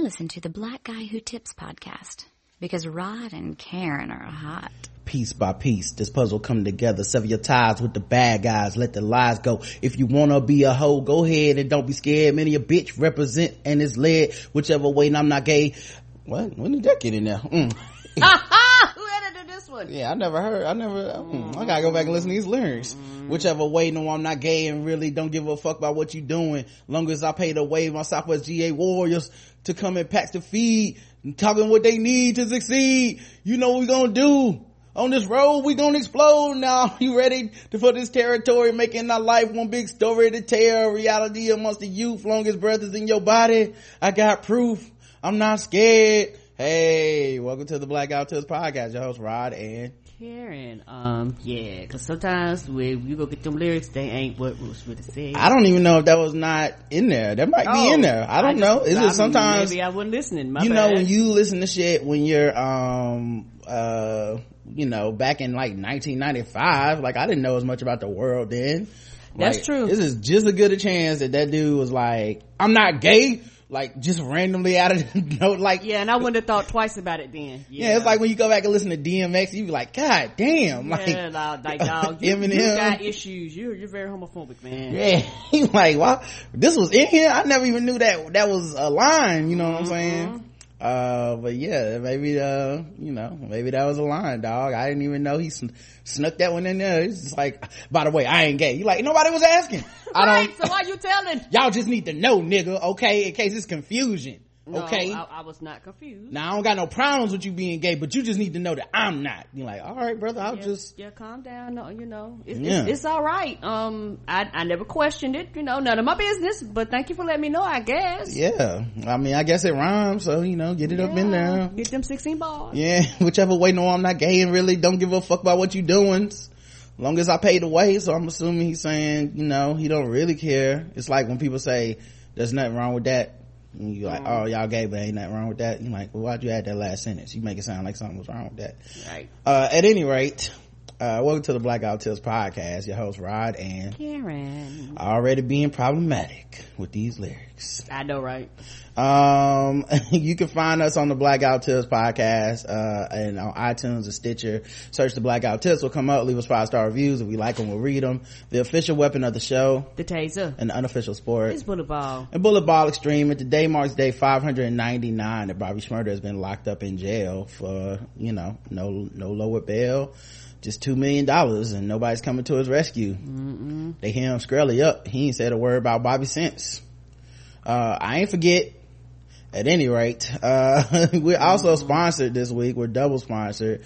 I listen to the Black Guy Who Tips podcast because Rod and Karen are hot. Piece by piece, this puzzle coming together. Sever your ties with the bad guys. Let the lies go. If you wanna be a hoe, go ahead and don't be scared. Many a bitch represent and is led whichever way. And I'm not gay. What? When did that get in there? Mm. Who edited this one? Yeah, I never heard. I never. Mm, I gotta go back and listen to these lyrics. Whichever way, no, I'm not gay and really don't give a fuck about what you doing. Long as I pay the way my Southwest GA warriors to come and pack the feed, talking what they need to succeed. You know what we gonna do. On this road, we gonna explode now. You ready to for this territory, making our life one big story to tell. Reality amongst the youth, longest breath is in your body. I got proof. I'm not scared. Hey, welcome to the Black Guy Who Tips podcast. Your host Rod and Karen. Um, yeah, cause sometimes when you go get them lyrics, they ain't what was really said. I don't even know if that was not in there. That might be Oh, in there. I don't just- know. Is I it sometimes Maybe I wasn't listening. My you know when you listen to shit when you're um uh you know back in like 1995 like i didn't know as much about the world then That's Like, true. this is just a good a chance that that dude was like i'm not gay like just randomly out of the note like yeah, and I wouldn't have thought twice about it then. yeah, it's like when you go back and listen to DMX, you be like, God damn, like, yeah, like, like dog, you, you Eminem. got issues. You're you're very homophobic, man. yeah, he like, wow, this was in here. I never even knew that that was a line. You know what I'm mm-hmm. saying? Uh, but yeah, maybe uh, you know, maybe that was a line, dog. I didn't even know he sn- snuck that one in there. It's just like, by the way, I ain't gay. You like nobody was asking. I Right, don't. so why you telling? Y'all just need to know, nigga. Okay, in case it's confusion. No, okay. I, I was not confused. now I don't got no problems with you being gay, but you just need to know that I'm not. You're like, all right, brother. I'll yeah, just. yeah, calm down. No, you know, it's, Yeah. it's, it's all right. Um, I, I never questioned it. You know, none of my business. But thank you for letting me know. I guess. Yeah, I mean, I guess it rhymes, so you know, get it up in there. Get them sixteen balls. Yeah, whichever way. No, I'm not gay and really don't give a fuck about what you doing. As long as I pay the way, so I'm assuming he's saying, you know, he don't really care. It's like when people say, "There's nothing wrong with that." And you like, oh, y'all gay, but ain't nothing wrong with that. You're like, well, why'd you add that last sentence? You make it sound like something was wrong with that. Right. Uh, at any rate, uh, welcome to the Black Guy Who Tips podcast. Your host Rod and Karen. already being problematic with these lyrics. I know, right? Um, you can find us on the Black Guy Who Tips podcast, uh, and on iTunes and Stitcher. Search the Black Guy Who Tips will come up. Leave us five star reviews. If we like them, we'll read them. The official weapon of the show The taser. and the unofficial sport. It's bullet ball. And Bullet Ball Extreme. And today marks day 599 that Bobby Shmurda has been locked up in jail for, you know, no, no lower bail. Just two million dollars and nobody's coming to his rescue. They hear him Skrelly up. He ain't said a word about Bobby since. Uh, I ain't forget. At any rate, uh, we're also sponsored this week. We're double sponsored.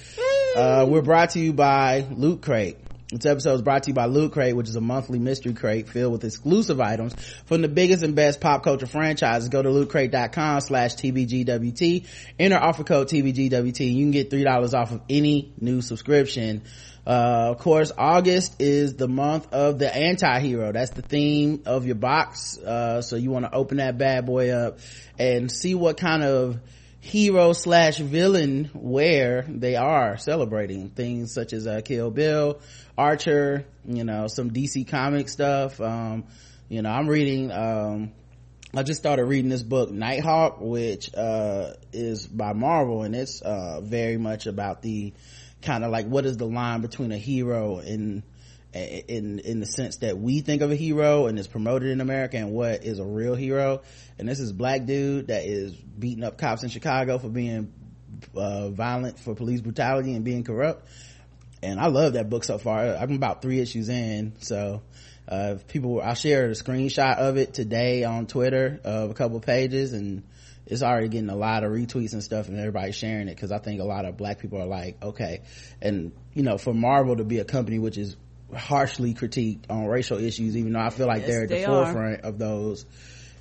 Uh, we're brought to you by Loot Crate. This episode is brought to you by Loot Crate, which is a monthly mystery crate filled with exclusive items from the biggest and best pop culture franchises. Go to lootcrate.com slash TBGWT. Enter offer code TBGWT. You can get $3 off of any new subscription. Uh, of course, August is the month of the anti-hero. That's the theme of your box. Uh, so you want to open that bad boy up and see what kind of hero slash villain where they are celebrating things such as uh, kill bill archer you know some dc comic stuff um you know i'm reading um I just started reading this book, Nighthawk, which, uh, is by Marvel and it's, uh, very much about the kind of like what is the line between a hero and, in, in the sense that we think of a hero and is promoted in America and what is a real hero. And this is black dude that is beating up cops in Chicago for being, uh, violent for police brutality and being corrupt. And I love that book so far. I'm about three issues in, so, uh, people i shared a screenshot of it today on twitter of a couple pages and it's already getting a lot of retweets and stuff and everybody's sharing it because i think a lot of black people are like okay and you know for marvel to be a company which is harshly critiqued on racial issues even though i feel like Yes, they're at the are. forefront of those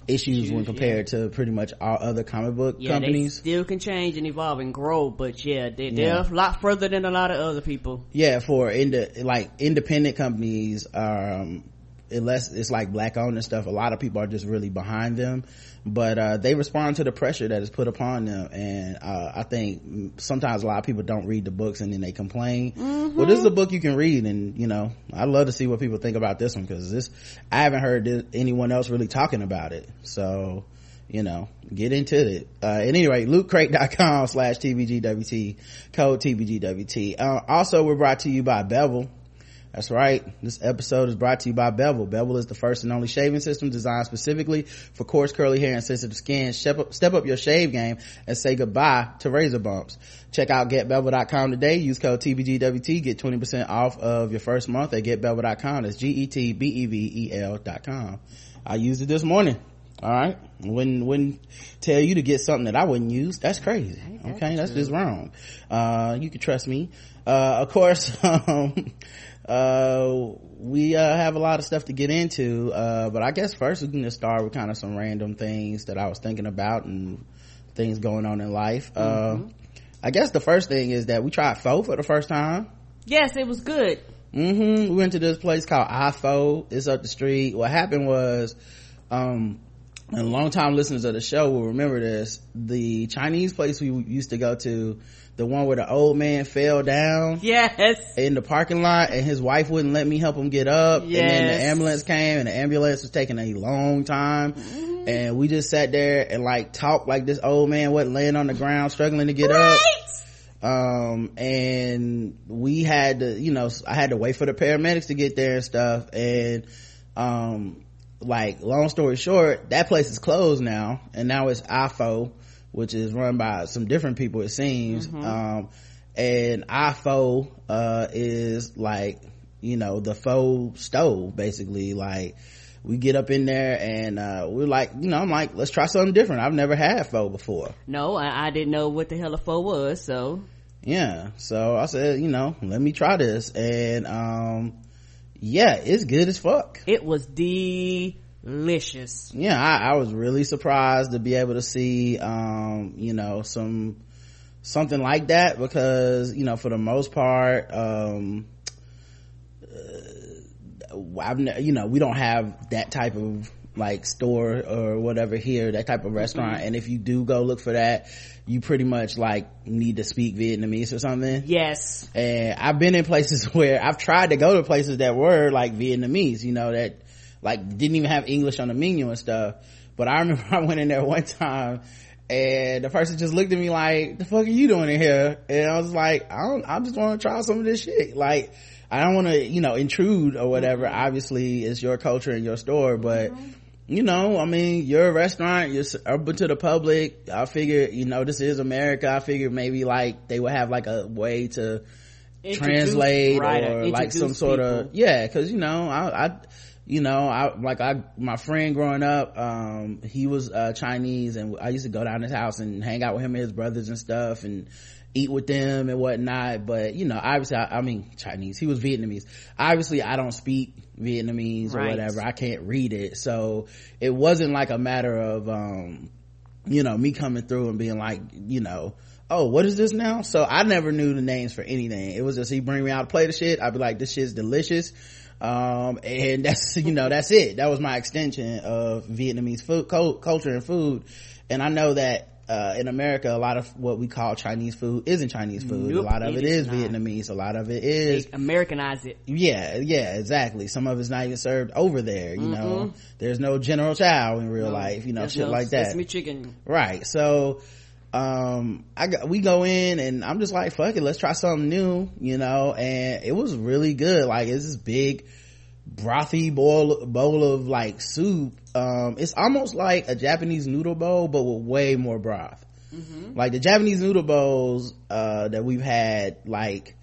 issues when compared to pretty much all other comic book Yeah, companies still can change and evolve and grow, but yeah, they, they're Yeah. a lot further than a lot of other people. yeah for ind- like independent companies um unless it's like black owned and stuff a lot of people are just really behind them but uh they respond to the pressure that is put upon them and uh i think sometimes a lot of people don't read the books and then they complain well this is a book you can read and you know i'd love to see what people think about this one because this i haven't heard this, anyone else really talking about it so you know get into it. Uh, at any rate, lootcrate.com slash TBGWT, code TBGWT. Uh, also, we're brought to you by Bevel. That's right. This episode is brought to you by Bevel. Bevel is the first and only shaving system designed specifically for coarse curly hair and sensitive skin. Step up, step up your shave game and say goodbye to razor bumps. Check out getbevel.com today. Use code TBGWT. Get 20% off of your first month at getbevel.com. That's G-E-T-B-E-V-E-L dot com. I used it this morning. All right. Wouldn't, wouldn't tell you to get something that I wouldn't use. That's crazy. Okay. That's just wrong. Uh, you can trust me. Uh, of course, um, uh, we uh, have a lot of stuff to get into uh, but i guess first we can just start with kind of some random things that i was thinking about and things going on in life. Uh, mm-hmm. i guess the first thing is that we tried pho for the first time. Yes it was good. Mm-hmm. We went to this place called ifo it's up the street. What happened was um and long time listeners of the show will remember this. The chinese place we used to go to the one where the old man fell down yes in the parking lot and his wife wouldn't let me help him get up yes. and then the ambulance came and the ambulance was taking a long time mm-hmm. and we just sat there and like talked like this old man wasn't laying on the ground struggling to get right. up um and we had to you know i had to wait for the paramedics to get there and stuff and um like long story short that place is closed now and now it's ifo which is run by some different people it seems. Mm-hmm. um, and ifo uh, is like you know the faux stove basically. Like we get up in there and uh, we're like you know i'm like let's try something different. I've never had pho before. No I, I didn't know what the hell a pho was so. Yeah. So i said you know let me try this. And um yeah it's good as fuck. It was the delicious. Yeah I, I, was really surprised to be able to see um you know some something like that because you know for the most part um uh, I've you know we don't have that type of like store or whatever here that type of restaurant. Mm-hmm. and if you do go look for that you pretty much like need to speak vietnamese or something. Yes. And i've been in places where i've tried to go to places that were like vietnamese you know that like didn't even have english on the menu and stuff but i remember i went in there one time and the person just looked at me like the fuck are you doing in here and i was like i don't i just want to try some of this shit like i don't want to you know intrude or whatever mm-hmm. obviously it's your culture and your store but mm-hmm. you know i mean you're a restaurant you're open to the public i figure you know this is america i figure maybe like they would have like a way to Introduce, translate right, or like some sort people. of yeah because you know I, I you know i like i my friend growing up um he was uh chinese and i used to go down his house and hang out with him and his brothers and stuff and eat with them and whatnot. But you know obviously i, I mean chinese he was vietnamese. Obviously i don't speak vietnamese right. or whatever. I can't read it. So it wasn't like a matter of um you know me coming through and being like you know oh what is this now? So i never knew the names for anything. It was just he bring me out a plate of shit. I'd be like this shit's delicious um, and that's you know that's it that was my extension of vietnamese food culture and food and i know that uh, in America, a lot of what we call Chinese food isn't Chinese food. Nope, a lot of it, is, is Vietnamese. A lot of it is they Americanize it. Yeah, yeah, exactly. Some of it's not even served over there. You mm-hmm. know, there's no General Chow in real no, life. You know, shit no like that. Sesame chicken. Right. So, um, I got, we go in and I'm just like, fuck it, let's try something new. You know, and it was really good. Like it's this big brothy bowl bowl of like soup um it's almost like a japanese noodle bowl but with way more broth mm-hmm. like the japanese noodle bowls uh that we've had like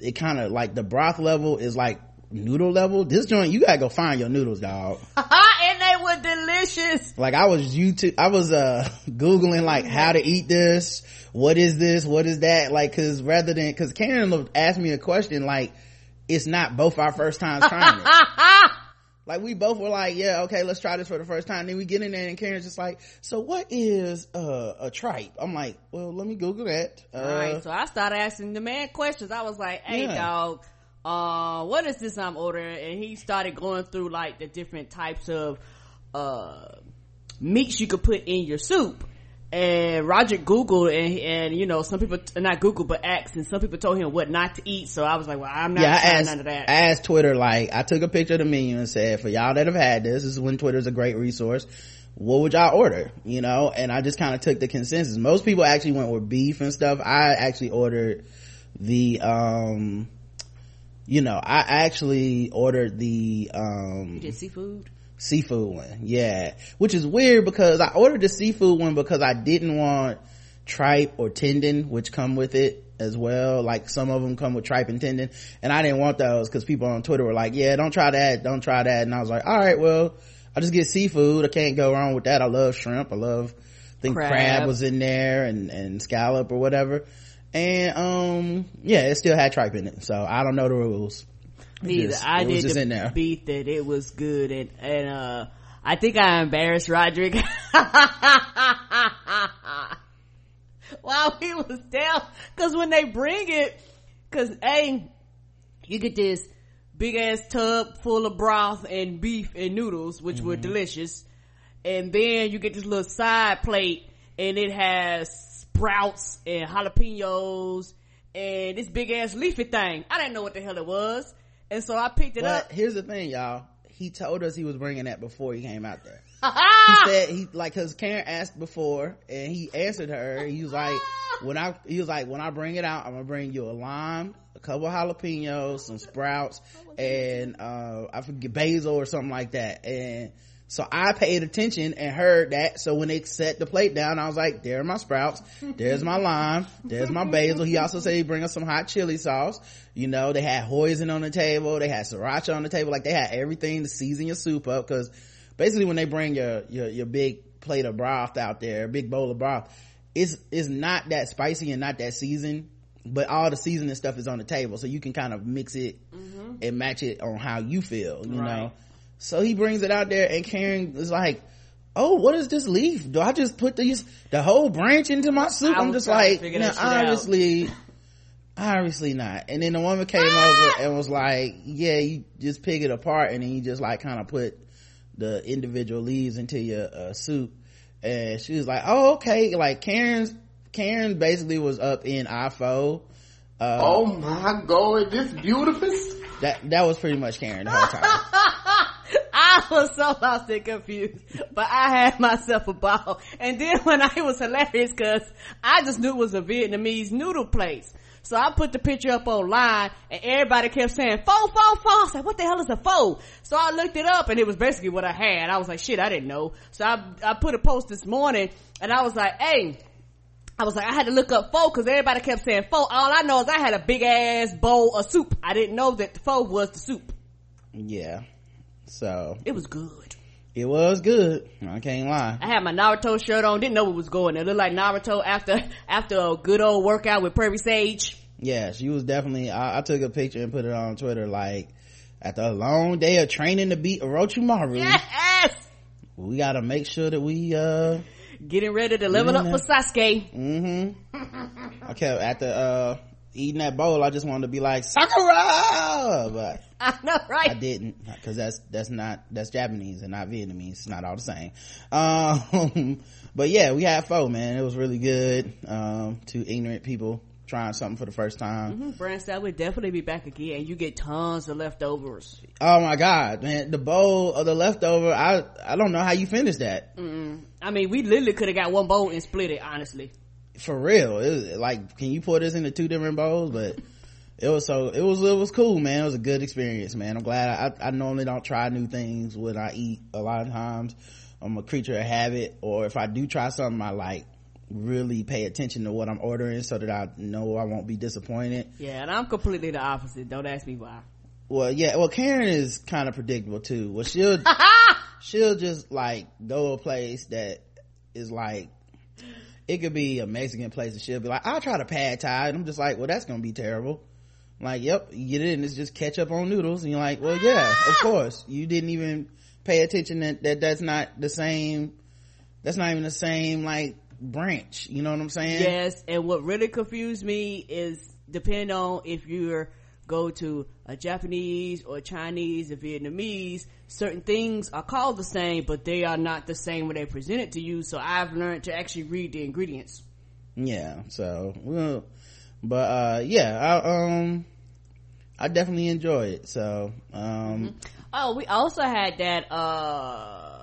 it kind of like the broth level is like noodle level this joint you gotta go find your noodles dog and they were delicious like i was youtube i was uh googling like how to eat this what is this what is that like because rather than because karen asked me a question like it's not both our first times trying it. like we both were like, yeah, okay, let's try this for the first time. Then we get in there and Karen's just like, so what is uh, a tripe? I'm like, well, let me Google that. Uh, All right. So I started asking the man questions. I was like, hey yeah. dog, uh, what is this I'm ordering? And he started going through like the different types of, uh, meats you could put in your soup. And Roger Googled and, and you know some people not Google but asked and some people told him what not to eat. So I was like well I'm not yeah, trying asked, none of that. I asked Twitter like I took a picture of the menu and said for y'all that have had this this is when Twitter's a great resource. What would y'all order? You know? And i just kind of took the consensus. Most people actually went with beef and stuff. I actually ordered the um you know i actually ordered the um you did seafood seafood one yeah which is weird because i ordered the seafood one because i didn't want tripe or tendon which come with it as well like some of them come with tripe and tendon and i didn't want those because people on twitter were like yeah don't try that don't try that and i was like all right well I just get seafood. I can't go wrong with that. I love shrimp. I love, I think crab, crab was in there and, and scallop or whatever. And, um, yeah, it still had tripe in it. So I don't know the rules. Neither. Just, I did the beat that it was good and, and, uh, I think I embarrassed Roderick. While he was down, cause when they bring it, cause A, you get this big ass tub full of broth and beef and noodles, which mm-hmm. were delicious. And then you get this little side plate and it has sprouts and jalapenos and this big ass leafy thing. I didn't know what the hell it was. And so I picked it but up. Here's the thing, y'all. He told us he was bringing that before he came out there. he said he like cause Karen asked before and he answered her. He was like, when I, he was like, when I bring it out, I'm gonna bring you a lime a couple jalapenos, some sprouts, and uh, I forget basil or something like that. And so I paid attention and heard that. So when they set the plate down, I was like, there are my sprouts. There's my lime. There's my basil. He also said he bring us some hot chili sauce. You know, they had hoisin on the table. They had sriracha on the table. Like they had everything to season your soup up. Cause basically when they bring your, your, your big plate of broth out there, big bowl of broth, it's, it's not that spicy and not that seasoned but all the seasoning stuff is on the table so you can kind of mix it mm-hmm. and match it on how you feel you right. know so he brings it out there and karen is like oh what is this leaf do i just put these the whole branch into my soup i'm just like no, obviously obviously not and then the woman came ah! over and was like yeah you just pick it apart and then you just like kind of put the individual leaves into your uh, soup and she was like oh okay like karen's Karen basically was up in IFO. Uh, oh my god, this beautiful. That that was pretty much Karen the whole time. I was so lost and confused, but I had myself a ball. And then when I was hilarious because I just knew it was a Vietnamese noodle place. So I put the picture up online and everybody kept saying, pho, pho, pho. I said, what the hell is a pho? So I looked it up and it was basically what I had. I was like, shit, I didn't know. So I, I put a post this morning and I was like, hey, I was like, I had to look up pho because everybody kept saying pho. All I know is I had a big ass bowl of soup. I didn't know that the pho was the soup. Yeah. So. It was good. It was good. I can't lie. I had my Naruto shirt on. Didn't know what was going. It looked like Naruto after, after a good old workout with Pervy Sage. Yeah, she was definitely, I, I took a picture and put it on Twitter like, after a long day of training to beat Orochimaru. Yes! We gotta make sure that we, uh, getting ready to level up for Sasuke. Mm-hmm. At the uh eating that bowl. I just wanted to be like Sakura, but I know, right? I didn't because that's that's not that's Japanese and not Vietnamese. It's not all the same. Um, but yeah, we had pho, man. It was really good. Um, to ignorant people trying something for the first time. Mm-hmm. Branstad would definitely be back again. You get tons of leftovers. Oh my god, man! The bowl of the leftover. I I don't know how you finish that. Mm-mm. I mean, we literally could have got one bowl and split it. Honestly, for real. It was like, can you pour this into two different bowls? But it was so it was it was cool, man. It was a good experience, man. I'm glad. I I normally don't try new things when I eat. A lot of times, I'm a creature of habit, or if I do try something I like really pay attention to what I'm ordering so that I know I won't be disappointed. Yeah, and I'm completely the opposite. Don't ask me why. Well, yeah, well, Karen is kind of predictable too. Well, she'll, she'll just like go a place that is like, it could be a Mexican place and she'll be like, I'll try to pad thai. And I'm just like, well, that's going to be terrible. I'm like, yep, you get it and it's just ketchup on noodles. And you're like, well, yeah, of ah! course. You didn't even pay attention that, that that's not the same, that's not even the same like branch you know what i'm saying yes and what really confused me is depending on if you're go to a japanese or chinese or vietnamese certain things are called the same but they are not the same when they present it to you so i've learned to actually read the ingredients yeah so well but uh yeah i um i definitely enjoy it so um mm-hmm. oh we also had that uh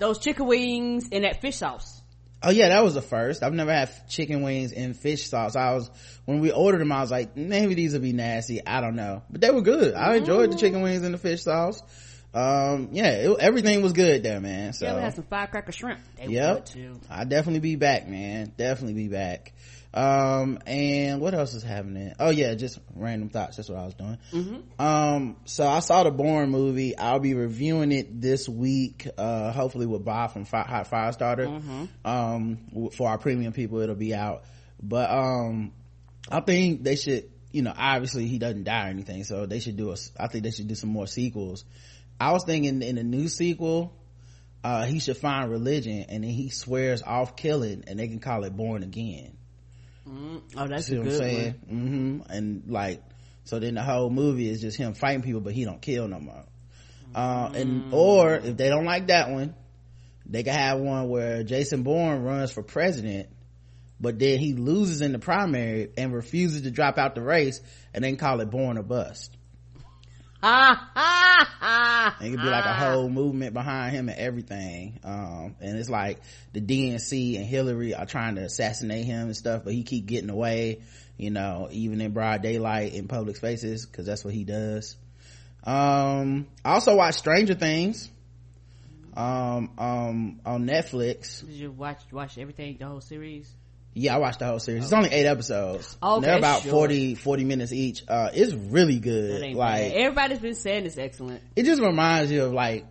those chicken wings and that fish sauce. Oh yeah, that was the first. I've never had chicken wings and fish sauce. I was when we ordered them, I was like, maybe these will be nasty. I don't know, but they were good. I enjoyed the chicken wings and the fish sauce. Um, yeah, it, everything was good there, man. So yeah, we had some firecracker shrimp. They yep, I definitely be back, man. Definitely be back. Um, and what else is happening? Oh yeah, just random thoughts. That's what I was doing. Mm-hmm. Um, so I saw the Bourne movie. I'll be reviewing it this week. Uh, hopefully with Bob from Fi- Hot Firestarter. Mm-hmm. Um, for our premium people, it'll be out. But, um, I think they should, you know, obviously he doesn't die or anything. So they should do a, I think they should do some more sequels. I was thinking in the new sequel, uh, he should find religion and then he swears off killing and they can call it born again Mm, oh, that's See a good saying? one. Mm-hmm. And like, so then the whole movie is just him fighting people, but he don't kill no more. Uh, and, mm. or if they don't like that one, they can have one where Jason Bourne runs for president, but then he loses in the primary and refuses to drop out the race and then call it Bourne or Bust. It could be like a whole movement behind him and everything. Um, and it's like the DNC and Hillary are trying to assassinate him and stuff, but he keep getting away, you know, even in broad daylight in public spaces, cause that's what he does. Um, I also watched Stranger Things, um, um, on Netflix. Did you watch, watch everything, the whole series? Yeah i watched the whole series. It's only eight episodes. Okay, they're about sure. 40 40 minutes each. Uh it's really good. Like bad. everybody's been saying it's excellent. it just reminds you of like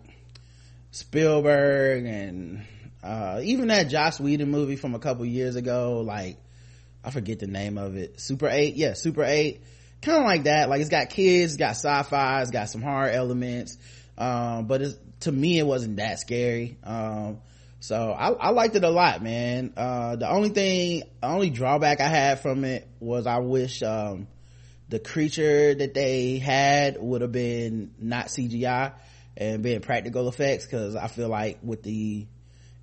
spielberg and uh even that joss whedon movie from a couple years ago. Like i forget the name of it. Super 8 yeah super 8 kind of like that. Like it's got kids it's got sci-fi it's got some horror elements. Um but it's to me it wasn't that scary. Um so I, I, liked it a lot, man. Uh, the only thing, only drawback I had from it was I wish, um, the creature that they had would have been not CGI and been practical effects because I feel like with the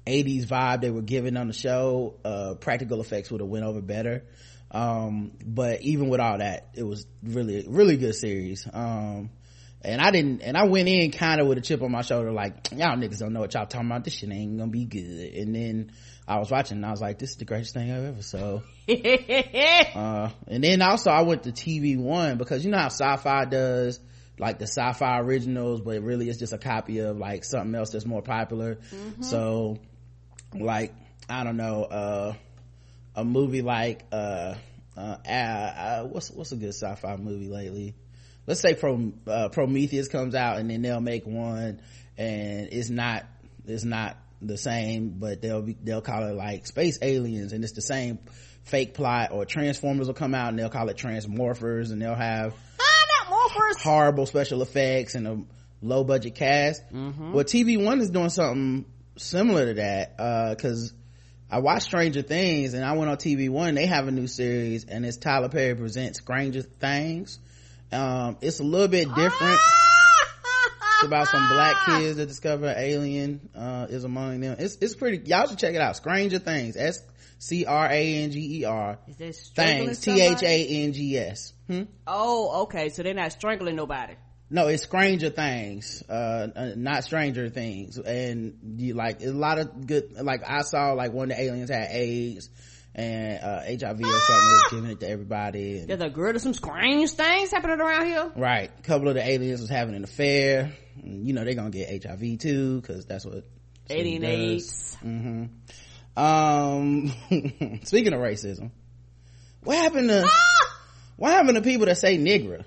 80s vibe they were giving on the show, uh, practical effects would have went over better. Um, but even with all that, it was really, really good series. Um, and I didn't, and I went in kind of with a chip on my shoulder, like, y'all niggas don't know what y'all talking about. This shit ain't gonna be good. And then I was watching and I was like, this is the greatest thing I've ever saw. uh, and then also I went to TV one because you know how sci-fi does like the sci-fi originals, but it really it's just a copy of like something else that's more popular. Mm-hmm. So like, I don't know, uh, a movie like, uh, uh, uh, what's, what's a good sci-fi movie lately? Let's say Pro, uh, Prometheus comes out and then they'll make one and it's not, it's not the same, but they'll be, they'll call it like Space Aliens and it's the same fake plot or Transformers will come out and they'll call it Transmorphers and they'll have ah, not morphers. horrible special effects and a low budget cast. Mm-hmm. Well, TV One is doing something similar to that, uh, cause I watched Stranger Things and I went on TV One. They have a new series and it's Tyler Perry presents Stranger Things um, it's a little bit different. it's about some black kids that discover an alien, uh, is among them. It's, it's pretty, y'all should check it out. Stranger Things. S C R A N G E R. Is this Things. T H A N G S. Hmm? Oh, okay. So they're not strangling nobody. No, it's Stranger Things, uh, uh, not Stranger Things. And you like, a lot of good, like I saw like one of the aliens had AIDS and uh, HIV or something was giving it to everybody. And, There's a girl of some strange things happening around here. Right. A couple of the aliens was having an affair. You know, they're gonna get HIV too, cause that's what alien AIDS. Mm-hmm. Um, speaking of racism, what happened to, ah! what happened to people that say nigger?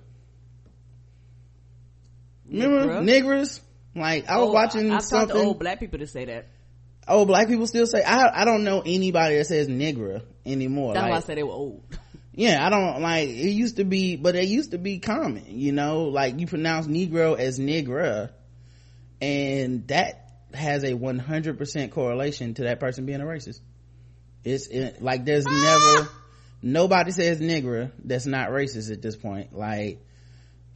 Remember niggers? Like I was oh, watching I've something. talked to old black people to say that oh black people still say i i don't know anybody that says nigger anymore. That's like, why i said they were old. yeah i don't like it used to be but it used to be common you know? Like you pronounce negro as nigra and that has a 100% correlation to that person being a racist. It's it, like there's ah! never nobody says nigger that's not racist at this point. Like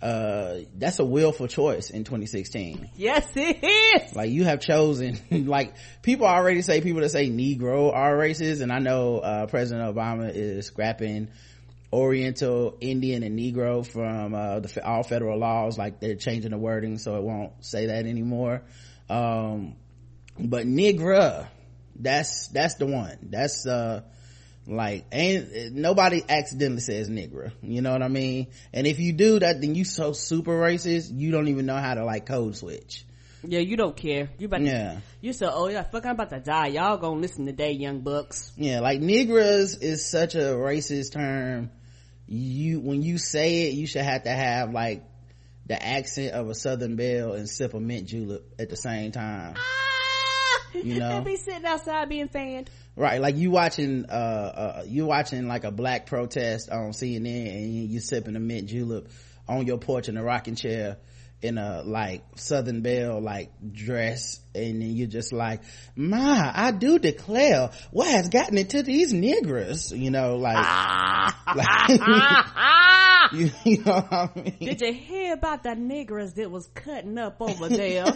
uh that's a willful choice in 2016 yes it is. Like you have chosen like people already say people that say negro are racist and i know uh president obama is scrapping oriental indian and negro from uh the all federal laws like they're changing the wording so it won't say that anymore. Um but Nigra, that's, that's the one. That's, uh, like, ain't, nobody accidentally says Nigra. You know what I mean? And if you do that, then you so super racist, you don't even know how to like code switch. Yeah, you don't care. You about Yeah. to, you so oh yeah, fuck I'm about to die. Y'all gonna listen today, young bucks. Yeah, like Negras is such a racist term. You, when you say it, you should have to have like the accent of a Southern Belle and sip a mint julep at the same time. Ah! You know? and be sitting outside being fanned. Right, like you watching, uh, uh, you watching like a black protest on CNN and you, you sipping a mint julep on your porch in a rocking chair in a like Southern Belle like dress and then you're just like, my, I do declare what has gotten into these niggers, you know, like, like you, you know what I mean? Did you hear about the niggers that was cutting up over there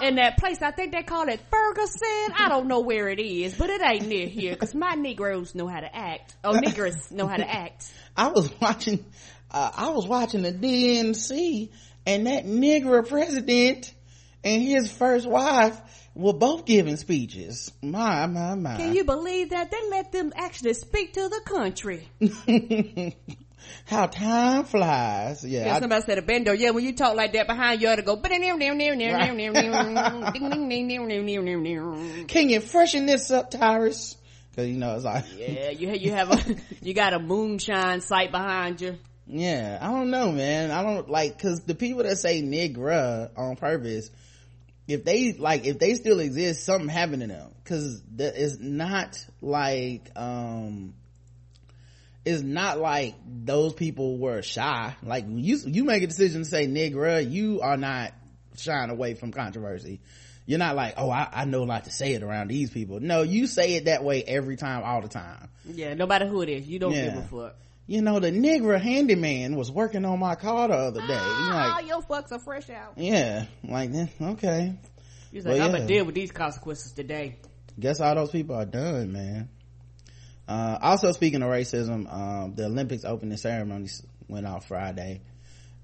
in that place? I think they call it Ferguson. I don't know where it is, but it ain't near here because my Negroes know how to act. Oh, niggers know how to act. I was watching, uh, I was watching the DNC and that nigger president and his first wife were both giving speeches. My, my, my. Can you believe that? They let them actually speak to the country. How time flies. Yeah. Yeah, I- somebody said a bendo. Yeah, when you talk like that behind you, ought to go. Yeah, can you freshen this up, Tyrus? Cause you know, it's like, you you have a you got a moonshine sight behind you. Yeah, I don't know, man. I don't like, cause the people that say nigga on purpose, if they like, if they still exist, something happened to them. Cause that is not like, um, it's not like those people were shy. Like you, you make a decision to say nigga, you are not shying away from controversy. You're not like, oh, I, I know not to say it around these people. No, you say it that way every time, all the time. Yeah, no matter who it is, you don't Yeah. give a fuck. You know, the nigger handyman was working on my car the other day. You're Ah, like, your fucks are fresh out. yeah, like, okay. He's like, Well, I'm yeah. gonna deal with these consequences today. Guess all those people are done, man. Uh, also speaking of racism, um, the Olympics opening ceremonies went off Friday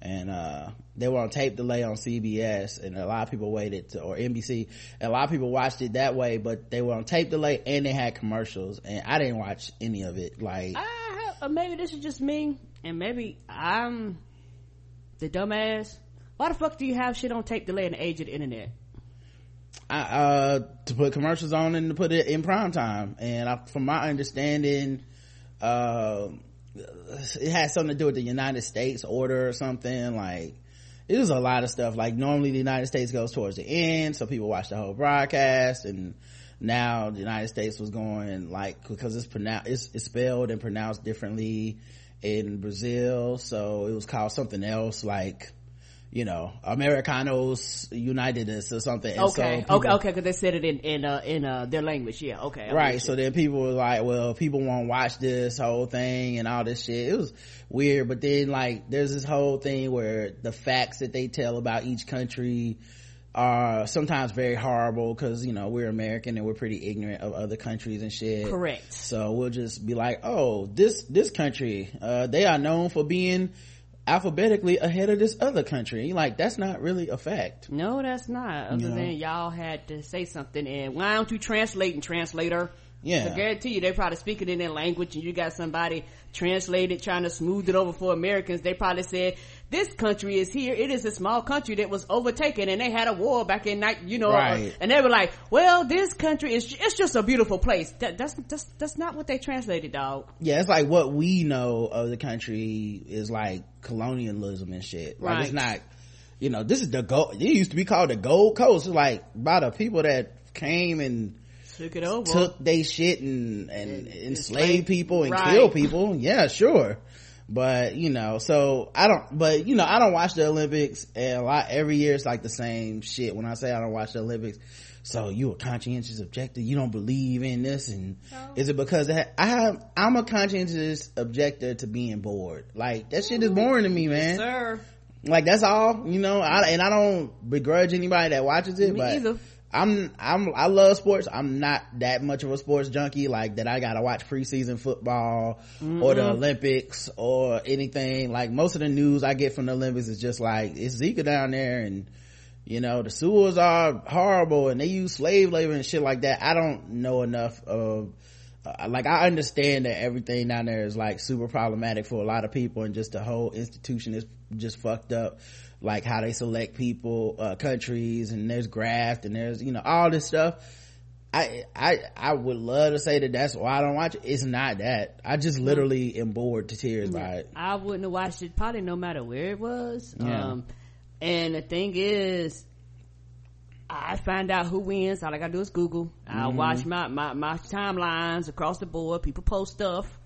and, uh, they were on tape delay on CBS and a lot of people waited to, or NBC, and a lot of people watched it that way, but they were on tape delay and they had commercials and I didn't watch any of it. Like, Ah, or maybe this is just me, and maybe I'm the dumbass. Why the fuck do you have shit on tape delay in the age of the internet? I, uh, to put commercials on and to put it in prime time. And I, from my understanding, uh, it had something to do with the United States order or something. Like, it was a lot of stuff. Like, normally the United States goes towards the end, so people watch the whole broadcast. And now the United States was going, like, because it's pronounced, it's, it's spelled and pronounced differently in Brazil. So it was called something else, like, you know, Americanos United or something. And so Okay, people- okay, okay, because they said it in in uh, in uh, their language. Yeah, okay, I'm right so you. then people were like well people won't watch this whole thing and all this shit it was weird but then like there's this whole thing where the facts that they tell about each country are sometimes very horrible because you know we're american and we're pretty ignorant of other countries and shit correct. so we'll just be like oh this this country uh they are known for being alphabetically ahead of this other country like that's not really a fact No, that's not. Other No. than y'all had to say something, and why don't you translate and translator? yeah I guarantee you, they probably speak it in their language, and you got somebody translated trying to smooth it over for Americans. They probably said, "This country is here. It is a small country that was overtaken, and they had a war back in night, you know." Right. Uh, and they were like, "Well, this country is it's just a beautiful place." That, that's that's that's not what they translated, dog. yeah, it's like what we know of the country is like colonialism and shit. Like it's not, you know, this is the gold, it used to be called the Gold Coast. It's like by the people that came and Took it over. took they shit and, and enslaved enslaved- people and right. killed people. Yeah, sure. But, you know, so I don't, but you know, I don't watch the Olympics and a lot, every year it's like the same shit when I say I don't watch the Olympics. So you a conscientious objector, you don't believe in this and is it because I have, I'm a conscientious objector to being bored. Like that shit is boring to me, man. Sir, Like that's all, you know, I, and I don't begrudge anybody that watches it, Me but either. I'm, I'm, I love sports. I'm not that much of a sports junkie, like that I gotta watch preseason football or the Olympics or anything. Like most of the news I get from the Olympics is just like, it's Zika down there and, you know the sewers are horrible and they use slave labor and shit like that i don't know enough of uh, like i understand that everything down there is like super problematic for a lot of people and just the whole institution is just fucked up like how they select people uh, countries and there's graft and there's you know all this stuff I, I, I would love to say that that's why I don't watch it. It's not that. I just literally am bored to tears by it. I wouldn't have watched it probably no matter where it was. Yeah. Um, and the thing is, I find out who wins. All I gotta do is Google. I Mm-hmm. watch my, my, my timelines across the board. People post stuff.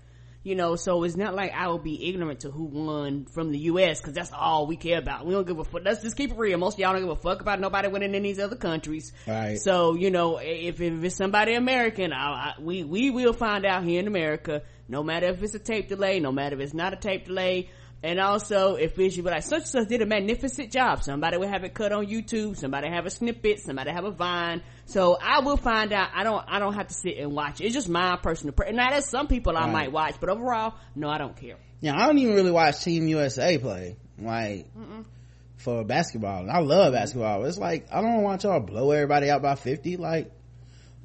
You know, so it's not like I will be ignorant to who won from the U.S. because that's all we care about. We don't give a fuck. Let's just keep it real. Most of y'all don't give a fuck about nobody winning in these other countries. Right. So, you know, if, if it's somebody American, I, I, we, we will find out here in America, no matter if it's a tape delay, no matter if it's not a tape delay. And also, if it's you be like, such and such did a magnificent job. Somebody will have it cut on YouTube. Somebody have a snippet. Somebody have a vine. So I will find out. I don't, I don't have to sit and watch it. It's just my personal, pre- now there's some people I might watch, but overall, no, I don't care. Yeah, I don't even really watch Team USA play. Like, for basketball. And I love mm-hmm. basketball. It's like, I don't want y'all blow everybody out by 50. Like,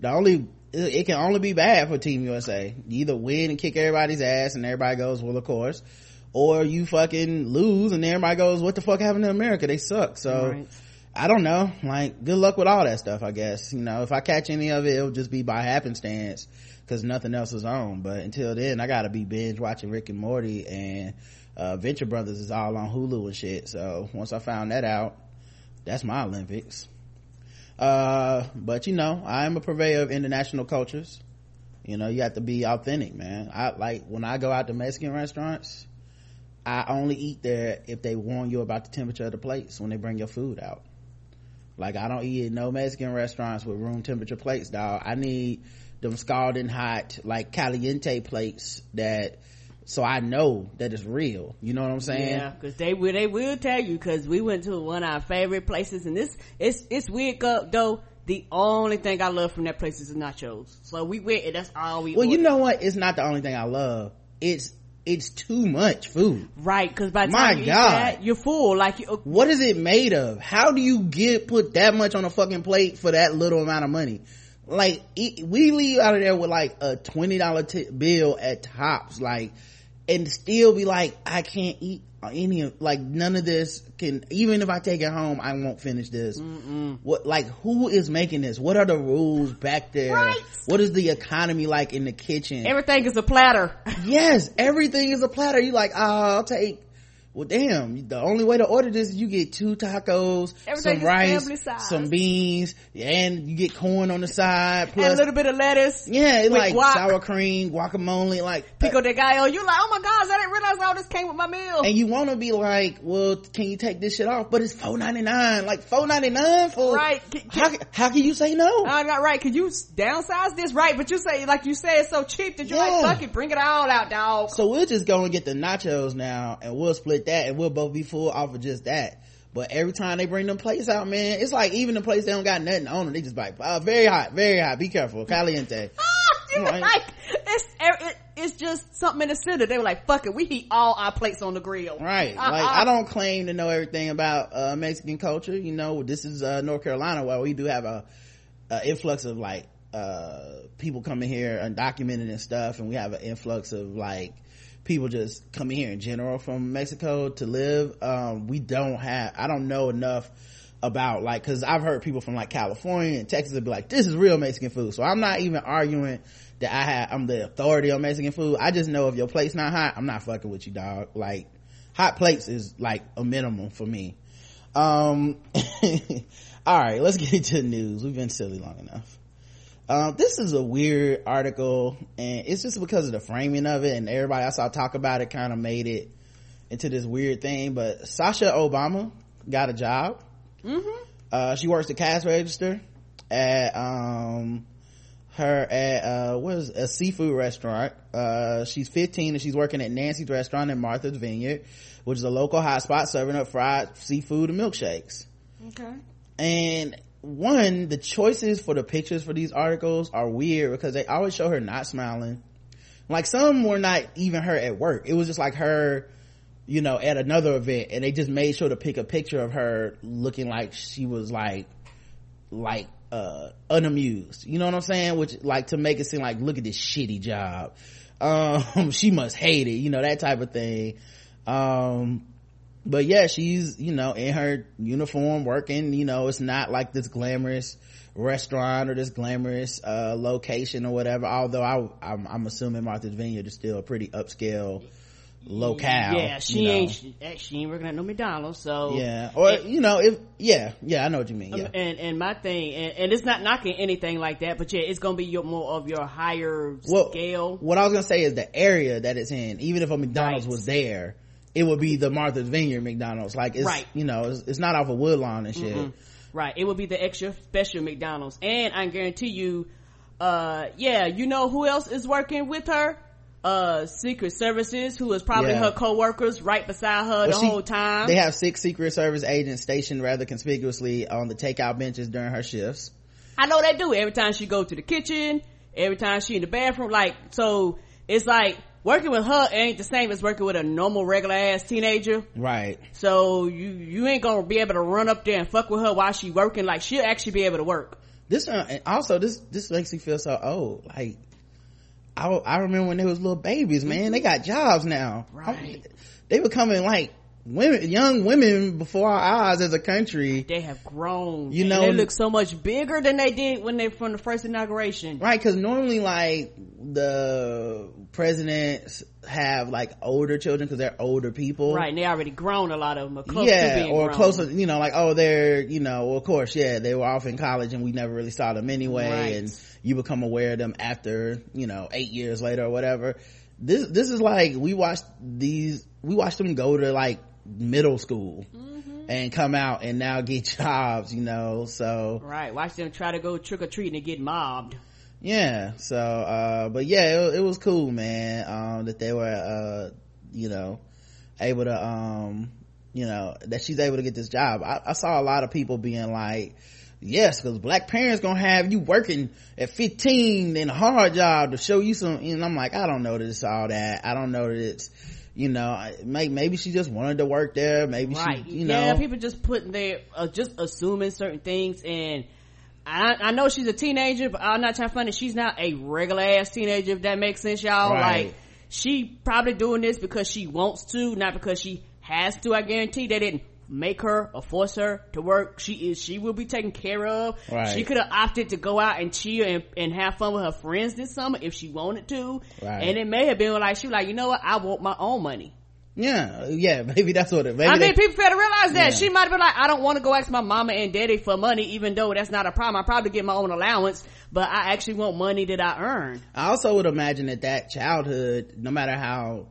the only, it, it can only be bad for Team USA. You either win and kick everybody's ass and everybody goes, well, of course. Or you fucking lose and everybody goes, what the fuck happened to America? They suck. So, Right. I don't know. Like, good luck with all that stuff, I guess. You know, if I catch any of it, it'll just be by happenstance because nothing else is on. But until then, I gotta be binge watching Rick and Morty and, uh, Venture Brothers is all on Hulu and shit. So once I found that out, that's my Olympics. Uh, but you know, I am a purveyor of international cultures. You know, you have to be authentic, man. I like when I go out to Mexican restaurants, I only eat there if they warn you about the temperature of the plates when they bring your food out. Like I don't eat at no Mexican restaurants with room temperature plates, dog. I need them scalding hot, like caliente plates that, so I know that it's real. You know what I'm saying? Yeah, because they will they will tell you because we went to one of our favorite places and this it's it's weird though. The only thing I love from that place is the nachos. So we went and that's all we. Well, you know what? It's not the only thing I love. It's, it's too much food. right? Because by My time you God. eat that, you're full. Like you, uh, What is it made of? How do you get, put that much on a fucking plate for that little amount of money? Like, it, we leave out of there with like a $20 t- bill at tops, like, and still be like, I can't eat any of, like, none of this can, even if I take it home, I won't finish this. What, like, who is making this? What are the rules back there? Right. What is the economy like in the kitchen? everything is a platter. Yes, everything is a platter. You like, oh, I'll take. Well, damn. The only way to order this is you get two tacos, Everything some rice, some beans, and you get corn on the side. and Plus, a little bit of lettuce. yeah, like guac. sour cream, guacamole, like. Pico de gallo. You're like, oh my gosh, I didn't realize all this came with my meal. and you want to be like, well, can you take this shit off? But it's four ninety nine, like four ninety nine for Right. Can- How, how can you say no? I'm not right. Could you downsize this? Right, but you say like you say it's so cheap that you're Yeah. like, fuck it, bring it all out, dog. So we'll just go and get the nachos now and we'll split that and we'll both be full off of just that. But every time they bring them plates out, man, it's like even the plates they don't got nothing on them. They just like, uh, very hot, very hot. Be careful. Caliente. you Right. like it's it, it's just something in the center. They were like, fuck it, we heat all our plates on the grill. Right. Uh-uh. Like I don't claim to know everything about, uh, Mexican culture. You know, this is, uh, North Carolina where we do have a, a influx of like, uh, people coming here undocumented and stuff. And we have an influx of like, people just coming here in general from Mexico to live. Um, we don't have, I don't know enough about like, cause I've heard people from like California and Texas would be like, this is real Mexican food. So I'm not even arguing that I have, I'm the authority on Mexican food. I just know if your plate's not hot, I'm not fucking with you, dog. Like, hot plates is like a minimum for me. Um, all right, let's get into the news. We've been silly long enough. Um, this is a weird article and it's just because of the framing of it and everybody I saw talk about it kind of made it into this weird thing, but Sasha Obama got a job. Mm-hmm. Uh, she works the cash register at, um, her at, uh, what is a seafood restaurant. Uh, she's 15 and she's working at Nancy's restaurant in Martha's Vineyard, which is a local hotspot serving up fried seafood and milkshakes. Okay. And one, the choices for the pictures for these articles are weird because they always show her not smiling. Like some were not even her at work. It was just like her, you know, at another event and they just made sure to pick a picture of her looking like she was like, like, uh, unamused. You know what I'm saying? Which, like, to make it seem like, look at this shitty job. Um, she must hate it, you know, that type of thing. Um, but yeah, she's, you know, in her uniform working, you know, it's not like this glamorous restaurant or this glamorous, uh, location or whatever. Although I, I'm, I'm assuming Martha's Vineyard is still a pretty upscale locale. Yeah, she you know. ain't she, she ain't working at no McDonald's, so Yeah, or you know, if yeah, yeah, I know what you mean. Yeah, Um, and and my thing, and, and it's not knocking anything like that, but yeah, it's gonna be your more of your higher well, scale. What I was gonna say is the area that it's in. Even if a McDonald's Right. was there, it would be the Martha's Vineyard McDonald's. Like it's Right. you know, it's, it's not off a of Woodlawn and shit. Right. It would be the extra special McDonald's. And I guarantee you, uh, yeah, you know who else is working with her? Uh, Secret Services, who is probably Yeah. her co-workers right beside her the she- whole time. They have six Secret Service agents stationed rather conspicuously on the takeout benches during her shifts. I know they do. Every time she go to the kitchen, every time she in the bathroom, like, so it's like, working with her ain't the same as working with a normal regular ass teenager. Right. So you, you ain't gonna be able to run up there and fuck with her while she working. Like, she'll actually be able to work. This uh, also this this makes me feel so old. Like I I remember when they was little babies, man. They got jobs now. Right. They becoming like women, young women before our eyes as a country. They have grown. You know- they look so much bigger than they did when they from the first inauguration. Right, because normally, like the presidents have like older children because they're older people, Right, and they already grown. A lot of them are close to yeah, or grown. closer, you know, like oh, they're you know, well, of course, yeah, they were off in college and we never really saw them anyway, Right. and you become aware of them after you know eight years later or whatever. This this is like we watched these, we watched them go to like middle school Mm-hmm. and come out and now get jobs, you know, so Right, watch them try to go trick or treating and get mobbed. yeah so uh but yeah it, it was cool man um that they were uh you know able to um you know that she's able to get this job i, I saw a lot of people being like yes because black parents gonna have you working at 15 in a hard job to show you some and i'm like i don't know that it's all that i don't know that it's you know maybe she just wanted to work there maybe Right, she you know yeah, people just putting their uh, just assuming certain things, and I, I know she's a teenager, but I'm not trying to find it. She's not a regular ass teenager, if that makes sense, y'all. Right. Like she probably doing this because she wants to, not because she has to. I guarantee they didn't make her or force her to work. She is, she will be taken care of. Right. She could have opted to go out and chill and, and have fun with her friends this summer if she wanted to. Right. And it may have been like, she was like, you know what? I want my own money. yeah yeah maybe that's what it maybe I they- mean, people fail to realize that. Yeah. She might have been like, I don't want to go ask my mama and daddy for money, even though that's not a problem. I probably get my own allowance, but I actually want money that I earn. I also would imagine that that childhood, no matter how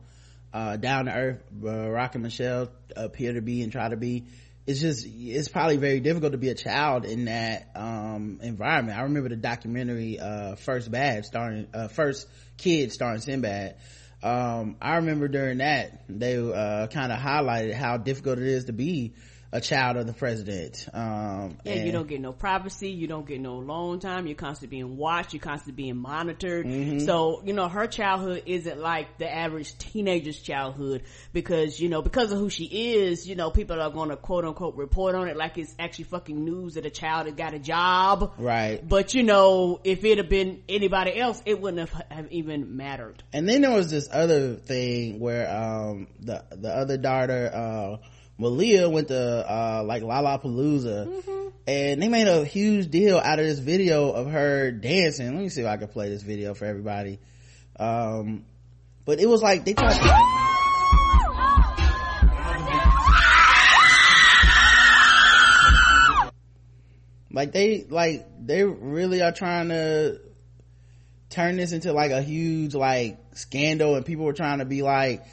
uh, down to earth uh, Rock and Michelle appear to be and try to be, it's just it's probably very difficult to be a child in that um, environment. I remember the documentary uh, First Bad starring uh, First Kid starring Sinbad. Um, I remember during that they uh, kind of highlighted how difficult it is to be a child of the president. Um, Yeah, you don't get no privacy, you don't get no alone time, you're constantly being watched, you're constantly being monitored. Mm-hmm. So, you know, her childhood isn't like the average teenager's childhood because, you know, because of who she is, you know, people are gonna quote unquote report on it like it's actually fucking news that a child has got a job. right. But you know, if it had been anybody else, it wouldn't have, have even mattered. and then there was this other thing where um the the other daughter uh Malia went to uh like Lollapalooza and they made a huge deal out of this video of her dancing. Let me see if I can play this video for everybody. Um but it was like they tried like they like they really are trying to turn this into like a huge like scandal and people were trying to be like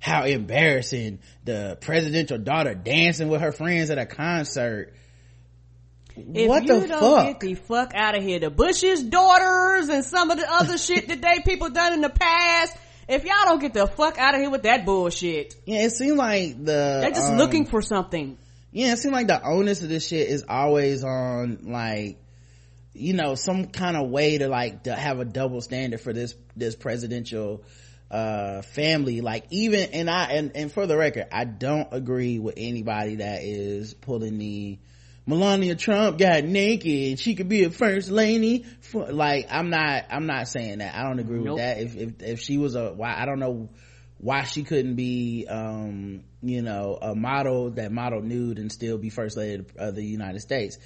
how embarrassing the presidential daughter dancing with her friends at a concert If what you the don't fuck get the fuck out of here, the Bush's daughters and some of the other shit that they people done in the past. If y'all don't get the fuck out of here with that bullshit, yeah it seemed like the they're just um, looking for something. yeah it seemed like the onus of this shit is always on like you know some kind of way to like to have a double standard for this this presidential uh family like even and i and, and for the record i don't agree with anybody that is pulling the melania trump got naked she could be a first lady for like i'm not i'm not saying that. I don't agree nope. with that. If, if if she was a why i don't know why she couldn't be um you know a model that model nude and still be first lady of the united states.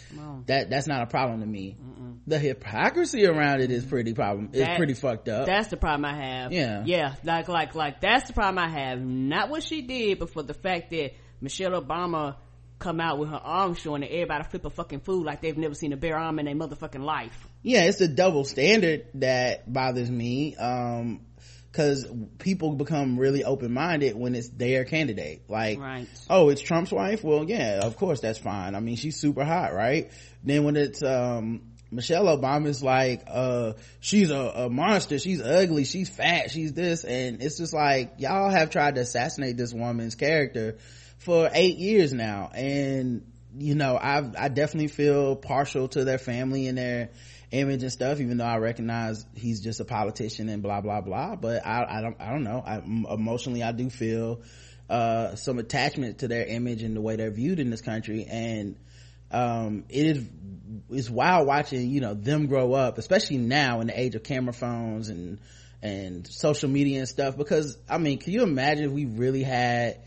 That that's not a problem to me. Mm-mm. the hypocrisy around it is pretty problem is pretty fucked up. That's the problem i have. Yeah. Yeah like like like that's the problem i have. Not what she did but for the fact that michelle obama come out with her arm showing and everybody flip a fucking fool like they've never seen a bare arm in their motherfucking life. Yeah it's a double standard that bothers me. Um because people become really open-minded when it's their candidate. Like right. oh it's trump's wife? Well yeah of course that's fine. I mean she's super hot right? Then when it's um michelle obama's like uh she's a, a monster. She's ugly. She's fat. She's this. And it's just like y'all have tried to assassinate this woman's character for eight years now. And you know i i definitely feel partial to their family and their image and stuff even though i recognize he's just a politician and blah blah blah. But i i don't i don't know. I, emotionally i do feel uh, some attachment to their image and the way they're viewed in this country. And um, it is it's wild watching you know them grow up especially now in the age of camera phones and and social media and stuff. Because i mean can you imagine if we really had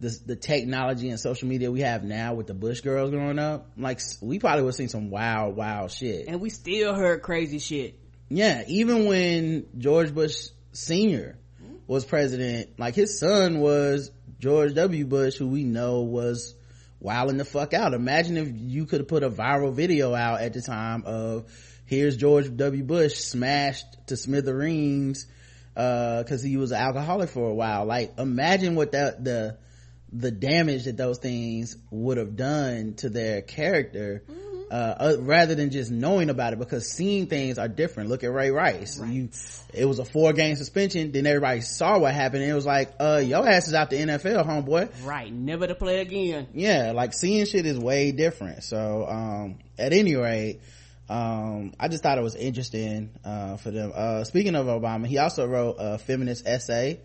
the, the technology and social media we have now with the Bush girls growing up, like we probably would see some wild, wild shit. And we still heard crazy shit. Yeah, even when George Bush Senior was president, like his son was George W. Bush, who we know was wilding the fuck out. Imagine if you could have put a viral video out at the time of here's George W. Bush smashed to smithereens because uh, he was an alcoholic for a while. Like imagine what that the the damage that those things would have done to their character mm-hmm. uh, uh, rather than just knowing about it because seeing things are different. Look at ray rice. Right. you it was a four game suspension then everybody saw what happened and it was like uh your ass is out the nfl homeboy. Right. Never to play again. Yeah like seeing shit is way different. So um at any rate um i just thought it was interesting uh for them. Uh speaking of obama he also wrote a feminist essay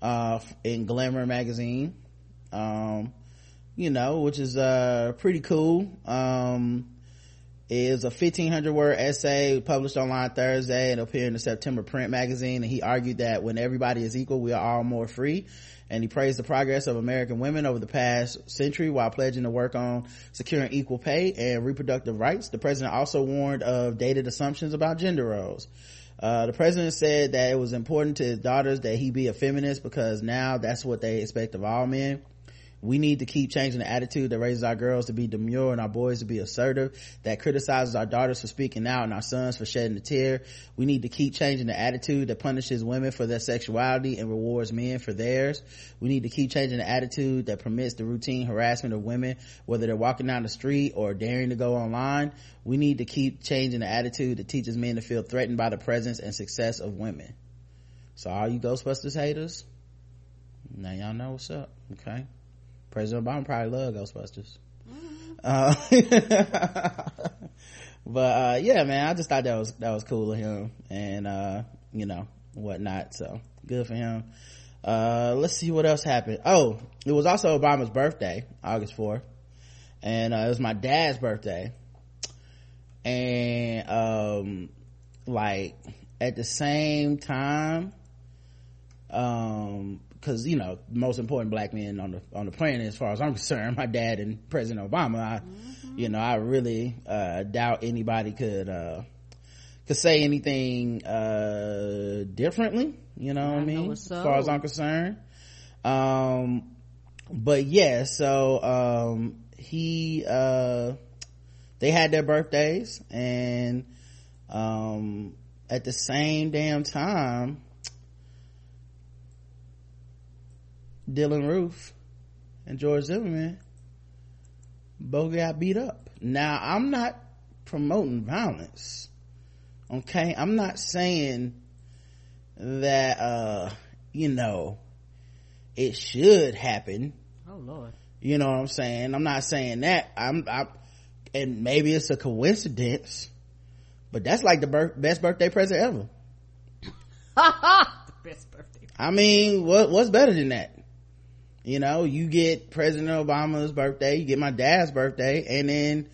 uh in glamour magazine um, you know, which is, uh, pretty cool. Um, is a 1500 word essay published online Thursday and appeared in the September print magazine. And he argued that when everybody is equal, we are all more free. And he praised the progress of American women over the past century while pledging to work on securing equal pay and reproductive rights. The president also warned of dated assumptions about gender roles. Uh, the president said that it was important to his daughters that he be a feminist because now that's what they expect of all men we need to keep changing the attitude that raises our girls to be demure and our boys to be assertive, that criticizes our daughters for speaking out and our sons for shedding a tear. We need to keep changing the attitude that punishes women for their sexuality and rewards men for theirs. We need to keep changing the attitude that permits the routine harassment of women, whether they're walking down the street or daring to go online. We need to keep changing the attitude that teaches men to feel threatened by the presence and success of women. So all you Ghostbusters haters, now y'all know what's up, okay? President Obama probably love Ghostbusters. Mm-hmm. Uh, but uh, yeah, man, I just thought that was that was cool of him, and uh, you know whatnot. So good for him. Uh, let's see what else happened. Oh, it was also Obama's birthday, August fourth, and uh, it was my dad's birthday, and um, like at the same time, um, because you know most important black men on the on the planet as far as i'm concerned my dad and president obama I, mm-hmm. you know i really uh, doubt anybody could uh, could say anything uh, differently you know I what i mean so. as far as i'm concerned um but yeah so um he uh they had their birthdays and um at the same damn time Dylann Roof and George Zimmerman both got beat up. Now, I'm not promoting violence. Okay? I'm not saying that, uh, you know, it should happen. Oh, Lord. You know what I'm saying? I'm not saying that. I'm, I, and maybe it's a coincidence, but that's like the best birthday present ever. The best birthday. I mean, what what's better than that? You know, you get President Obama's birthday, you get my dad's birthday, and then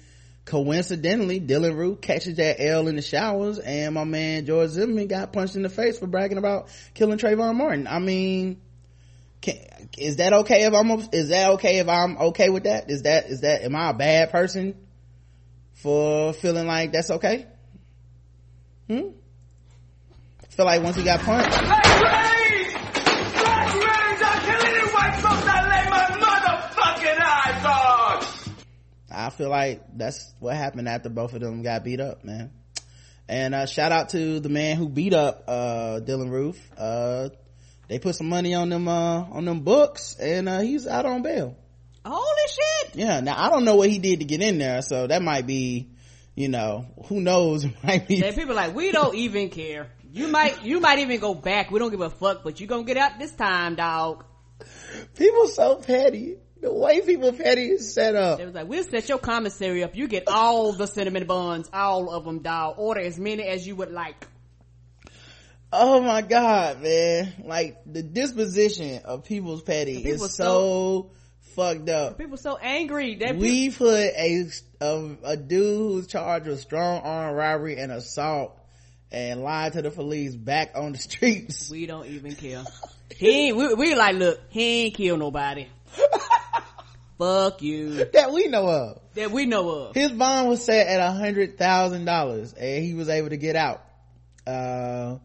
coincidentally, Dylann Roof catches that L in the showers, and my man George Zimmerman got punched in the face for bragging about killing Trayvon Martin. I mean, can, is that okay if I'm is that okay if I'm okay with that? Is that is that am I a bad person for feeling like that's okay? Hmm. I feel like once he got punched. I feel like that's what happened after both of them got beat up, man. And uh, shout out to the man who beat up uh, Dylann Roof. Uh, they put some money on them uh, on them books, and uh, he's out on bail. Holy shit! Yeah. Now I don't know what he did to get in there, so that might be, you know, who knows? might be. And people like we don't even care. You might you might even go back. We don't give a fuck, but you gonna get out this time, dog. People so petty. The way people petty is set up. It was like, we'll set your commissary up. You get all the cinnamon buns, all of them, dog. Order as many as you would like. Oh my god, man. Like, the disposition of people's petty people is so, so, fucked up. People so angry. That we people- put a, a, a dude who's charged with strong arm robbery and assault and lied to the police back on the streets. We don't even care. he we, we like, look, he ain't kill nobody. Fuck you. That we know of. That we know of. His bond was set at a hundred thousand dollars and he was able to get out. Uh,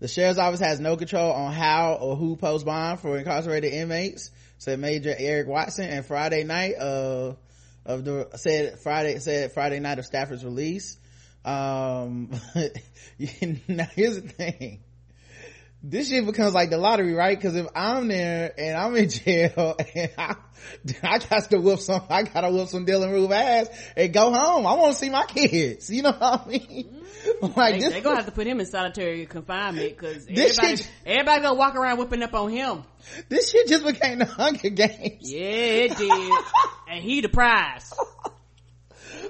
the sheriff's office has no control on how or who posts bond for incarcerated inmates, said Major Eric Watson. And Friday night, uh, of the, said Friday, said Friday night of Stafford's release. Um, now here's the thing this shit becomes like the lottery, right? Because if I'm there and I'm in jail and I, I got to whoop some, I gotta whoop some Dylann Roof ass and go home. I want to see my kids. You know what I mean? Mm-hmm. Like they, this, they're gonna have to put him in solitary confinement because everybody, shit, everybody gonna walk around whipping up on him. This shit just became the Hunger Games. Yeah, it did, and he the prize.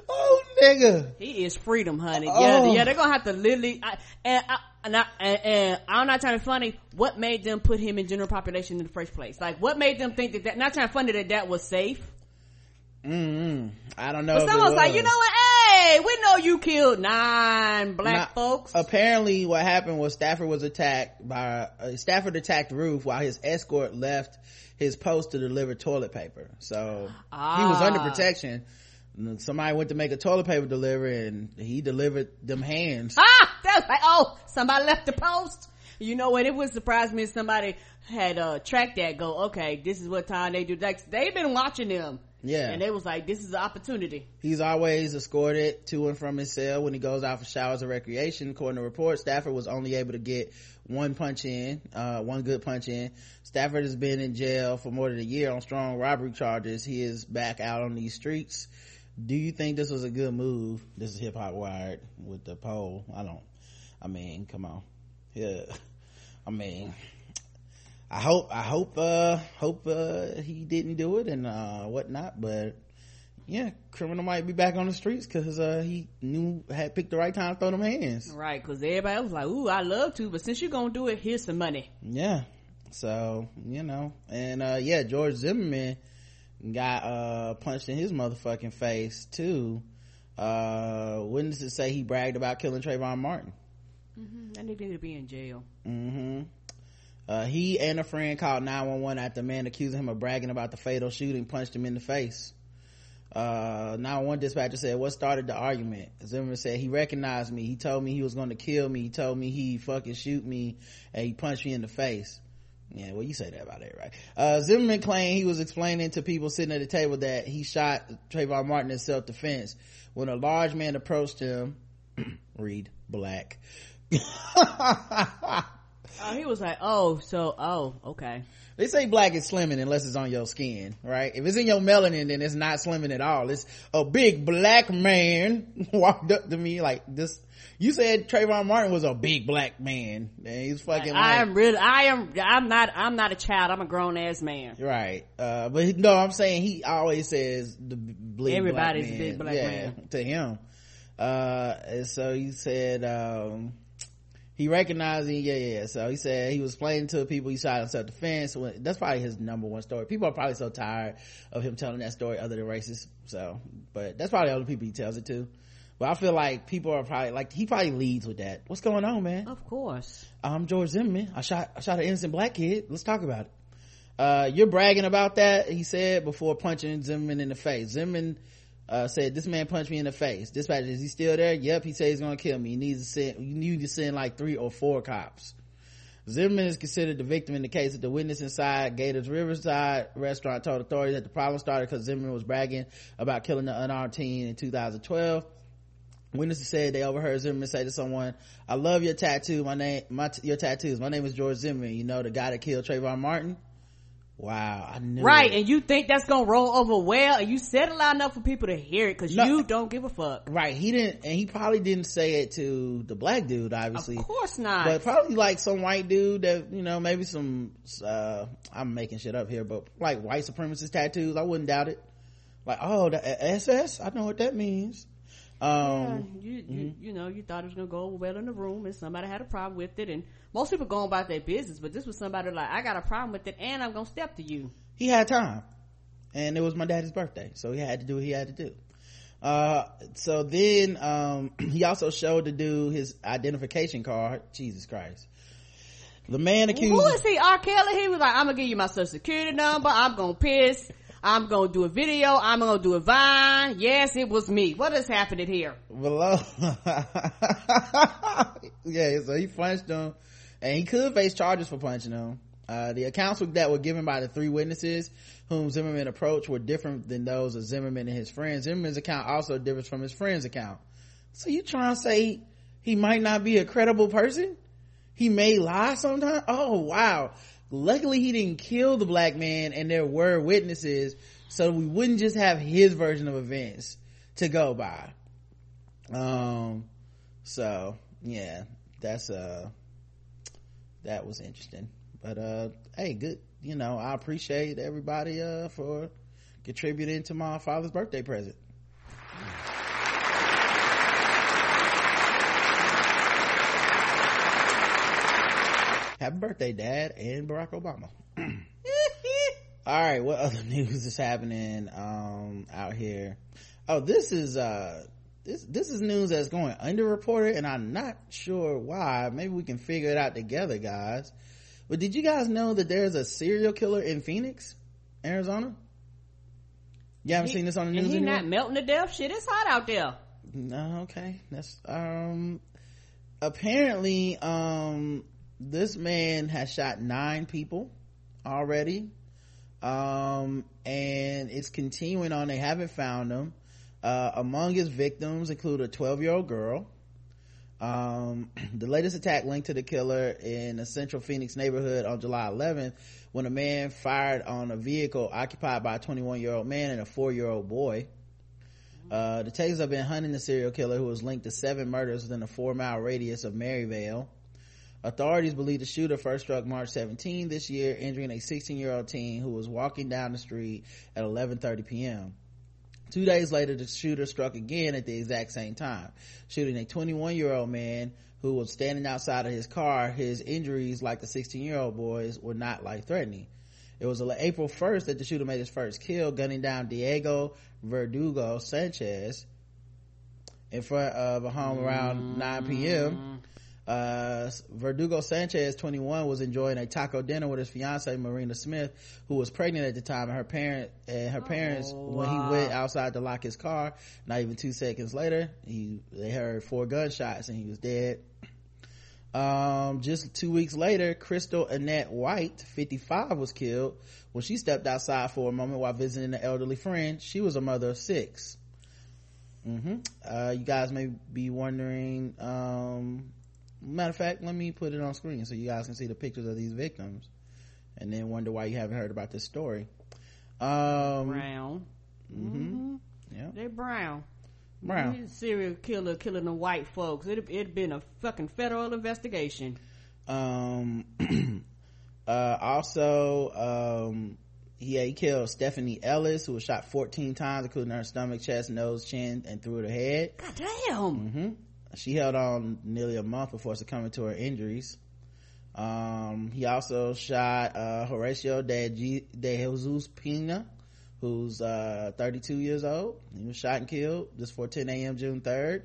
Oh, nigga. He is freedom, honey. Oh. Yeah, yeah, they're gonna have to literally, I, and I, and, I, and, I'm not trying to funny. What made them put him in general population in the first place? Like, what made them think that that, not trying to funny that that was safe? Mm-hmm. I don't know. But someone's like, you know what? Hey, we know you killed nine black Not, folks. Apparently, what happened was Stafford was attacked by uh, Stafford attacked Roof while his escort left his post to deliver toilet paper. So ah. he was under ah. protection somebody went to make a toilet paper delivery and he delivered them hands. Ah! Like, oh, somebody left the post. You know what? It would surprise me if somebody had, uh, tracked that go, okay, this is what time they do. Like, they've been watching them. Yeah. And they was like, this is an opportunity. He's always escorted to and from his cell when he goes out for showers or recreation. According to reports, Stafford was only able to get one punch in, uh, one good punch in. Stafford has been in jail for more than a year on strong robbery charges. He is back out on these streets do you think this was a good move this is hip hop wired with the poll i don't i mean come on. Yeah. I mean i hope i hope uh hope uh he didn't do it and uh whatnot but yeah criminal might be back on the streets because uh he knew had picked the right time to throw them hands. Right because everybody was like ooh i love to but since you're gonna do it here's some money. Yeah. So you know and uh yeah george zimmerman got uh punched in his motherfucking face too. Uh witnesses say he bragged about killing Trayvon Martin mm-hmm. that need to be in jail mm-hmm uh, he and a friend called 911 after a man accusing him of bragging about the fatal shooting punched him in the face uh 911 dispatcher said what started the argument zimmerman said he recognized me he told me he was going to kill me he told me he fucking shoot me and he punched me in the face yeah, well, you say that about it, right? Uh, Zimmerman claimed he was explaining to people sitting at the table that he shot Trayvon Martin in self-defense when a large man approached him. read black. oh, he was like, oh, so, oh, okay. They say black is slimming unless it's on your skin, right? If it's in your melanin, then it's not slimming at all. It's a big black man walked up to me like this you said Trayvon Martin was a big black man. And he's fucking. I am really. I am. I'm not. I'm not a child. I'm a grown ass man. Right. Uh, but no, I'm saying he always says the big Everybody's black man. big black yeah, man to him. Uh, and so he said, um, he recognized him. Yeah, yeah. So he said he was playing to people he shot in self-defense. That's probably his number one story. People are probably so tired of him telling that story other than racist. So, but that's probably the only people he tells it to. But I feel like people are probably like he probably leads with that. What's going on, man? Of course. I'm George Zimmerman. I shot I shot an innocent black kid. Let's talk about it. Uh, you're bragging about that, he said before punching Zimmerman in the face. Zimmerman uh, said, this man punched me in the face. Dispatcher, is he still there? Yep, he said he's gonna kill me. He needs to send, you need to send like three or four cops. Zimmerman is considered the victim in the case of the witness inside Gators Riverside restaurant told authorities that the problem started because Zimmerman was bragging about killing the unarmed teen in 2012. Witnesses said they overheard Zimmerman say to someone, I love your tattoo. My name, my, your tattoos. My name is George Zimmerman. You know, the guy that killed Trayvon Martin? Wow, I knew Right, it. and you think that's gonna roll over well, and you said it loud enough for people to hear it because No. you don't give a fuck. Right, he didn't, and he probably didn't say it to the black dude, obviously. Of course not. But probably like some white dude that, you know, maybe some, uh, I'm making shit up here, but like white supremacist tattoos, I wouldn't doubt it. Like, oh, the SS? I know what that means. Um, Yeah, you, you, you know, you thought it was gonna go over well in the room, and somebody had a problem with it, and most people going about their business, but this was somebody like, I got a problem with it, and I'm gonna step to you. he had time. And it was my daddy's birthday, so he had to do what he had to do. Uh, so then, um, he also showed the dude his identification card. Jesus Christ. The man accused. Who is he? R. Kelly? He was like, I'm gonna give you my social security number. I'm gonna piss. I'm gonna do a video. I'm gonna do a vine. Yes, it was me. What is happening here? below. yeah, so he punched him, and he could face charges for punching him. Uh, the accounts that were given by the three witnesses whom Zimmerman approached were different than those of Zimmerman and his friends. Zimmerman's account also differs from his friend's account. So you trying to say he might not be a credible person? He may lie sometimes? Oh wow. Luckily he didn't kill the black man and there were witnesses so we wouldn't just have his version of events to go by um so yeah that's uh that was interesting. But uh hey good you know i appreciate everybody uh for contributing to my father's birthday present. Happy birthday dad and barack obama. All right what other news is happening um out here? Oh this is uh this this is news that's going underreported and i'm not sure why. Maybe we can figure it out together guys. But did you guys know that there's a serial killer in phoenix arizona? You haven't seen this on the And news he anymore? not melting to death. Shit, it's hot out there. no okay. That's um apparently um this man has shot nine people already. Um and it's continuing on. They haven't found them uh among his victims include a 12 year old girl um the latest attack linked to the killer in a central phoenix neighborhood on july 11th when a man fired on a vehicle occupied by a 21 year old man and a four year old boy uh, detectives have been hunting the serial killer who was linked to seven murders within a four mile radius of Maryvale. Authorities believe the shooter first struck March 17 this year, injuring a 16 year old teen who was walking down the street at 11:30 p.m. Two days later, the shooter struck again at the exact same time, shooting a 21 year old man who was standing outside of his car. His injuries, like the 16 year old boys, were not life threatening. It was April 1st that the shooter made his first kill, gunning down Diego Verdugo Sanchez in front of a home around 9 p.m. Mm. Uh, Verdugo Sanchez, 21, was enjoying a taco dinner with his fiancee Marina Smith, who was pregnant at the time, and her parent and her parents, when he went outside to lock his car, not even two seconds later, he they heard four gunshots and he was dead. Um, just two weeks later, Crystal Annette White, 55, was killed when she stepped outside for a moment while visiting an elderly friend. She was a mother of 6 Mm-hmm. Uh, you guys may be wondering, um, matter of fact, let me put it on screen so you guys can see the pictures of these victims and then wonder why you haven't heard about this story. Um, Brown. hmm yeah. They brown. Brown. He's a Serial killer killing the white folks. It it'd been a fucking federal investigation. Um, uh, also, um, yeah, he killed Stephanie Ellis, who was shot 14 times, including her stomach, chest, nose, chin, and through her head. God damn. hmm she held on nearly a month before succumbing to her injuries. Um, he also shot, uh, Horacio de, G- de Jesus Pina, who's, uh, 32 years old. He was shot and killed just before 10 a.m. June 3rd.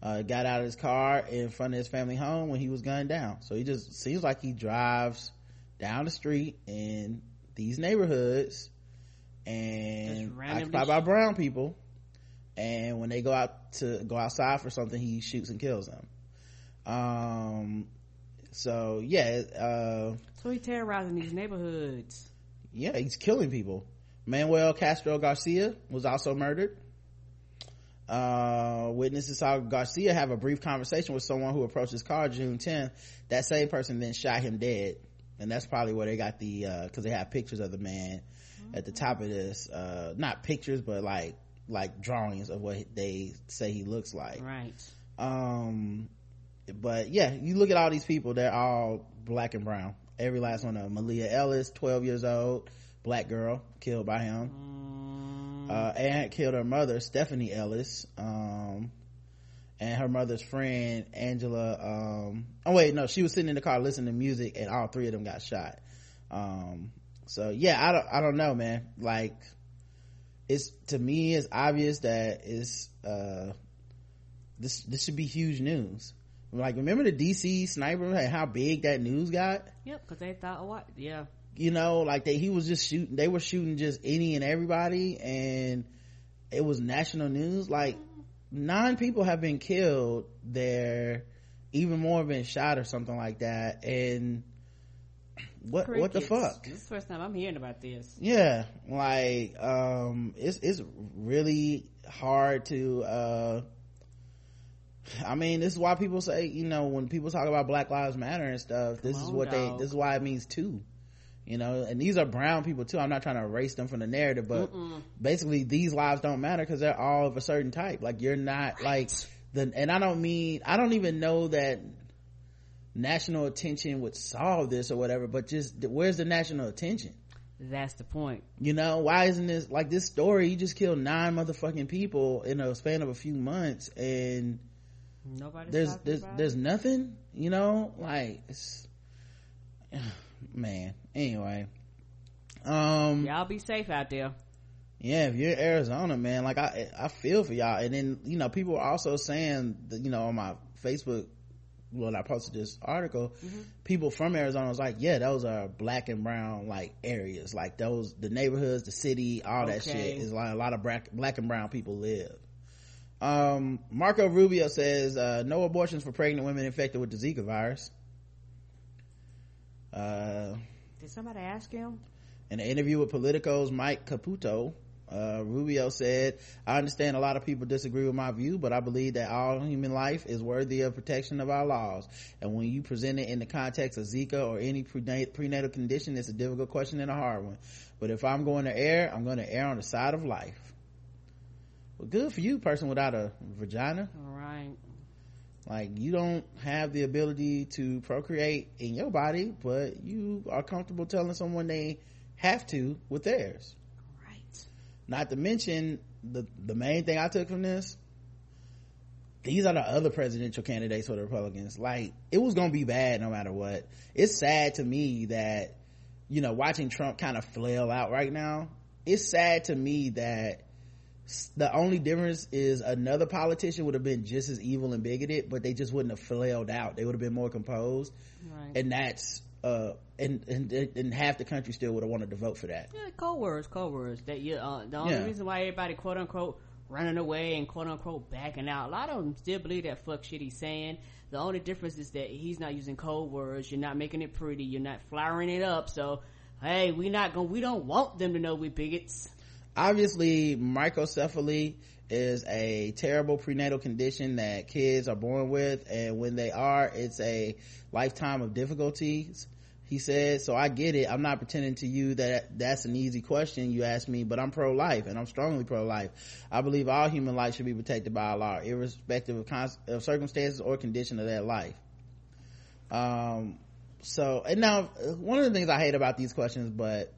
Uh, got out of his car in front of his family home when he was gunned down. So he just seems like he drives down the street in these neighborhoods and occupied by brown people. And when they go out to go outside for something, he shoots and kills them. Um, so yeah, uh, so he terrorizing these neighborhoods. Yeah, he's killing people. Manuel Castro Garcia was also murdered. Uh, witnesses saw Garcia have a brief conversation with someone who approached his car June 10th. That same person then shot him dead. And that's probably where they got the, uh, cause they have pictures of the man mm-hmm. at the top of this, uh, not pictures, but like, like drawings of what they say he looks like. Right. Um, but yeah, you look at all these people, they're all black and brown. Every last one of them. Malia Ellis, 12 years old, black girl, killed by him. Mm. Uh, Aunt killed her mother, Stephanie Ellis, um, and her mother's friend, Angela, um, oh wait, no, she was sitting in the car listening to music and all three of them got shot. Um, so yeah, I don't, I don't know, man. Like, it's, to me, it's obvious that it's, uh, this, this should be huge news like, remember the DC sniper? Like how big that news got? Yep, because they thought, a what? Yeah. You know, like they, he was just shooting, they were shooting just any and everybody and it was national news. Like, nine people have been killed there, even more have been shot or something like that. And what, Crickets. what the fuck? This is the first time I'm hearing about this. Yeah. Like, um, it's, it's really hard to, uh, I mean, this is why people say, you know, when people talk about Black Lives Matter and stuff, this Come is what dog. they, this is why it means too. You know, and these are brown people too. I'm not trying to erase them from the narrative, but Mm-mm. basically these lives don't matter because they're all of a certain type. Like you're not right. like the, and I don't mean, I don't even know that national attention would solve this or whatever, but just where's the national attention? That's the point. You know, why isn't this like this story? You just killed nine motherfucking people in a span of a few months and Nobody. There's there's there's nothing. You know, like it's man. Anyway, um, y'all be safe out there. Yeah, if you're in Arizona, man, like I I feel for y'all. And then you know, people are also saying that you know on my Facebook when I posted this article, mm-hmm. people from Arizona was like, yeah, those are black and brown like areas. Like those, the neighborhoods, the city, all okay. that shit is like a lot of black, black and brown people live. Um, Marco Rubio says, uh, no abortions for pregnant women infected with the Zika virus. Uh, did somebody ask him? In an interview with Politico's Mike Caputo, uh, Rubio said, I understand a lot of people disagree with my view, but I believe that all human life is worthy of protection of our laws. And when you present it in the context of Zika or any prenatal condition, it's a difficult question and a hard one. But if I'm going to err, I'm going to err on the side of life. Well, good for you, person without a vagina. All right. Like you don't have the ability to procreate in your body, but you are comfortable telling someone they have to with theirs. Not to mention the the main thing I took from this. These are the other presidential candidates for the Republicans. Like it was gonna be bad no matter what. It's sad to me that you know watching Trump kind of flail out right now. It's sad to me that the only difference is another politician would have been just as evil and bigoted, but they just wouldn't have flailed out. They would have been more composed. Right. And that's, uh, and, and, and half the country still would have wanted to vote for that. Yeah, code words, code words. That you, uh, the only yeah. reason why everybody quote unquote running away and quote unquote backing out. A lot of them still believe that fuck shit he's saying. The only difference is that he's not using code words. You're not making it pretty. You're not flowering it up. So, hey, we not going we don't want them to know we bigots obviously microcephaly is a terrible prenatal condition that kids are born with and when they are it's a lifetime of difficulties he said. So i get it. I'm not pretending to you that that's an easy question you asked me but i'm pro-life and i'm strongly pro-life. I believe all human life should be protected by law irrespective of, cons- of circumstances or condition of their life. Um so and now one of the things i hate about these questions but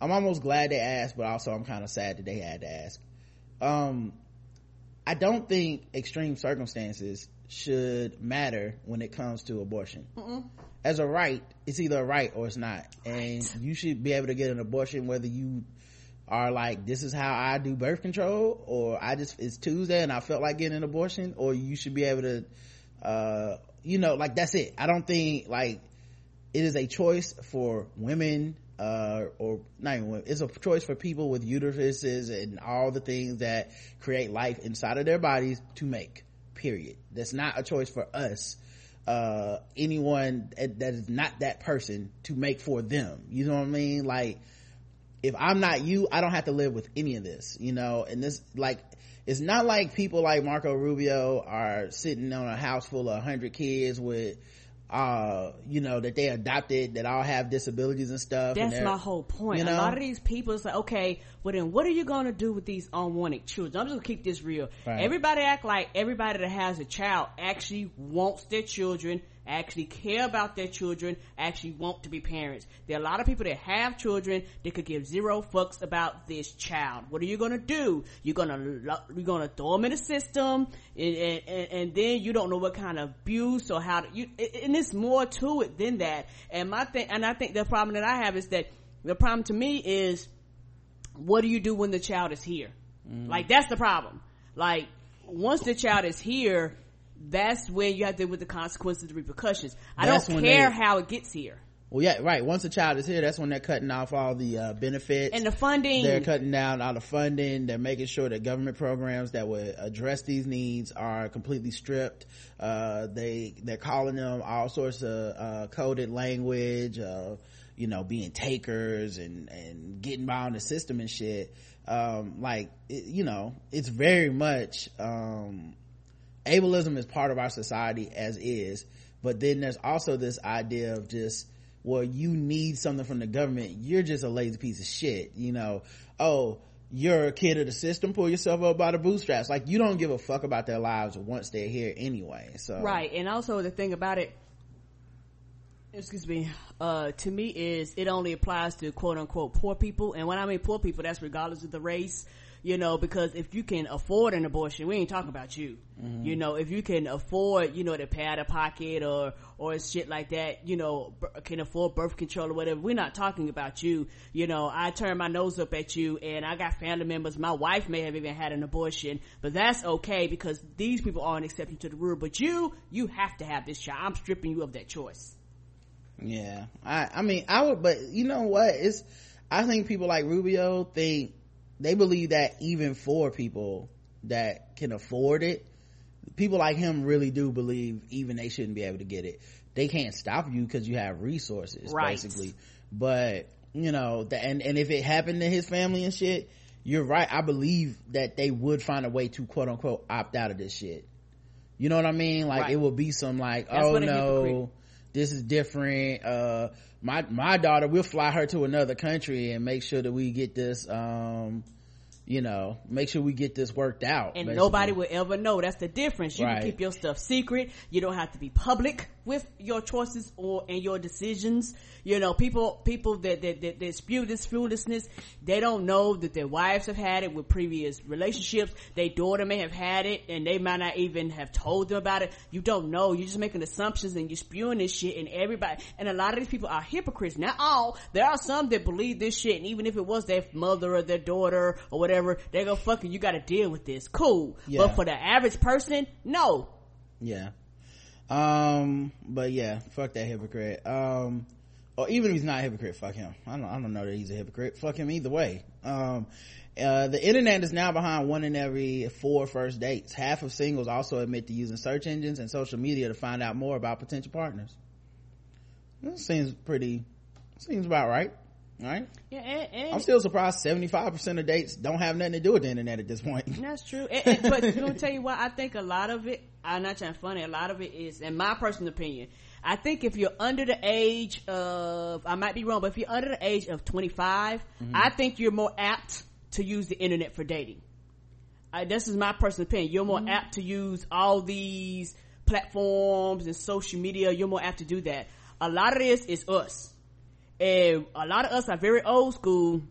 I'm almost glad they asked, but also I'm kind of sad that they had to ask. Um, I don't think extreme circumstances should matter when it comes to abortion. Mm-mm. As a right, it's either a right or it's not. And right. you should be able to get an abortion whether you are like, this is how I do birth control, or I just, it's Tuesday and I felt like getting an abortion, or you should be able to, uh, you know, like that's it. I don't think like it is a choice for women, uh, or not even. It's a choice for people with uteruses and all the things that create life inside of their bodies to make. Period. That's not a choice for us uh anyone that is not that person to make for them you know what i mean like if i'm not you i don't have to live with any of this you know and this like it's not like people like marco rubio are sitting on a house full of 100 kids with uh you know that they adopted that all have disabilities and stuff that's my whole point you know? a lot of these people it's like okay well then what are you gonna do with these unwanted children i'm just gonna keep this real right. everybody act like everybody that has a child actually wants their children actually care about their children, actually want to be parents. There are a lot of people that have children that could give zero fucks about this child. What are you gonna do? You're gonna, you're gonna throw them in the system and, and, and then you don't know what kind of abuse or how to, you, and it's more to it than that. And my thing, and I think the problem that I have is that the problem to me is, what do you do when the child is here? Mm. Like that's the problem. Like once the child is here, that's when you have to deal with the consequences, the repercussions. I don't care they, how it gets here. Well, yeah, right. Once a child is here, that's when they're cutting off all the uh, benefits and the funding. They're cutting down all the funding. They're making sure that government programs that would address these needs are completely stripped. Uh, they they're calling them all sorts of uh, coded language, you know, being takers and and getting by on the system and shit. Um, like it, you know, it's very much. Um, ableism is part of our society as is but then there's also this idea of just well you need something from the government. You're just a lazy piece of shit you know? Oh you're a kid of the system pull yourself up by the bootstraps. Like you don't give a fuck about their lives once they're here anyway so. Right and also the thing about it excuse me uh, to me is it only applies to quote unquote poor people and when i mean poor people that's regardless of the race you know, because if you can afford an abortion, we ain't talking about you. Mm-hmm. You know, if you can afford, you know, to pay out of pocket or, or shit like that, you know, can afford birth control or whatever, we're not talking about you. You know, I turn my nose up at you and I got family members, my wife may have even had an abortion, but that's okay because these people are an exception to the rule. But you, you have to have this child. I'm stripping you of that choice. Yeah. I, I mean, I would, but you know what? It's, I think people like Rubio think they believe that even for people that can afford it people like him really do believe even they shouldn't be able to get it. They can't stop you because you have resources right. basically. But you know the, and and if it happened to his family and shit you're right. I believe that they would find a way to quote unquote opt out of this shit. You know what i mean? Like right. it will be some like That's oh no this is different uh my my daughter we'll fly her to another country and make sure that we get this um you know, make sure we get this worked out. And basically. nobody will ever know. That's the difference. You right. can keep your stuff secret. You don't have to be public with your choices or and your decisions. You know, people people that that, that, that spew this foolishness, they don't know that their wives have had it with previous relationships. Their daughter may have had it, and they might not even have told them about it. You don't know. You're just making assumptions and you're spewing this shit, and everybody and a lot of these people are hypocrites. Not all. There are some that believe this shit, and even if it was their mother or their daughter or whatever, they go fucking. You got to deal with this. Cool. Yeah. But for the average person, no. Yeah um but yeah fuck that hypocrite. Um or even if he's not a hypocrite fuck him. I don't i don't know that he's a hypocrite. Fuck him either way. Um uh, the internet is now behind one in every four first dates. Half of singles also admit to using search engines and social media to find out more about potential partners. That seems pretty seems about right right? Yeah and, and i'm still surprised 75% of dates don't have nothing to do with the internet at this point. That's true. And, but you know tell you what i think a lot of it i'm not trying to funny a lot of it is in my personal opinion i think if you're under the age of i might be wrong but if you're under the age of 25 mm-hmm. i think you're more apt to use the internet for dating. Uh, this is my personal opinion. You're more mm-hmm. apt to use all these platforms and social media. You're more apt to do that. A lot of this is us and a lot of us are very old school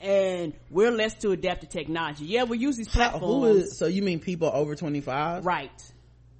and we're less to adapt to technology. Yeah, we use these platforms. so you mean people over 25? Right.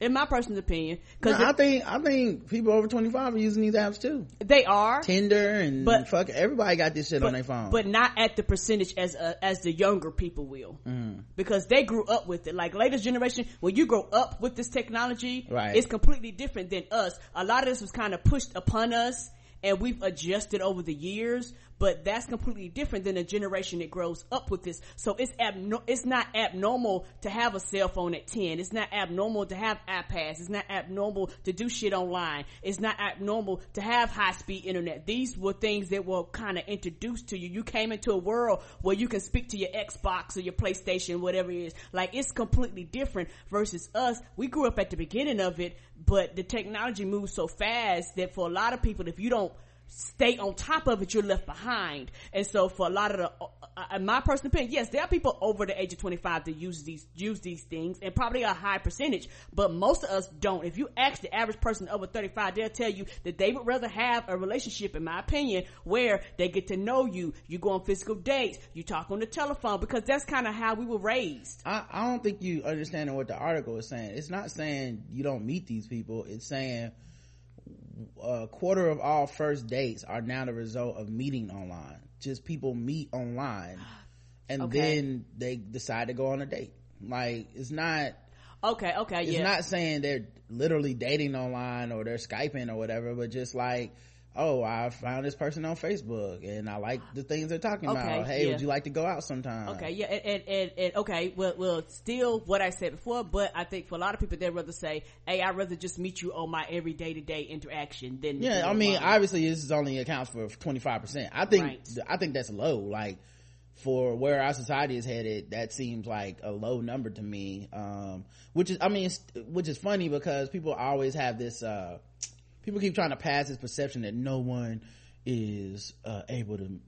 in my personal opinion. Because no, I think I think people over twenty five are using these apps too. They are Tinder and but fuck everybody got this shit but, on their phone, but not at the percentage as uh, as the younger people will, mm. because they grew up with it. Like latest generation, when you grow up with this technology, right. it's completely different than us. A lot of this was kind of pushed upon us and we've adjusted over the years, but that's completely different than a generation that grows up with this. So it's abno- it's not abnormal to have a cell phone at 10. It's not abnormal to have iPads. It's not abnormal to do shit online. It's not abnormal to have high speed internet. These were things that were kind of introduced to you. You came into a world where you can speak to your Xbox or your PlayStation, whatever it is. Like it's completely different versus us. We grew up at the beginning of it, but the technology moves so fast that for a lot of people, if you don't stay on top of it, you're left behind. And so for a lot of the, uh, my personal opinion, yes, there are people over the age of 25 that use these, use these things and probably a high percentage, but most of us don't. If you ask the average person over 35, they'll tell you that they would rather have a relationship, in my opinion, where they get to know you, you go on physical dates, you talk on the telephone, because that's kind of how we were raised. I, I don't think you understand what the article is saying. It's not saying you don't meet these people. It's saying, a quarter of all first dates are now the result of meeting online. Just people meet online and okay. then they decide to go on a date. Like it's not Okay, okay, it's yeah. not saying they're literally dating online or they're Skyping or whatever, but just like oh, I found this person on Facebook and I like the things they're talking okay, about. Hey, yeah. would you like to go out sometime? Okay, yeah, and, and, and, okay, well, well, still what I said before, but I think for a lot of people, they'd rather say, hey, I'd rather just meet you on my every day to day interaction than. Yeah, I mean, obviously this is only accounts for 25%. I think, right. I think that's low. Like, for where our society is headed, that seems like a low number to me. Um, which is, I mean, which is funny because people always have this, uh, people keep trying to pass this perception that no one is uh, able to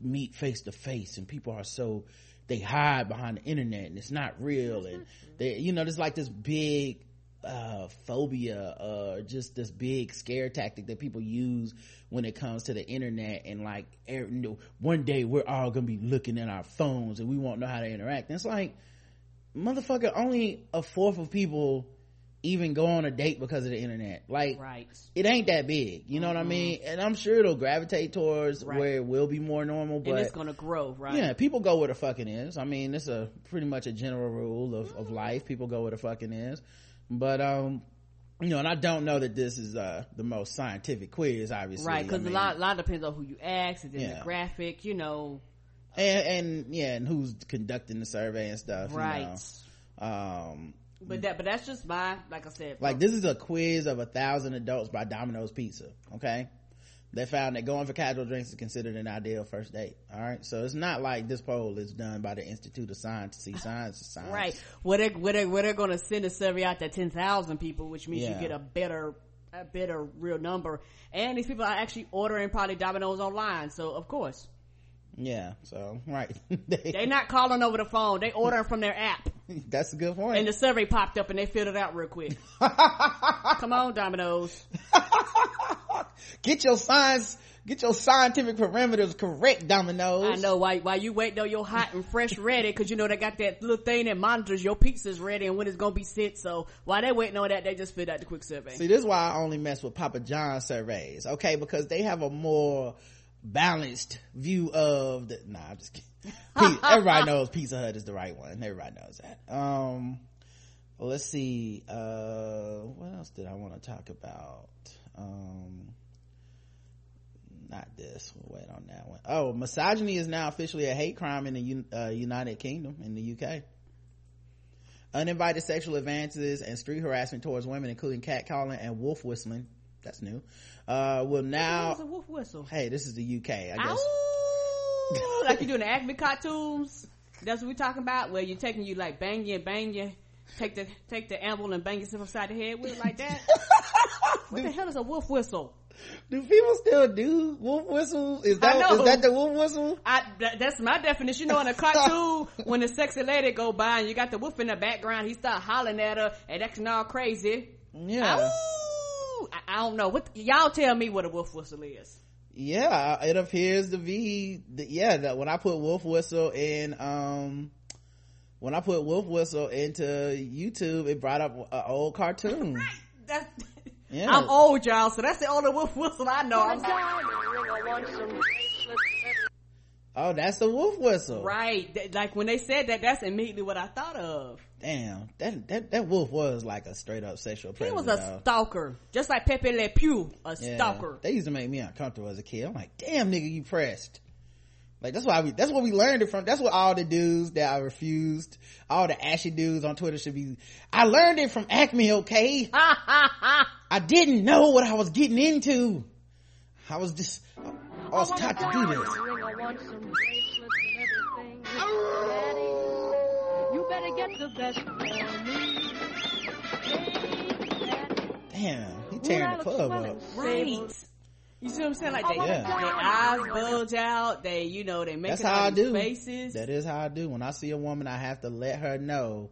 meet face to face and people are so they hide behind the internet and it's not real and they you know there's like this big uh, phobia uh just this big scare tactic that people use when it comes to the internet and like one day we're all gonna be looking at our phones and we won't know how to interact. And it's like motherfucker only a fourth of people even go on a date because of the internet. Like, right. it ain't that big. You know mm-hmm. what I mm-hmm. mean? And I'm sure it'll gravitate towards right. where it will be more normal, but and it's gonna grow, right? Yeah, people go where the fucking is. I mean, it's a pretty much a general rule of, of life. People go where the fucking is. But, um, you know, and I don't know that this is uh, the most scientific quiz, obviously. Right, because I mean, a lot, a lot depends on who you ask, and then yeah. the graphic, you know. And, and, yeah, and who's conducting the survey and stuff. Right. You know. Um, but that, but that's just my, like I said. Like this is a quiz of a thousand adults by Domino's Pizza. Okay. They found that going for casual drinks is considered an ideal first date. All right. So it's not like this poll is done by the Institute of Science. To see, science is science. Right. Where they, where they, where they're going to send a survey out to 10,000 people, which means yeah. you get a better, a better real number. And these people are actually ordering probably Domino's online. So of course. Yeah, so right. they, they not calling over the phone. They ordering from their app. That's a good point. And the survey popped up and they filled it out real quick. Come on, Domino's. get your science, get your scientific parameters correct, Domino's. I know why. Why you waiting on your hot and fresh ready? Because you know they got that little thing that monitors your pizza's ready and when it's gonna be sent. So while they waiting on that, they just filled out the quick survey. See, this is why I only mess with Papa John surveys. Okay, because they have a more balanced view of the nah i'm just kidding. Everybody knows pizza hut is the right one. Everybody knows that. Um well, let's see uh what else did i want to talk about? Um not this we'll wait on that one. Oh, misogyny is now officially a hate crime in the uh, united kingdom in the uk uninvited sexual advances and street harassment towards women including catcalling and wolf whistling that's new uh will now a wolf whistle hey this is the uk i guess Ow! like you're doing the acme cartoons that's what we're talking about where you're taking you like bang you and bang you take the take the amble and bang yourself upside the head with it like that what the hell is a wolf whistle do people still do wolf whistles? Is that is that the wolf whistle? I, that's my definition. You know, in a cartoon, when the sexy lady go by and you got the wolf in the background, he start hollering at her and acting all crazy. Yeah. I don't know what y'all tell me what a wolf whistle is. Yeah, it appears to be. Yeah, that when I put wolf whistle in um when I put wolf whistle into YouTube, it brought up an old cartoon. That's, yeah. I'm old, y'all, so that's the only wolf whistle I know. Oh, that's the wolf whistle. Right. Like when they said that, that's immediately what I thought of. Damn. That, that, that wolf was like a straight up sexual predator. He was a though. stalker. Just like Pepe Le Pew, a yeah. stalker. They used to make me uncomfortable as a kid. I'm like, damn nigga, you pressed. Like that's why we, that's what we learned it from. That's what all the dudes that I refused, all the ashy dudes on Twitter should be. I learned it from Acme, okay? I didn't know what I was getting into. I was just, I was taught to do this. You better get the best from me. Damn, he tearing the club up. Right. You see what I'm saying? Like they, yeah. their eyes bulge out. They, you know, they make That's how I do. faces. That is how I do. When I see a woman, I have to let her know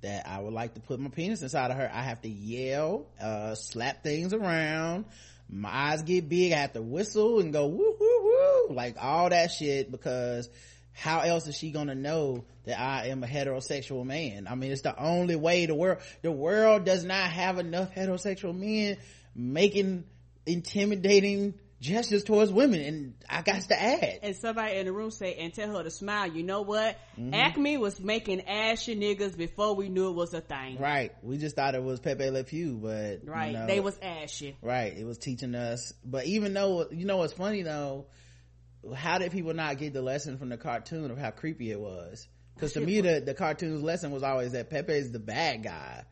that I would like to put my penis inside of her. I have to yell, uh, slap things around. My eyes get big. I have to whistle and go woo woo woo, like all that shit because how else is she gonna know that I am a heterosexual man? I mean, it's the only way the world, the world does not have enough heterosexual men making intimidating gestures towards women and I got to add. And somebody in the room say, and tell her to smile. You know what? Mm-hmm. Acme was making ashy niggas before we knew it was a thing. Right. We just thought it was Pepe Le Pew, but. Right. You know, they was ashy. Right. It was teaching us. But even though, you know what's funny though? How did people not get the lesson from the cartoon of how creepy it was? Cause to me, the, the cartoon's lesson was always that Pepe is the bad guy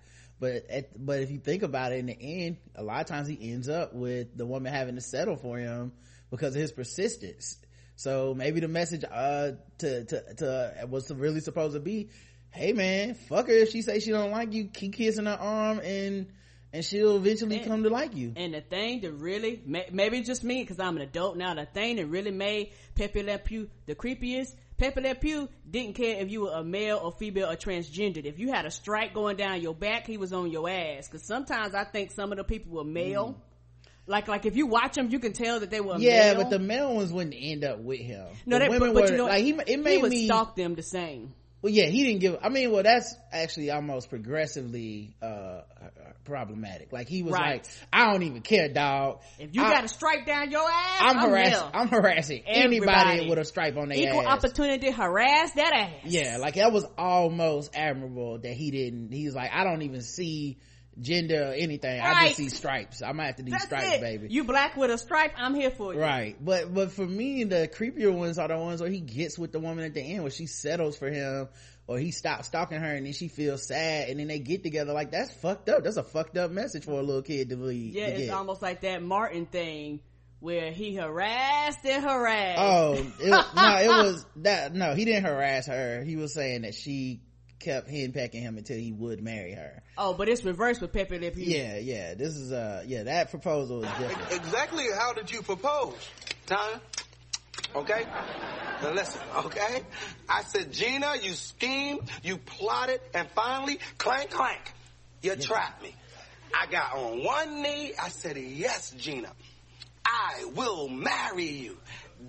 but at, but if you think about it in the end a lot of times he ends up with the woman having to settle for him because of his persistence so maybe the message uh to to to was really supposed to be hey man fuck her if she say she don't like you keep kissing her arm and and she'll eventually and, come to like you. And the thing that really, maybe just me, cause I'm an adult now, the thing that really made Pepe Le Pew the creepiest Pepe Le Pew didn't care if you were a male or female or transgendered. If you had a stripe going down your back, he was on your ass. Cause sometimes I think some of the people were male. Mm. Like, like if you watch them, you can tell that they were yeah, male. but the male ones wouldn't end up with him. No, the women but, but were, you know, like he, it made he would me, stalk them the same. Well, yeah, he didn't give, I mean, well, that's actually almost progressively, uh, problematic. Like he was right. like, I don't even care, dog. If you I, got a stripe down your ass, I'm, I'm harassing, I'm harassing Everybody. anybody with a stripe on their Equal ass. opportunity harass that ass. Yeah, like that was almost admirable that he didn't, he was like, I don't even see, gender or anything. Right. I just see stripes. I might have to do That's stripes, it. baby. You black with a stripe, I'm here for you. Right. But, but for me, the creepier ones are the ones where he gets with the woman at the end, where she settles for him, or he stops stalking her and then she feels sad and then they get together. Like, that's fucked up. That's a fucked up message for a little kid to believe. Yeah, to it's almost like that Martin thing where he harassed and harassed. Oh, it, no, it was that, no, he didn't harass her. He was saying that she kept henpecking him until he would marry her. Oh, but it's reversed with Pepe Le Pew. Yeah, yeah. This is uh yeah, that proposal is different. Exactly how did you propose? Tanya? Okay? Now listen, okay? I said, Gina, you schemed, you plotted, and finally, clank, clank, you yeah. trapped me. I got on one knee, I said, yes, Gina, I will marry you.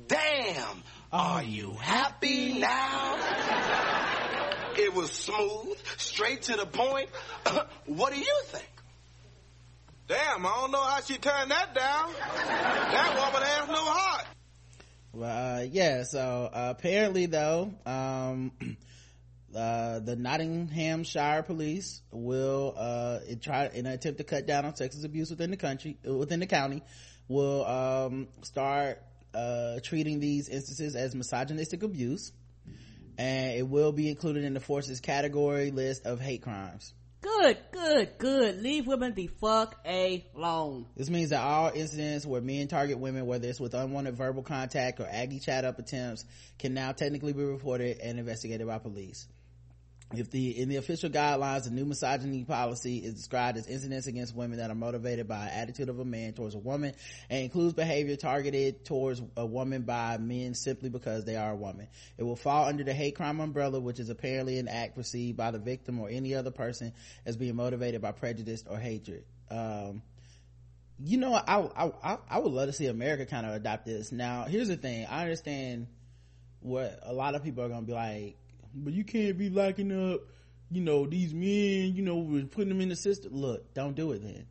Damn, are you happy now? It was smooth, straight to the point. what do you think? Damn, I don't know how she turned that down. That woman has no heart. Well, uh, yeah, so uh, apparently though, um, uh, the Nottinghamshire police will, uh, try, in an attempt to cut down on sexist abuse within the country, within the county, will, um, start, uh, treating these instances as misogynistic abuse and it will be included in the force's category list of hate crimes. Good, good, good. Leave women the fuck alone. This means that all incidents where men target women, whether it's with unwanted verbal contact or aggy chat up attempts, can now technically be reported and investigated by police if the in the official guidelines the new misogyny policy is described as incidents against women that are motivated by an attitude of a man towards a woman and includes behavior targeted towards a woman by men simply because they are a woman. It will fall under the hate crime umbrella which is apparently an act perceived by the victim or any other person as being motivated by prejudice or hatred. Um, you know I, I i would love to see america kind of adopt this. Now here's the thing. I understand what a lot of people are gonna be like but you can't be locking up you know these men you know we're putting them in the system. Look don't do it then.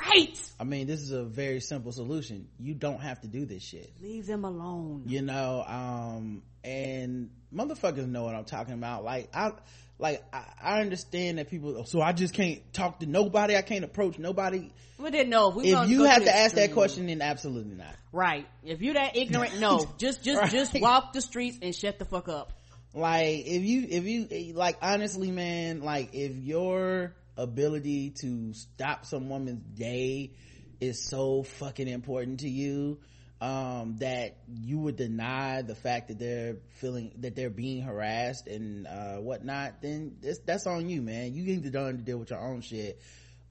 Right. I mean this is a very simple solution. You don't have to do this shit. Leave them alone. You know um and motherfuckers know what i'm talking about. Like i like I, I, understand that people so i just can't talk to nobody. I can't approach nobody. We didn't know if, if you have to ask that question then absolutely not. Right. If you're that ignorant no. Just just right. just walk the streets and shut the fuck up like if you if you like honestly man like if your ability to stop some woman's day is so fucking important to you um, that you would deny the fact that they're feeling that they're being harassed and uh, whatnot, then that's on you, man. You need to learn to deal with your own shit.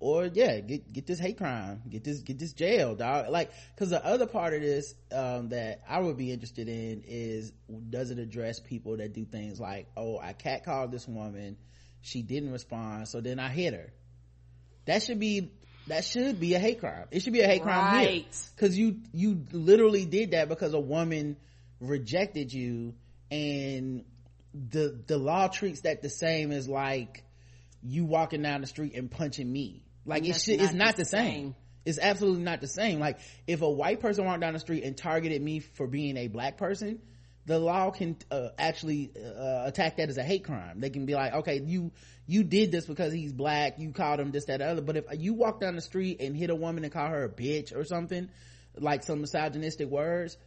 Or yeah, get get this hate crime, get this get this jail, dog. Like, because the other part of this um, that I would be interested in is does it address people that do things like, oh, I catcalled this woman, she didn't respond, so then I hit her. That should be that should be a hate crime. It should be a hate crime right. Cause you, you literally did that because a woman rejected you and the, the law treats that the same as like you walking down the street and punching me. Like it should, not it's not the same. same. It's absolutely not the same. Like if a white person walked down the street and targeted me for being a black person, the law can uh, actually uh, attack that as a hate crime. They can be like, okay, you you did this because he's black. You called him this, that, other. But if you walk down the street and hit a woman and call her a bitch or something, like some misogynistic words,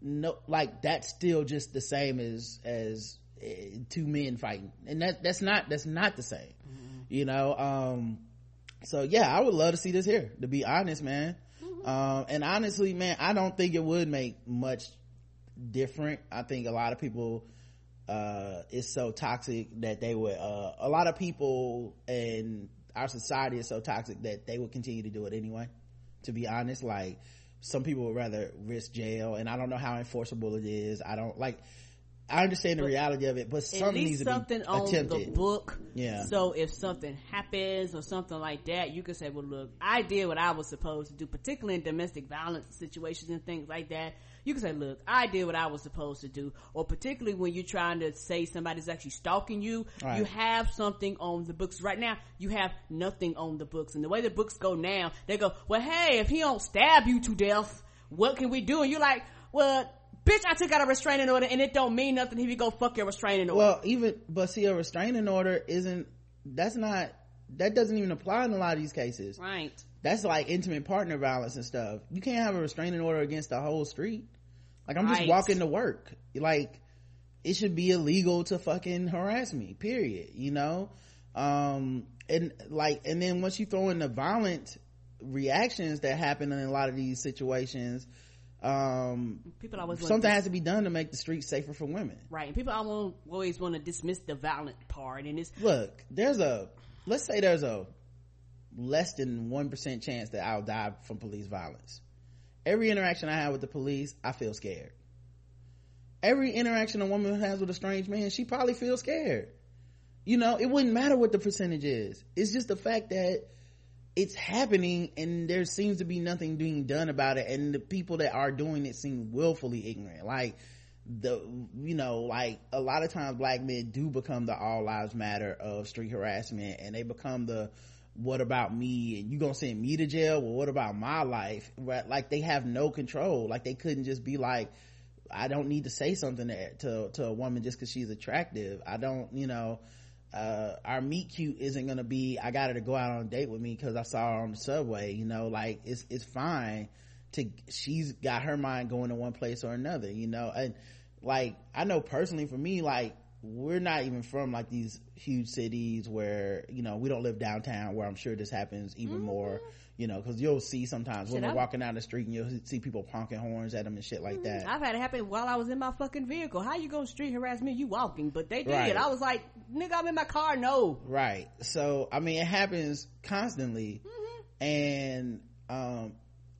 no, like that's still just the same as as uh, two men fighting, and that that's not that's not the same. Mm-hmm. You know. Um, so yeah, I would love to see this here. To be honest, man. Mm-hmm. Um, and honestly, man, I don't think it would make much different. I think a lot of people, uh, it's so toxic that they would, uh, a lot of people in our society is so toxic that they would continue to do it anyway. To be honest, like some people would rather risk jail and I don't know how enforceable it is. I don't like, I understand the reality of it, but something needs to something be on the book. Yeah. So if something happens or something like that, you can say, "Well, look, I did what I was supposed to do, particularly in domestic violence situations and things like that." You can say, "Look, I did what I was supposed to do," or particularly when you're trying to say somebody's actually stalking you, right. you have something on the books. Right now, you have nothing on the books, and the way the books go now, they go, "Well, hey, if he don't stab you to death, what can we do?" And you're like, "Well." Bitch, I took out a restraining order and it don't mean nothing if you go fuck your restraining order. Well, even, but see, a restraining order isn't, that's not, that doesn't even apply in a lot of these cases. Right. That's like intimate partner violence and stuff. You can't have a restraining order against the whole street. Like, I'm right. just walking to work. Like, it should be illegal to fucking harass me, period, you know? Um, and like, and then once you throw in the violent reactions that happen in a lot of these situations, um people always something has to be done to make the streets safer for women. Right and people always want to dismiss the violent part and it's look there's a let's say there's a less than 1% chance that i'll die from police violence. Every interaction i have with the police i feel scared. Every interaction a woman has with a strange man she probably feels scared. You know it wouldn't matter what the percentage is. It's just the fact that it's happening and there seems to be nothing being done about it. And the people that are doing it seem willfully ignorant. Like the you know like a lot of times black men do become the all lives matter of street harassment and they become the what about me? And you gonna send me to jail? Well what about my life? Right? Like they have no control. Like they couldn't just be like i don't need to say something to to, to a woman just because she's attractive. I don't you know uh, our meet cute isn't gonna be i got her to go out on a date with me because i saw her on the subway you know like it's it's fine to she's got her mind going to one place or another you know and like i know personally for me like we're not even from like these huge cities where you know we don't live downtown where i'm sure this happens even mm-hmm. more you know because you'll see sometimes when we're walking down the street and you'll see people honking horns at them and shit like that. I've had it happen while i was in my fucking vehicle. How you gonna street harass me? You walking but they did. Right. i was like nigga i'm in my car no. Right. So i mean it happens constantly. Mm-hmm. and um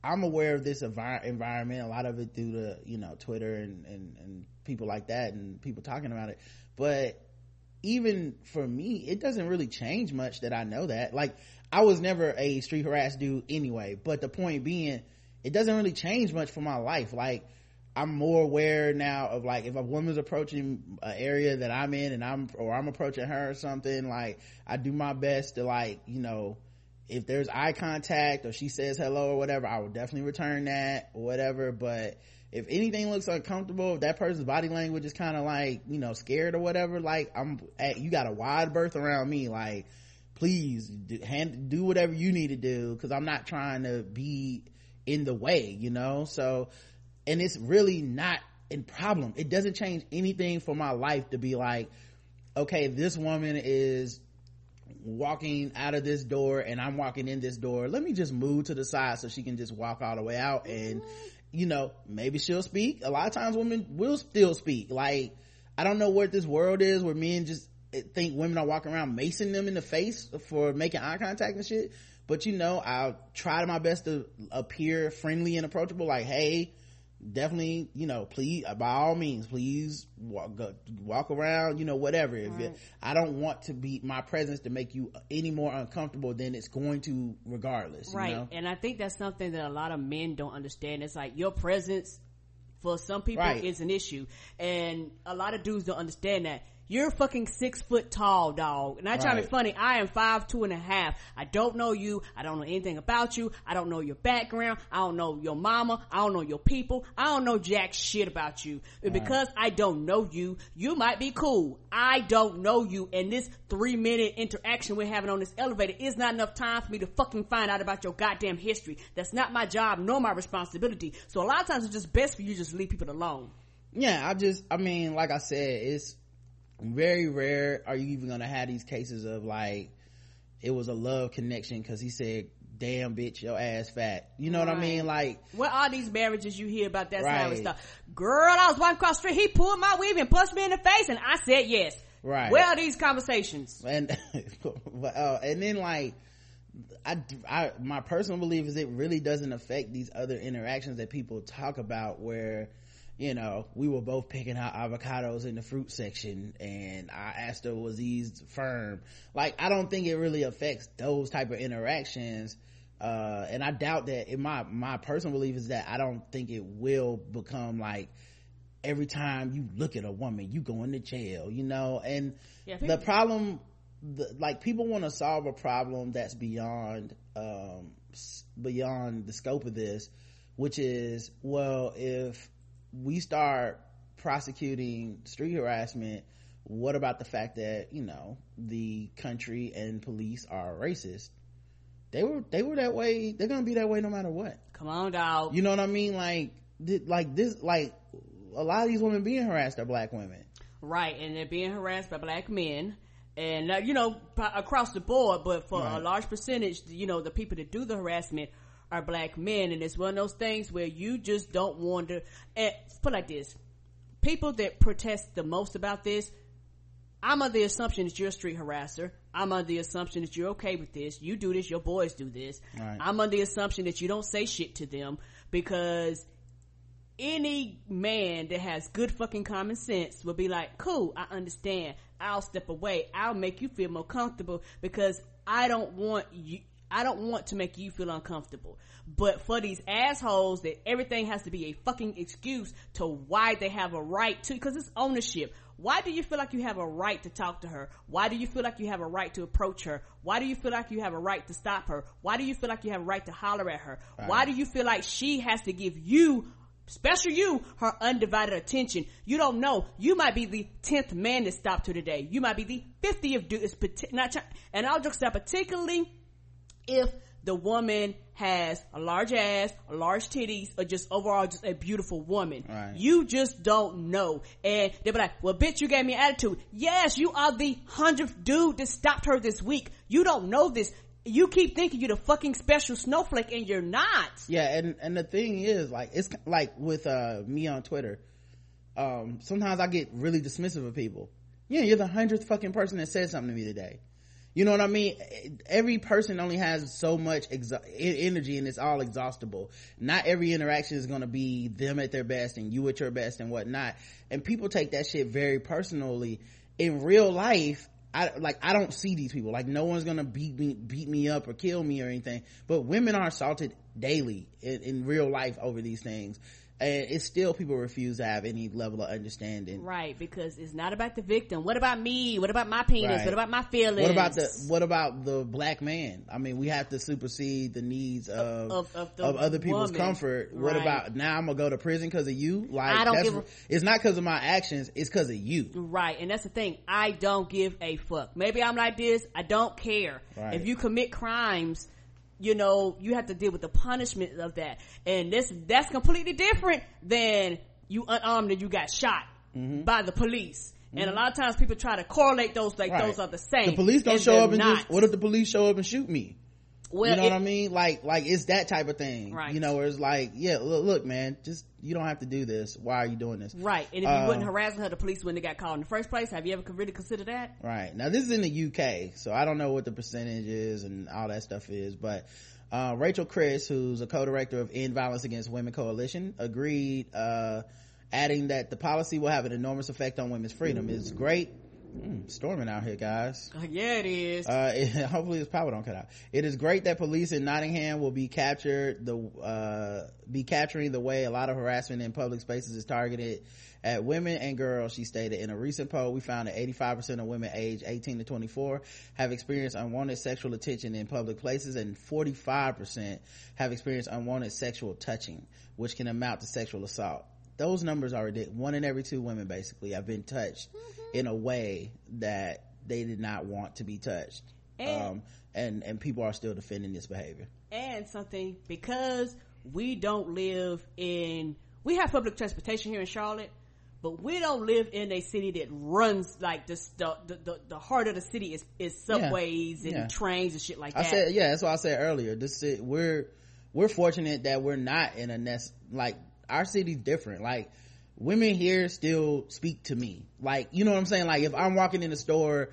i'm aware of this envir- environment a lot of it through the you know twitter and, and and people like that and people talking about it. But even for me it doesn't really change much that i know that. Like i was never a street harass dude anyway but the point being it doesn't really change much for my life like I'm more aware now of like if a woman's approaching an area that I'm in and I'm or I'm approaching her or something, like I do my best to like, you know, if there's eye contact or she says hello or whatever, I will definitely return that or whatever. But if anything looks uncomfortable, if that person's body language is kind of like, you know, scared or whatever, like I'm at, you got a wide berth around me, like please do, hand, do whatever you need to do because I'm not trying to be in the way, you know? So, and it's really not a problem. It doesn't change anything for my life to be like, okay, this woman is walking out of this door and I'm walking in this door. Let me just move to the side so she can just walk all the way out and, mm-hmm. you know, maybe she'll speak. A lot of times women will still speak. Like, I don't know what this world is where men just think women are walking around macing them in the face for making eye contact and shit. But you know, I'll try my best to appear friendly and approachable. Like, hey, definitely, you know, please, uh, by all means, please walk, walk around, you know, whatever. If right. it, I don't want to be my presence to make you any more uncomfortable than it's going to regardless. Right. Know? And I think that's something that a lot of men don't understand. It's like your presence for some people right. is an issue. And a lot of dudes don't understand that you're fucking six foot tall, dog. And I try to be funny. I am five two and a half. I don't know you. I don't know anything about you. I don't know your background. I don't know your mama. I don't know your people. I don't know jack shit about you. And right. because I don't know you, you might be cool. I don't know you. And this three minute interaction we're having on this elevator is not enough time for me to fucking find out about your goddamn history. That's not my job nor my responsibility. So a lot of times it's just best for you to just leave people alone. Yeah, I just, I mean, like I said, it's, very rare are you even gonna have these cases of like it was a love connection because he said damn bitch your ass fat. You know right. what i mean? Like what are these marriages you hear about that right. kind of stuff? Girl i was walking across the street he pulled my weave and punched me in the face and i said yes. Right. Where are these conversations? And uh, and then like I, I my personal belief is it really doesn't affect these other interactions that people talk about where you know, we were both picking out avocados in the fruit section and I asked her, was these firm? Like, I don't think it really affects those type of interactions. Uh, and I doubt that in my, my personal belief is that I don't think it will become like, every time you look at a woman, you go into jail, you know, and yeah, the problem, the, like people want to solve a problem that's beyond, um, beyond the scope of this, which is, well, if we start prosecuting street harassment what about the fact that you know the country and police are racist? They were they were that way they're gonna be that way no matter what. Come on dog you know what i mean? Like like this like a lot of these women being harassed are black women. Right and they're being harassed by black men. And uh, you know across the board but for right. a large percentage you know the people that do the harassment are black men and it's one of those things where you just don't want to and put like this people that protest the most about this i'm under the assumption that you're a street harasser i'm under the assumption that you're okay with this you do this your boys do this right. i'm under the assumption that you don't say shit to them because any man that has good fucking common sense will be like, cool, I understand. I'll step away. I'll make you feel more comfortable because I don't want you, I don't want to make you feel uncomfortable. But for these assholes that everything has to be a fucking excuse to why they have a right to, cause it's ownership. Why do you feel like you have a right to talk to her? Why do you feel like you have a right to approach her? Why do you feel like you have a right to stop her? Why do you feel like you have a right to holler at her? Right. Why do you feel like she has to give you special you her undivided attention you don't know you might be the 10th man that stopped her today you might be the 50th dude is not and i'll just say particularly if the woman has a large ass, a large titties, or just overall just a beautiful woman. Right. You just don't know. And they'll be like, well bitch, you gave me attitude. Yes, you are the hundredth dude that stopped her this week. You don't know this. You keep thinking you're the fucking special snowflake and you're not. Yeah, and, and the thing is, like, it's like with, uh, me on Twitter, um, sometimes I get really dismissive of people. Yeah, you're the hundredth fucking person that said something to me today you know what I mean? Every person only has so much energy and it's all exhaustible. Not every interaction is going to be them at their best and you at your best and whatnot. And people take that shit very personally. In real life, I like I don't see these people. Like no one's gonna beat me beat me up or kill me or anything. But women are assaulted daily in, in real life over these things and it's still people refuse to have any level of understanding. Right because it's not about the victim. What about me? What about my penis? Right. what about my feelings? What about the what about the black man? I mean we have to supersede the needs of of, of, of other people's woman. comfort. What right. about now i'm gonna go to prison because of you? Like I don't give a, it's not because of my actions it's because of you. Right and that's the thing. I don't give a fuck. Maybe i'm like this. I don't care. Right. if you commit crimes you know, you have to deal with the punishment of that. And this, that's completely different than you unarmed and you got shot mm-hmm. by the police. Mm-hmm. And a lot of times people try to correlate those like right. those are the same. The police don't show up and not. just, what if the police show up and shoot me? Well, you know it, what I mean? Like, like it's that type of thing. Right. You know, where it's like, yeah, look, look, man, just, you don't have to do this. Why are you doing this? Right. And if you wouldn't uh, harass her, the police wouldn't have got called in the first place. Have you ever really considered that? Right. Now this is in the UK, so I don't know what the percentage is and all that stuff is, but uh, Rachel Krys, who's a co-director of End Violence Against Women Coalition, agreed, uh, adding that the policy will have an enormous effect on women's freedom. It's great. Mm, storming out here, guys. Uh, yeah, it is. Uh, it, hopefully this power don't cut out. It is great that police in Nottingham will be captured the, uh, be capturing the way a lot of harassment in public spaces is targeted at women and girls, she stated. In a recent poll, we found that 85% of women aged 18 to 24 have experienced unwanted sexual attention in public places and 45% have experienced unwanted sexual touching, which can amount to sexual assault. Those numbers are ridiculous. One in every two women basically have been touched mm-hmm. in a way that they did not want to be touched. And, um, and, and people are still defending this behavior. And something because we don't live in, we have public transportation here in Charlotte, but we don't live in a city that runs like this the the, the heart of the city is is subways yeah. and yeah. trains and shit like that i said yeah that's what i said earlier this we're we're fortunate that we're not in a nest like our city's different like women here still speak to me like you know what i'm saying like if i'm walking in the store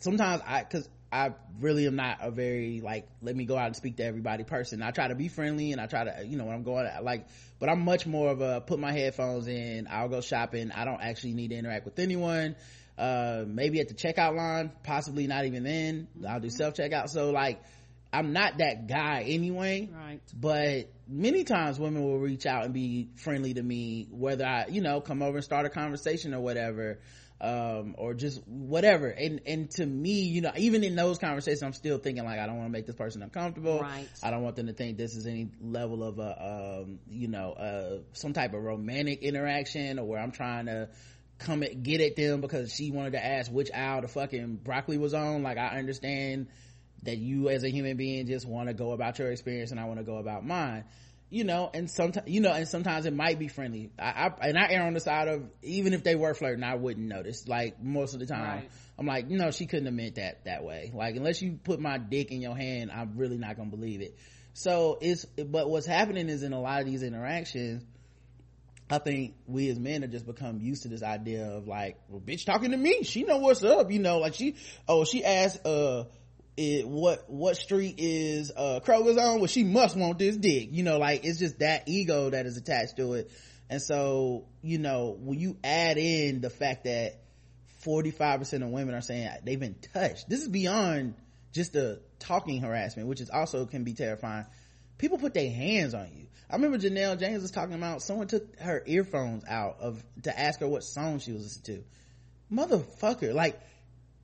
sometimes i because I really am not a very like let me go out and speak to everybody person. I try to be friendly and I try to you know when I'm going like but I'm much more of a put my headphones in, I'll go shopping. I don't actually need to interact with anyone. Uh maybe at the checkout line, possibly not even then. I'll do self checkout. So like I'm not that guy anyway. Right. But many times women will reach out and be friendly to me, whether I, you know, come over and start a conversation or whatever um, or just whatever. And, and to me, you know, even in those conversations, I'm still thinking like, I don't want to make this person uncomfortable. Right. I don't want them to think this is any level of a, um, you know, uh, some type of romantic interaction or where I'm trying to come at, get at them because she wanted to ask which aisle the fucking broccoli was on. Like, I understand that you as a human being just want to go about your experience and I want to go about mine you know, and sometimes, you know, and sometimes it might be friendly. I, I, and I err on the side of, even if they were flirting, I wouldn't notice. Like, most of the time, right. I'm like, no, she couldn't have meant that that way. Like, unless you put my dick in your hand, I'm really not gonna believe it. So it's, but what's happening is in a lot of these interactions, I think we as men have just become used to this idea of like, well, bitch talking to me. She know what's up, you know, like she, oh, she asked, uh, it, what what street is uh Kroger's on? Well, she must want this dick. You know, like it's just that ego that is attached to it. And so, you know, when you add in the fact that 45% of women are saying they've been touched, this is beyond just the talking harassment, which is also can be terrifying. People put their hands on you. I remember Janelle James was talking about someone took her earphones out of to ask her what song she was listening to. Motherfucker, like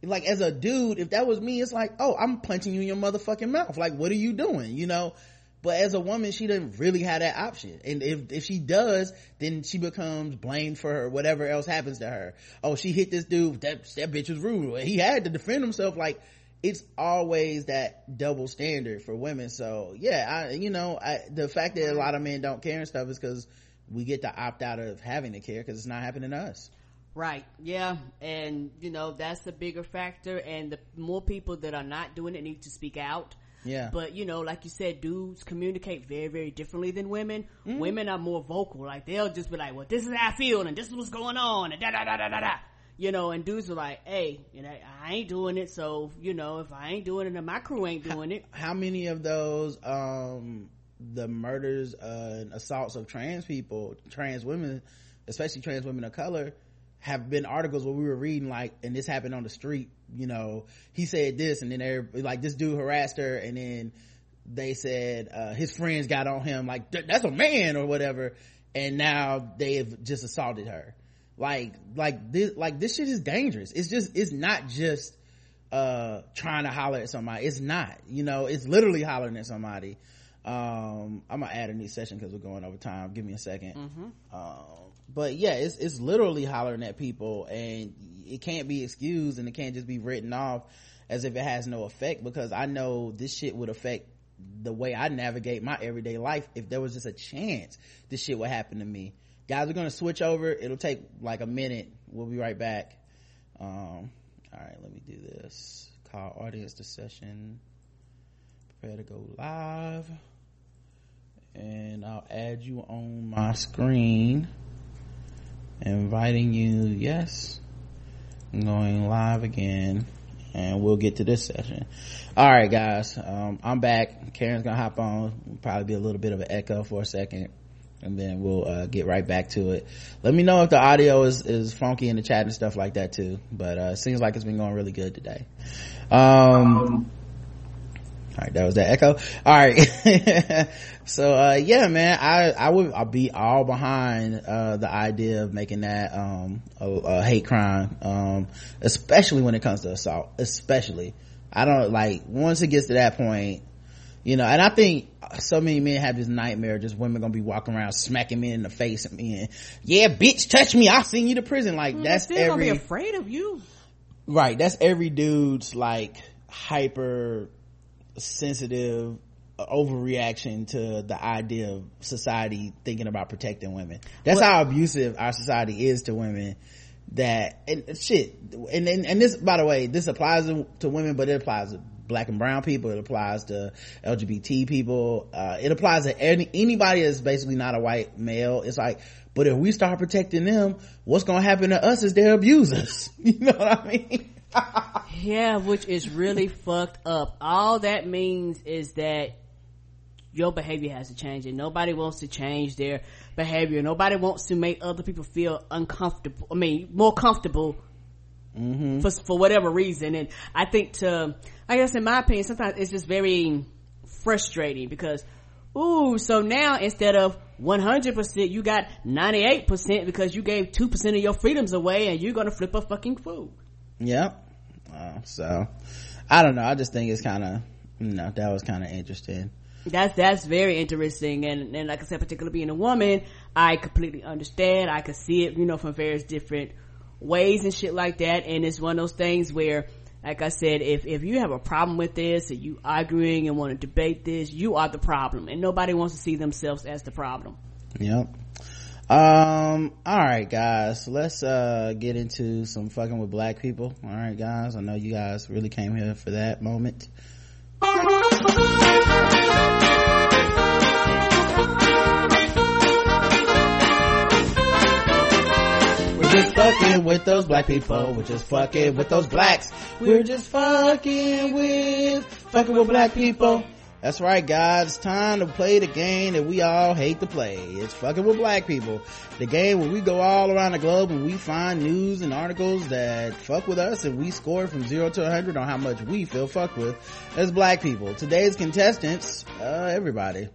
like as a dude if that was me it's like oh i'm punching you in your motherfucking mouth. Like what are you doing you know? But as a woman she doesn't really have that option. And if if she does then she becomes blamed for her whatever else happens to her. Oh she hit this dude that that bitch was rude. He had to defend himself. Like it's always that double standard for women. So yeah i you know I, the fact that a lot of men don't care and stuff is because we get to opt out of having to care because it's not happening to us Right. Yeah. And, you know, that's a bigger factor. And the more people that are not doing it need to speak out. Yeah. But, you know, like you said, dudes communicate very, very differently than women. Mm-hmm. Women are more vocal. Like, they'll just be like, well, this is how I feel and this is what's going on and da da da da da da. You know, and dudes are like, hey, you know, I ain't doing it. So, you know, if I ain't doing it and my crew ain't doing how, it. How many of those, um, the murders uh, and assaults of trans people, trans women, especially trans women of color, have been articles where we were reading like, and this happened on the street, you know, he said this and then like this dude harassed her and then they said, uh, his friends got on him like, that's a man or whatever. and now they've just assaulted her. Like like this like this shit is dangerous. It's just it's not just uh trying to holler at somebody. It's not you know it's literally hollering at somebody. Um i'm gonna add a new session because we're going over time. Give me a 2nd mm-hmm. um, but yeah it's it's literally hollering at people and it can't be excused and it can't just be written off as if it has no effect because i know this shit would affect the way i navigate my everyday life if there was just a chance this shit would happen to me. Guys we're gonna switch over. It'll take like a minute. We'll be right back. Um all right let me do this. Call audience to session. Prepare to go live. And I'll add you on my screen inviting you yes I'm going live again and we'll get to this session. All right guys um, I'm back. Karen's gonna hop on probably be a little bit of an echo for a second and then we'll uh, get right back to it. Let me know if the audio is is funky in the chat and stuff like that too but uh seems like it's been going really good today. Um all right that was that echo. All right so uh yeah man i i would i'll be all behind uh the idea of making that um a, a hate crime um especially when it comes to assault especially. I don't like once it gets to that point you know and i think so many men have this nightmare just women gonna be walking around smacking men in the face and being yeah bitch touch me i'll send you to prison. Like Mm, that's they're gonna be afraid of you. right that's every dude's like hyper sensitive uh, overreaction to the idea of society thinking about protecting women. That's how abusive our society is to women that and shit and and, and this by the way this applies to, women but it applies to black and brown people. It applies to lgbt people. Uh, it applies to any anybody that's basically not a white male. It's like but if we start protecting them what's gonna happen to us is they're abusers. You know what i mean Yeah, which is really fucked up. All that means is that your behavior has to change and nobody wants to change their behavior. Nobody wants to make other people feel uncomfortable. I mean, more comfortable mm-hmm. for, for whatever reason. And I think to, I guess in my opinion, sometimes it's just very frustrating because, ooh, so now instead of 100%, you got 98% because you gave 2% of your freedoms away and you're gonna flip a fucking fool. Yep. Uh, so, I don't know. I just think it's kind of, you know, that was kind of interesting. That's that's very interesting, and and like I said, particularly being a woman, I completely understand. I could see it, you know, from various different ways and shit like that. And it's one of those things where, like I said, if if you have a problem with this, and you arguing and want to debate this, you are the problem, and nobody wants to see themselves as the problem. Yep. Um, all right, guys, let's, uh, get into some fucking with black people. All right, guys. I know you guys really came here for that moment. We're just fucking with those black people. We're just fucking with those blacks. We're just fucking with, fucking with black people. That's right, guys. It's time to play the game that we all hate to play. It's fucking with black people. The game where we go all around the globe and we find news and articles that fuck with us and we score from zero to a hundred on how much we feel fucked with as black people. Today's contestants, uh, everybody.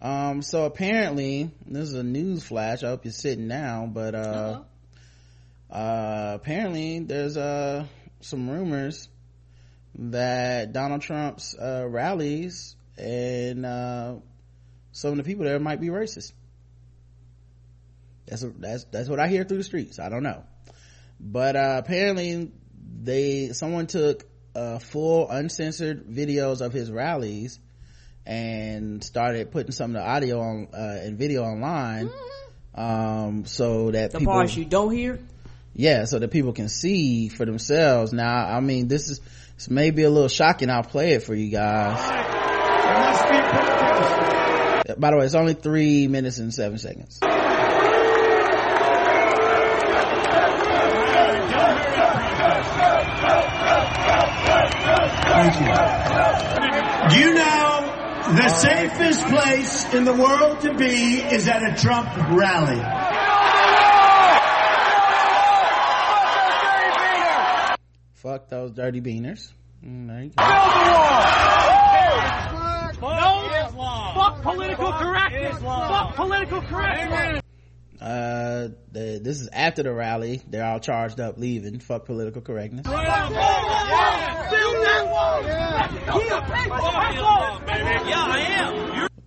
Um, so apparently, this is a news flash. I hope you're sitting down, but, uh, uh, apparently there's, uh, some rumors that Donald Trump's, uh, rallies and, uh, some of the people there might be racist. That's, that's, that's what I hear through the streets. I don't know. But, uh, apparently they, someone took, uh, full uncensored videos of his rallies and started putting some of the audio on uh, and video online um so that The people parts you don't hear, yeah so that people can see for themselves now i mean this is this may be a little shocking i'll play it for you guys by the way it's only three minutes and seven seconds Thank you. Do you know the safest place in the world to be is at a Trump rally? Fuck those dirty beaners Mm, there you go. fuck Fuck political correctness. Fuck political correctness. Uh, the, this is after the rally. They're all charged up, leaving. Fuck political correctness.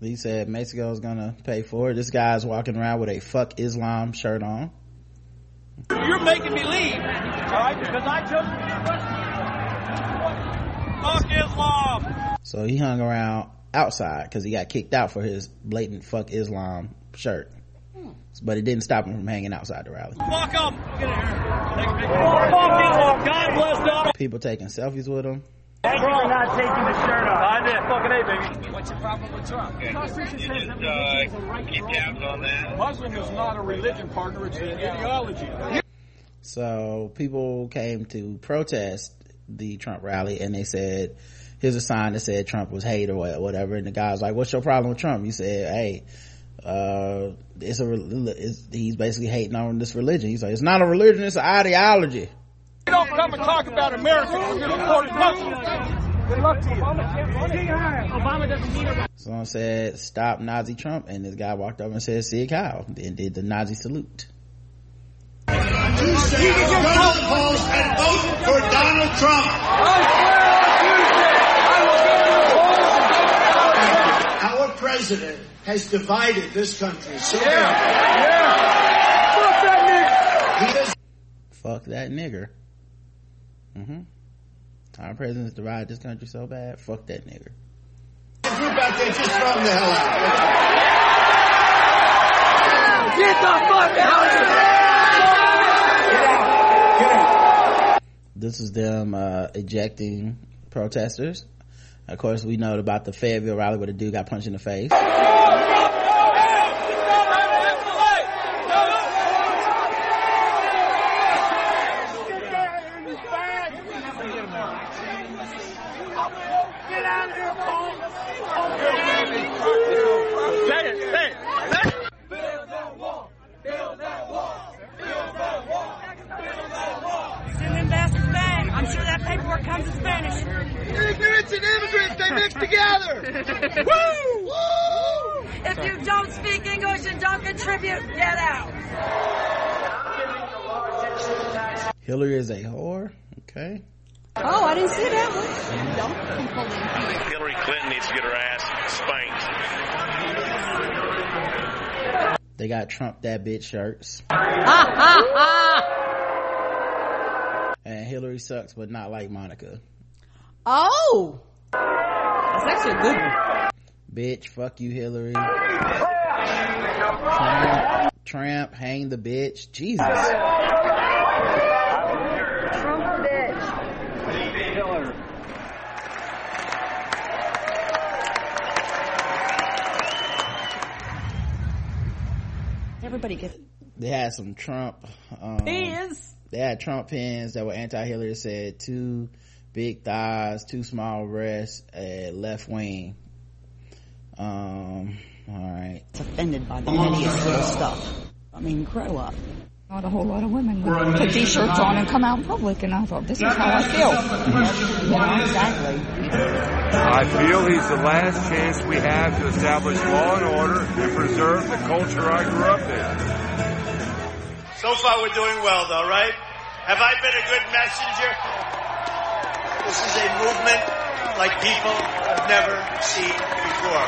He said Mexico's gonna pay for it. This guy's walking around with a "fuck Islam" shirt on. You're making me leave, all right? Because I chose to be Fuck Islam. So he hung around outside because he got kicked out for his blatant "fuck Islam" shirt. Hmm. But it didn't stop him from hanging outside the rally. Fuck them. Fuck Islam. God bless Donald. People taking selfies with him. Thank you for not taking the shirt off. I did. Fucking A, baby. What's your problem with Trump? The Constitution says that religion is a right to vote. Muslim is not a religion, partner. It's an ideology. So people came to protest the Trump rally and they said, here's a sign that said Trump was hate or whatever. And the guy was like, what's your problem with Trump? You said, hey, uh, it's a, it's, he's basically hating on this religion. He's like, it's not a religion, it's an ideology. You don't come and talk about America when you're supporting Good luck to you. Obama doesn't need a Someone said, stop Nazi Trump. And this guy walked over and said, Sieg Heil. And did the Nazi salute. You say go to the polls and vote for Donald Trump. Our president has divided this country so bad. He has Fuck that nigger. Mm-hmm. Our president's divided this country so bad. Fuck that nigger. group out there just throw the hell out. Get the fuck out of here! This is them, uh, ejecting protesters. Of course, we know about the Fayetteville rally where the dude got punched in the face. Get out of here, Paul! Say it, say it, say it! Build that wall! Build that wall! Build that wall! Build that wall! Send them bastards back. I'm sure that paperwork comes in Spanish. Ignorance and immigrants, they mix together! Woo! Woo! If you don't speak English and don't contribute, get out. Hillary is a whore. Okay. Oh, I didn't see that one. Don't Hillary Clinton needs to get her ass spanked. They got Bitch shirts. And Hillary sucks, but not like Monica. Oh, that's actually a good one. Bitch, fuck you, Hillary. Tramp, tramp, hang the bitch. Jesus. Everybody gets They had some Trump, um, pins. they had Trump pins that were anti-Hillary said two big thighs, two small breasts, a left wing. Um, alright. offended by the little stuff. I mean, grow up. Not a whole lot of women would put these shirts on and come out in public, and I thought, this is how I feel. You know, exactly. I feel he's the last chance we have to establish law and order and preserve the culture I grew up in. So far, we're doing well, though, right? Have I been a good messenger? This is a movement like people have never seen before.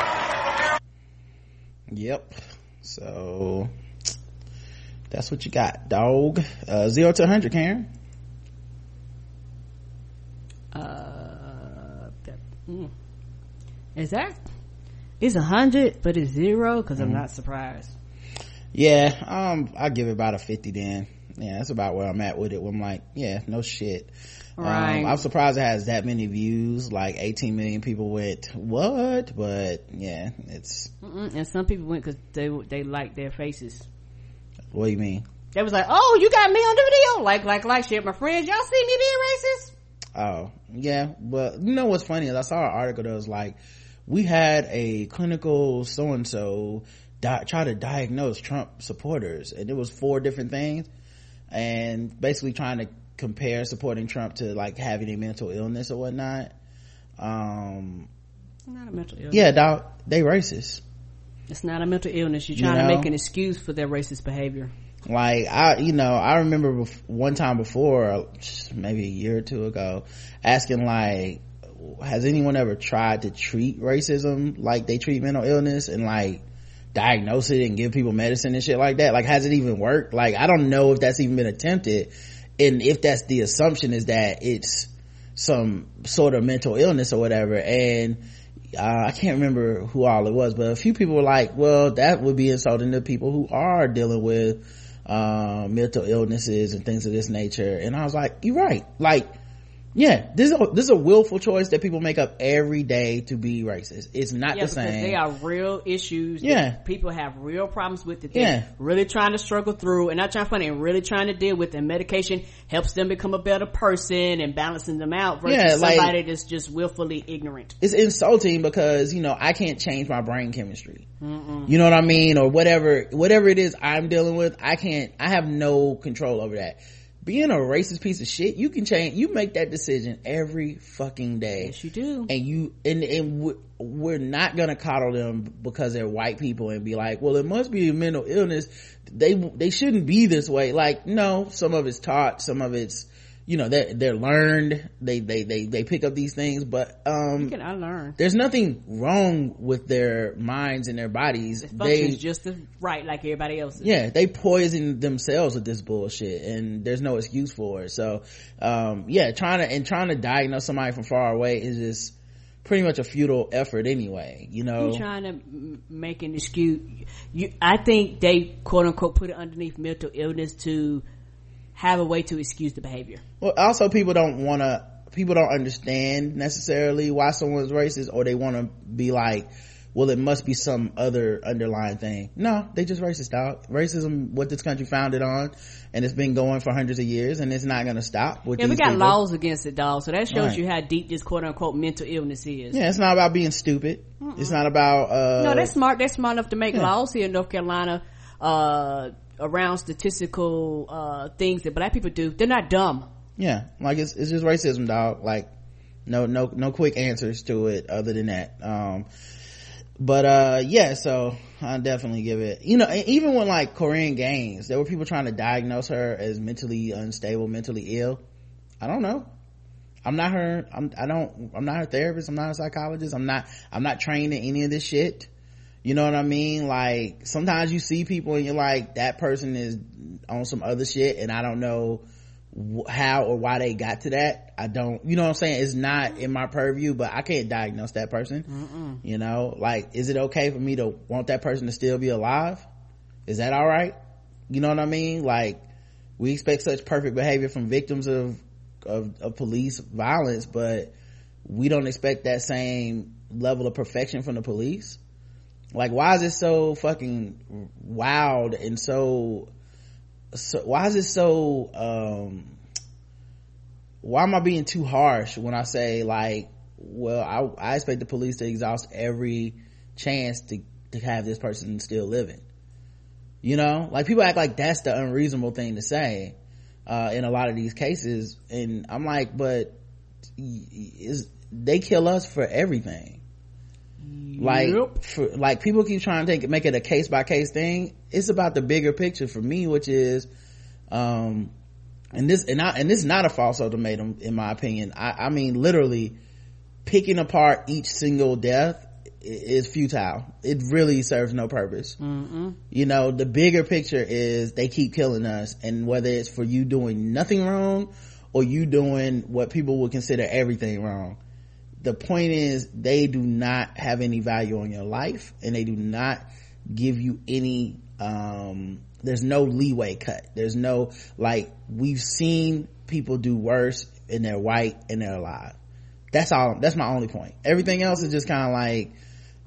Yep. So, that's what you got, dog. Uh, zero to 100, Karen. Uh, that, mm. is that? It's a hundred, but it's zero because I'm Mhm. not surprised. Yeah, um, I give it about a 50 then. Yeah, that's about where I'm at with it. Where I'm like, yeah, no shit. Right. Um, I'm surprised it has that many views. Like 18 million people went, what? But yeah, it's, Mm-mm. And some people went because they they liked their faces. What do you mean? They was like, "Oh, you got me on the video!" Like, like, like, shit. My friends, y'all see me being racist? Oh, yeah, but you know what's funny is I saw an article that was like, we had a clinical so-and-so try to diagnose Trump supporters and it was four different things and basically trying to compare supporting Trump to like having a mental illness or whatnot. Um, Not a mental illness. yeah, dog, they racist. It's not a mental illness. You're trying You know? to make an excuse for their racist behavior. like i you know i remember one time before uh, maybe a year or two ago asking like has anyone ever tried to treat racism like they treat mental illness and like diagnose it and give people medicine and shit like that like has it even worked like i don't know if that's even been attempted and if that's the assumption is that it's some sort of mental illness or whatever and uh, I can't remember who all it was, but a few people were like, well, that would be insulting to people who are dealing with, uh, mental illnesses and things of this nature. And I was like, you're right. Like, yeah, this is a, this is a willful choice that people make up every day to be racist. It's not yeah, the because same. they are real issues. that Yeah. people have real problems with. it. they're Yeah. really trying to struggle through, and not trying to find it, and really trying to deal with. And medication helps them become a better person and balancing them out versus Yeah, like- somebody that's just willfully ignorant. it's insulting because you know I can't change my brain chemistry. You know what I mean, or whatever whatever it is I'm dealing with. I can't. I have no control over that. Being a racist piece of shit, you can change. You make that decision every fucking day. Yes, you do. And you and and we- we're not gonna coddle them because they're white people and be like, well, it must be a mental illness. They they shouldn't be this way. Like, no, some of it's taught, some of it's you know they're they're learned. They they they they pick up these things, but um You can unlearn. there's nothing wrong with their minds and their bodies. They, just as right like everybody else's. yeah, they poison themselves with this bullshit and there's no excuse for it. So, um, yeah, trying to, and trying to diagnose somebody from far away is just pretty much a futile effort anyway, you know? You trying to make an excuse? You, I think they quote unquote put it underneath mental illness to have a way to excuse the behavior. Well, also people don't want to, people don't understand necessarily why someone's racist or they want to be like, well, it must be some other underlying thing. No, they just racist, dog. Racism, what this country founded on, and it's been going for hundreds of years, and it's not going to stop. With Yeah, we got people. laws against it, dog. So that shows Right. you how deep this quote unquote mental illness is. Yeah, it's not about being stupid. It's not about, uh, no, they're smart. They're smart enough to make Yeah. laws here in North Carolina uh, around statistical uh, things that black people do. They're not dumb. yeah, like it's, it's just racism, dog. Like, no, no, no quick answers to it other than that. Um, but, uh, yeah, so I definitely give it, you know, even when like Korryn Gaines, there were people trying to diagnose her as mentally unstable, mentally ill. I don't know. I'm not her, I'm, I don't, I'm not her therapist. I'm not a psychologist. I'm not, I'm not trained in any of this shit. You know what I mean? Like, sometimes you see people and you're like, that person is on some other shit and I don't know how or why they got to that. I don't, you know what I'm saying? It's not in my purview, but I can't diagnose that person. You know, like, is it okay for me to want that person to still be alive? Is that alright? You know what I mean? Like, we expect such perfect behavior from victims of, of, of police violence, but we don't expect that same level of perfection from the police. Like, why is it so fucking wild and so, so why is it so, um, why am I being too harsh when I say like, well, I, I expect the police to exhaust every chance to, to have this person still living. You know, like people act like that's the unreasonable thing to say, uh, in a lot of these cases. And I'm like, but is, they kill us for everything. Like, for, like people keep trying to take make it a case by case thing. It's about the bigger picture for me, which is, um, and this, and I, and this is not a false ultimatum in my opinion. I, I mean, literally picking apart each single death is futile. It really serves no purpose. Mm-mm. You know, the bigger picture is they keep killing us and whether it's for you doing nothing wrong or you doing what people would consider everything wrong. The point is they do not have any value on your life and they do not give you any, um, there's no leeway cut. There's no, like, we've seen people do worse and they're white and they're alive. That's all, that's my only point. Everything else is just kind of like,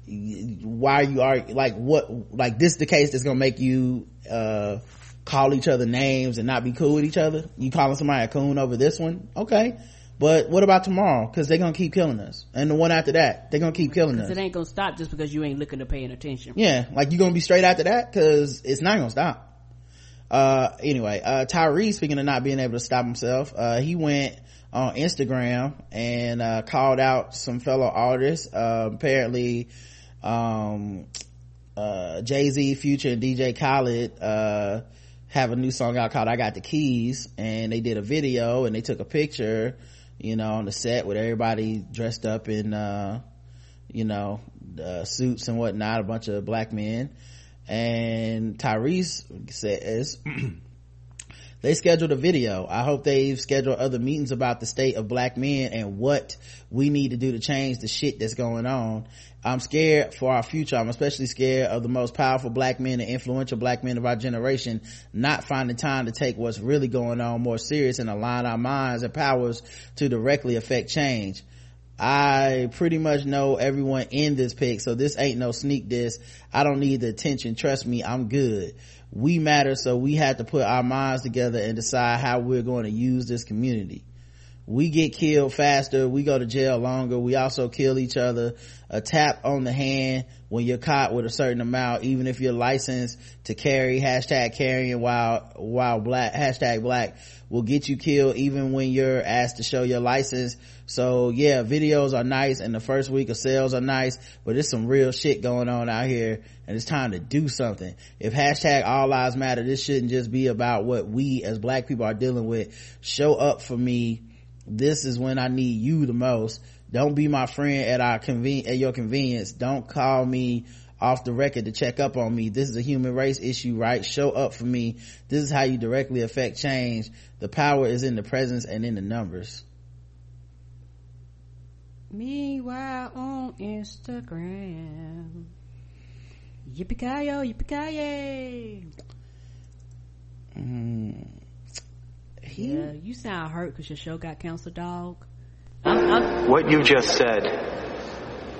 why you are like what like this the case that's gonna make you uh call each other names and not be cool with each other you calling somebody a coon over this one okay but what about tomorrow? Because they're gonna keep killing us. And the one after that they're gonna keep killing us it ain't gonna stop just because you ain't looking or paying attention. yeah like you're gonna be straight after that? Because it's not gonna stop. Uh anyway uh Tyrese speaking of not being able to stop himself uh he went on instagram and uh called out some fellow artists. Uh apparently um uh, Jay-Z, Future, and DJ Khaled, uh, have a new song out called I Got the Keys, and they did a video and they took a picture, you know, on the set with everybody dressed up in, uh, you know, uh, suits and whatnot, a bunch of black men. And Tyrese says, they scheduled a video. I hope they've scheduled other meetings about the state of black men and what we need to do to change the shit that's going on. I'm scared for our future. I'm especially scared of the most powerful black men and influential black men of our generation not finding time to take what's really going on more serious and align our minds and powers to directly affect change. I pretty much know everyone in this pic, so this ain't no sneak diss. I don't need the attention. Trust me, I'm good. We matter, so we have to put our minds together and decide how we're going to use this community. We get killed faster, we go to jail longer, we also kill each other. A tap on the hand when you're caught with a certain amount, even if you're licensed to carry, hashtag carrying while, while black, hashtag black will get you killed even when you're asked to show your license. So yeah, videos are nice and the first week of sales are nice, but there's some real shit going on out here and it's time to do something. If hashtag all lives matter, this shouldn't just be about what we as black people are dealing with. Show up for me. This is when I need you the most. Don't be my friend at our conven- at your convenience. Don't call me off the record to check up on me. This is a human race issue, right? Show up for me. This is how you directly affect change. The power is in the presence and in the numbers. Meanwhile on Instagram. Yippee-ki-yo, yippee-ki-yay. Mm. Yeah, you sound hurt because your show got canceled, dog. What you just said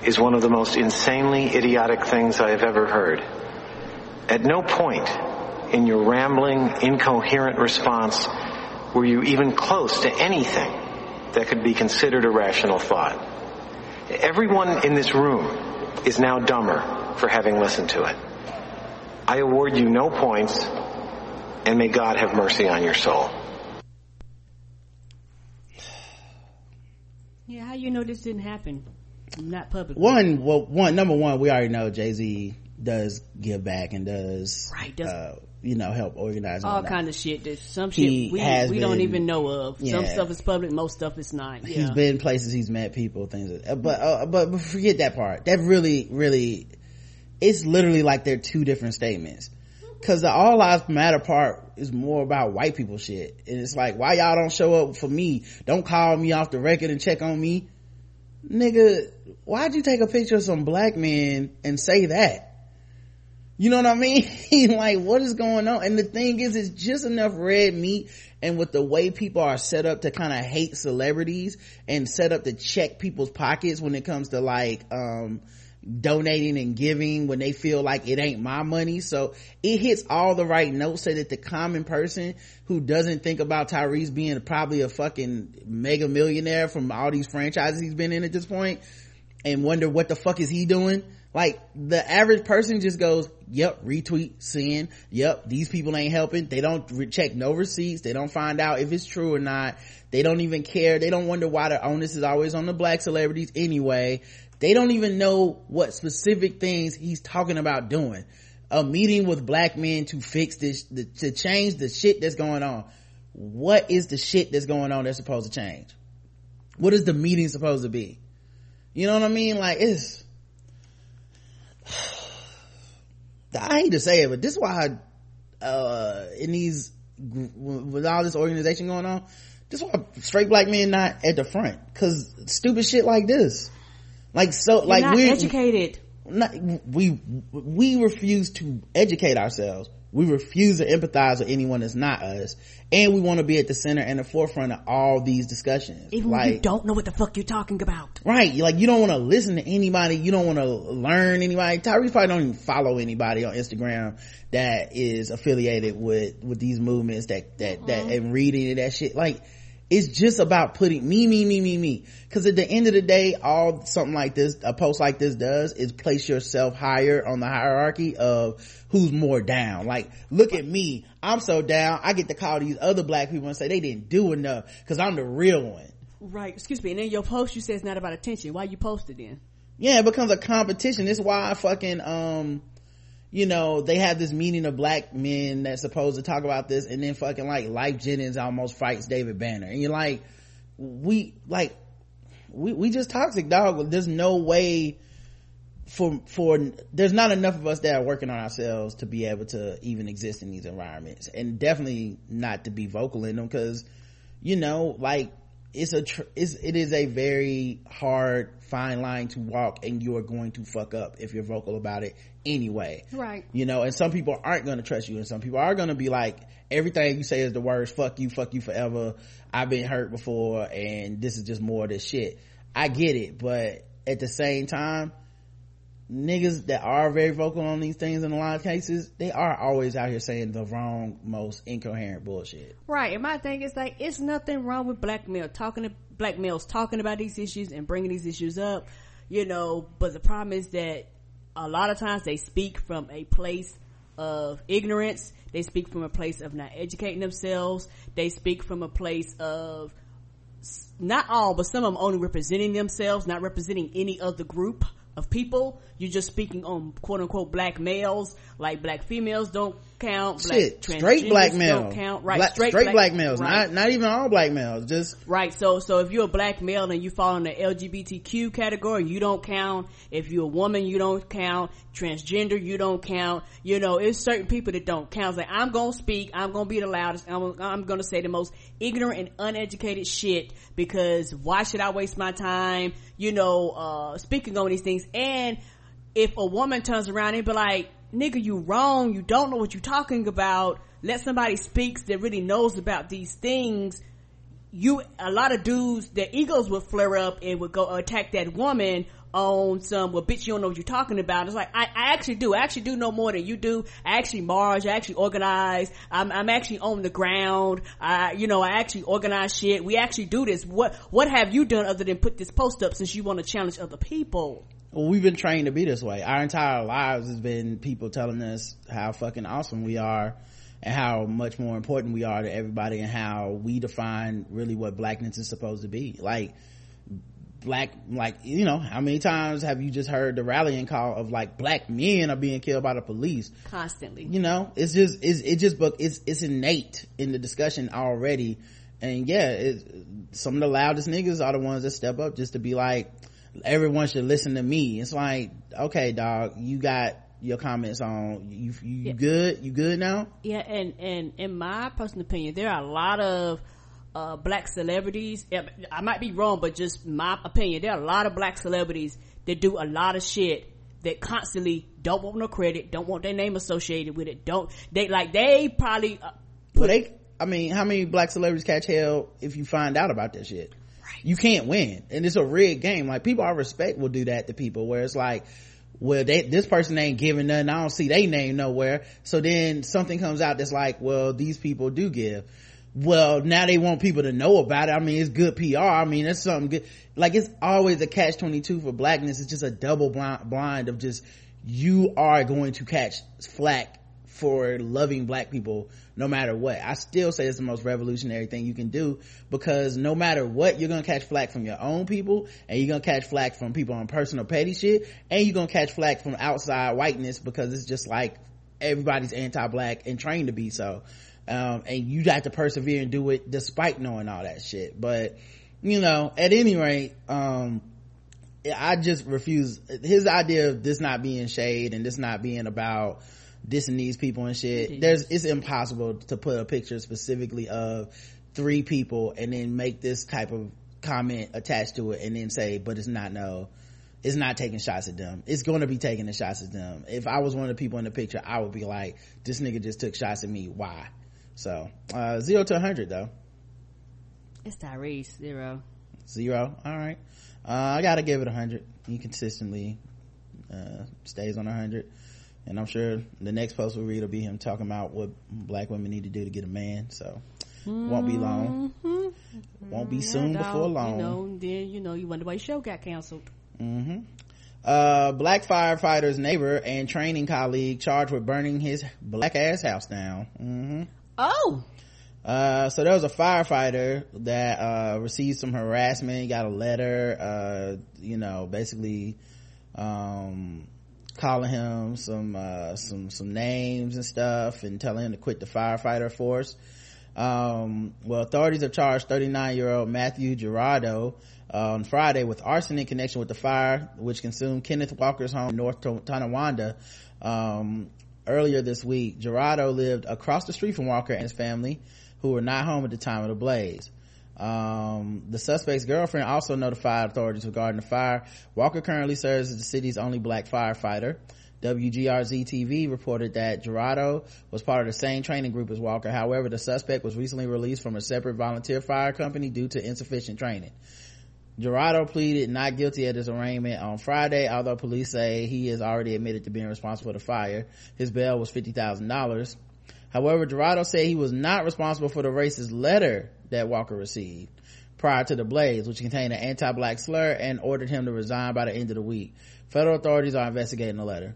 is one of the most insanely idiotic things I have ever heard. At no point in your rambling, incoherent response were you even close to anything that could be considered a rational thought. Everyone in this room is now dumber for having listened to it. I award you no points, and may God have mercy on your soul. Yeah, how you know this didn't happen? Not public. One, well, one, number one, we already know Jay-Z does give back and does, right, does, uh, you know, help organize all kind of shit. That some He shit we, we don't even know of. Some stuff is public, most stuff is not. Yeah. He's been places, he's met people, things, like- uh, but, uh, but, but forget that part. That really, really, it's literally like they're two different statements. Cause the all lives matter part is more about white people shit. And it's like, why y'all don't show up for me? Don't call me off the record and check on me. Nigga, why'd you take a picture of some black men and say that? You know what I mean? like, what is going on? And the thing is, it's just enough red meat. And with the way people are set up to kind of hate celebrities and set up to check people's pockets when it comes to like, um, donating and giving when they feel like it ain't my money. So it hits all the right notes so that the common person who doesn't think about Tyrese being probably a fucking mega millionaire from all these franchises he's been in at this point and wonder what the fuck is he doing? Like the average person just goes, yep, retweet, send, yep, these people ain't helping. They don't re- check no receipts. They don't find out if it's true or not. They don't even care. They don't wonder why the onus is always on the black celebrities anyway. They don't even know what specific things he's talking about doing. A meeting with black men to fix this, the, to change the shit that's going on. What is the shit that's going on that's supposed to change? What is the meeting supposed to be? You know what I mean? Like it's, I hate to say it, but this is why, uh, in these, with all this organization going on, this is why straight black men not at the front. Cause stupid shit like this. Like so, You're like we're educated. Not, we we refuse to educate ourselves. We refuse to empathize with anyone that's not us, and we want to be at the center and the forefront of all these discussions. Even when like, you don't know what the fuck you're talking about. Right. Like you don't want to listen to anybody. You don't want to learn anybody. Tyrese probably don't even follow anybody on Instagram that is affiliated with, with these movements that, that, that, uh-huh. and reading that shit. Like, it's just about putting me, me, me, me, me. Cause at the end of the day, all something like this, a post like this does is place yourself higher on the hierarchy of who's more down. Like, look at me. I'm so down. I get to call these other black people and say they didn't do enough cause I'm the real one. Right. Excuse me. And then your post you say it's not about attention. Why you posted then? Yeah, it becomes a competition. It's why I fucking, um, you know, they have this meeting of black men that's supposed to talk about this and then fucking like Lyfe Jennings almost fights David Banner. And you're like, we, like, we, we just toxic dog. There's no way for, for, there's not enough of us that are working on ourselves to be able to even exist in these environments and definitely not to be vocal in them because, you know, like, it's a tr- it's, it is a very hard fine line to walk and you are going to fuck up if you're vocal about it anyway right you know and some people aren't going to trust you and some people are going to be like everything you say is the worst fuck you fuck you forever i've been hurt before and this is just more of this shit i get it but at the same time niggas that are very vocal on these things in a lot of cases, they are always out here saying the wrong, most incoherent bullshit. Right. And my thing is like, it's nothing wrong with black male talking to black males talking about these issues and bringing these issues up, you know, but the problem is that a lot of times they speak from a place of ignorance. They speak from a place of not educating themselves. They speak from a place of not all, but some of them only representing themselves, not representing any other group of people. You're just speaking on quote unquote black males, like black females don't count. Black Shit, straight black males don't count. Right, black, straight, straight, black, black males, right. not not even all black males. Just right. So so if you're a black male and you fall in the LGBTQ category, you don't count. If you're a woman, you don't count. Transgender, you don't count. You know, it's certain people that don't count. It's like I'm gonna speak. I'm gonna be the loudest. I'm, I'm gonna say the most ignorant and uneducated shit because why should I waste my time? You know, uh, speaking on these things and if a woman turns around and be like, nigga, you wrong. You don't know what you're talking about. Let somebody speaks that really knows about these things. You, a lot of dudes, their egos would flare up and would go attack that woman on some, well, bitch, you don't know what you're talking about. It's like, I, I actually do. I actually do know more than you do. I actually march. I actually organize. I'm, I'm actually on the ground. I, you know, I actually organize shit. We actually do this. What, what have you done other than put this post up since you want to challenge other people? Well, we've been trained to be this way. Our entire lives has been people telling us how fucking awesome we are and how much more important we are to everybody and how we define really what blackness is supposed to be. Like, black, like, you know, how many times have you just heard the rallying call of like black men are being killed by the police? Constantly. You know, it's just, it's, it just, but it's, it's innate in the discussion already. And yeah, it, some of the loudest niggas are the ones that step up just to be like, everyone should listen to me. It's like, okay, dog, you got your comments on you. You, yeah. good? You good now? Yeah, and and in my personal opinion, there are a lot of uh, black celebrities. I might be wrong, but just my opinion, there are a lot of black celebrities that do a lot of shit that constantly don't want no credit, don't want their name associated with it. Don't they like they probably. Uh, well, they. I mean, how many black celebrities catch hell if you find out about that shit? You can't win. And it's a rigged game. Like people i respect will do that to people where it's like well they, this person ain't giving nothing. I don't see their name nowhere. So then something comes out that's like well these people do give. Well now they want people to know about it. I mean it's good pr i mean it's something good. Like it's always a catch 22 for blackness. It's just a double blind, blind of just you are going to catch flack for loving black people no matter what. I still say it's the most revolutionary thing you can do because no matter what, you're gonna catch flack from your own people and you're gonna catch flack from people on personal petty shit and you're gonna catch flack from outside whiteness because it's just like everybody's anti-black and trained to be so. Um, and you got to persevere and do it despite knowing all that shit. But, you know, at any rate, um, I just refuse his idea of this not being shade and this not being about dissing these people and shit. There's, it's impossible to put a picture specifically of three people and then make this type of comment attached to it and then say, but it's not no, it's not taking shots at them. It's going to be taking the shots at them. If I was one of the people in the picture, I would be like, this nigga just took shots at me. Why? So, uh, zero to a hundred though. It's Tyrese, zero. Zero. All right. Uh, I gotta give it a hundred. He consistently, uh, stays on a hundred and I'm sure the next post we read will be him talking about what black women need to do to get a man. So mm-hmm. won't be long. Mm-hmm. Won't be soon yeah, before long. You know, then you know you wonder why your show got canceled. Mm-hmm. Uh, black firefighter's neighbor and training colleague charged with burning his black ass house down. Mm-hmm. Oh. Uh, so there was a firefighter that, uh, received some harassment, got a letter, uh, you know, basically, um, calling him some uh, some some names and stuff and telling him to quit the firefighter force. Um, well authorities have charged 39 year old matthew gerardo uh, on friday with arson in connection with the fire which consumed kenneth walker's home in north tonawanda. Um, earlier this week gerardo lived across the street from walker and his family who were not home at the time of the blaze um, the suspect's girlfriend also notified authorities regarding the fire. Walker currently serves as the city's only black firefighter. WGRZ TV reported that Gerardo was part of the same training group as Walker. However, the suspect was recently released from a separate volunteer fire company due to insufficient training. Gerardo pleaded not guilty at his arraignment on Friday, although police say he has already admitted to being responsible for the fire. His bail was $50,000. However, Gerardo said he was not responsible for the racist letter that Walker received prior to the blaze, which contained an anti-black slur and ordered him to resign by the end of the week. Federal authorities are investigating the letter.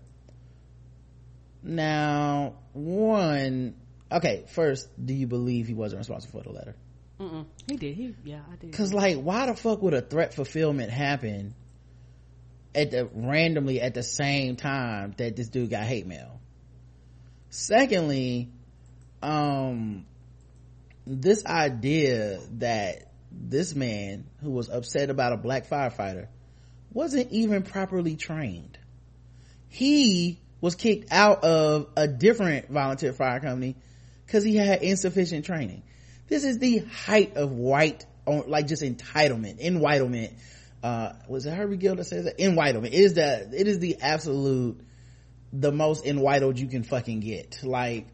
Now, one, okay, first, do you believe he wasn't responsible for the letter? Mm-mm. He did. He yeah, I did. Cause like, why the fuck would a threat fulfillment happen at the randomly at the same time that this dude got hate mail? Secondly, um, this idea that this man who was upset about a black firefighter wasn't even properly trained. He was kicked out of a different volunteer fire company because he had insufficient training. This is the height of white, like just entitlement, entitlement. Uh, was it Herbie Gill that says that? Entitlement. It is the, it is the absolute, the most entitled you can fucking get. Like,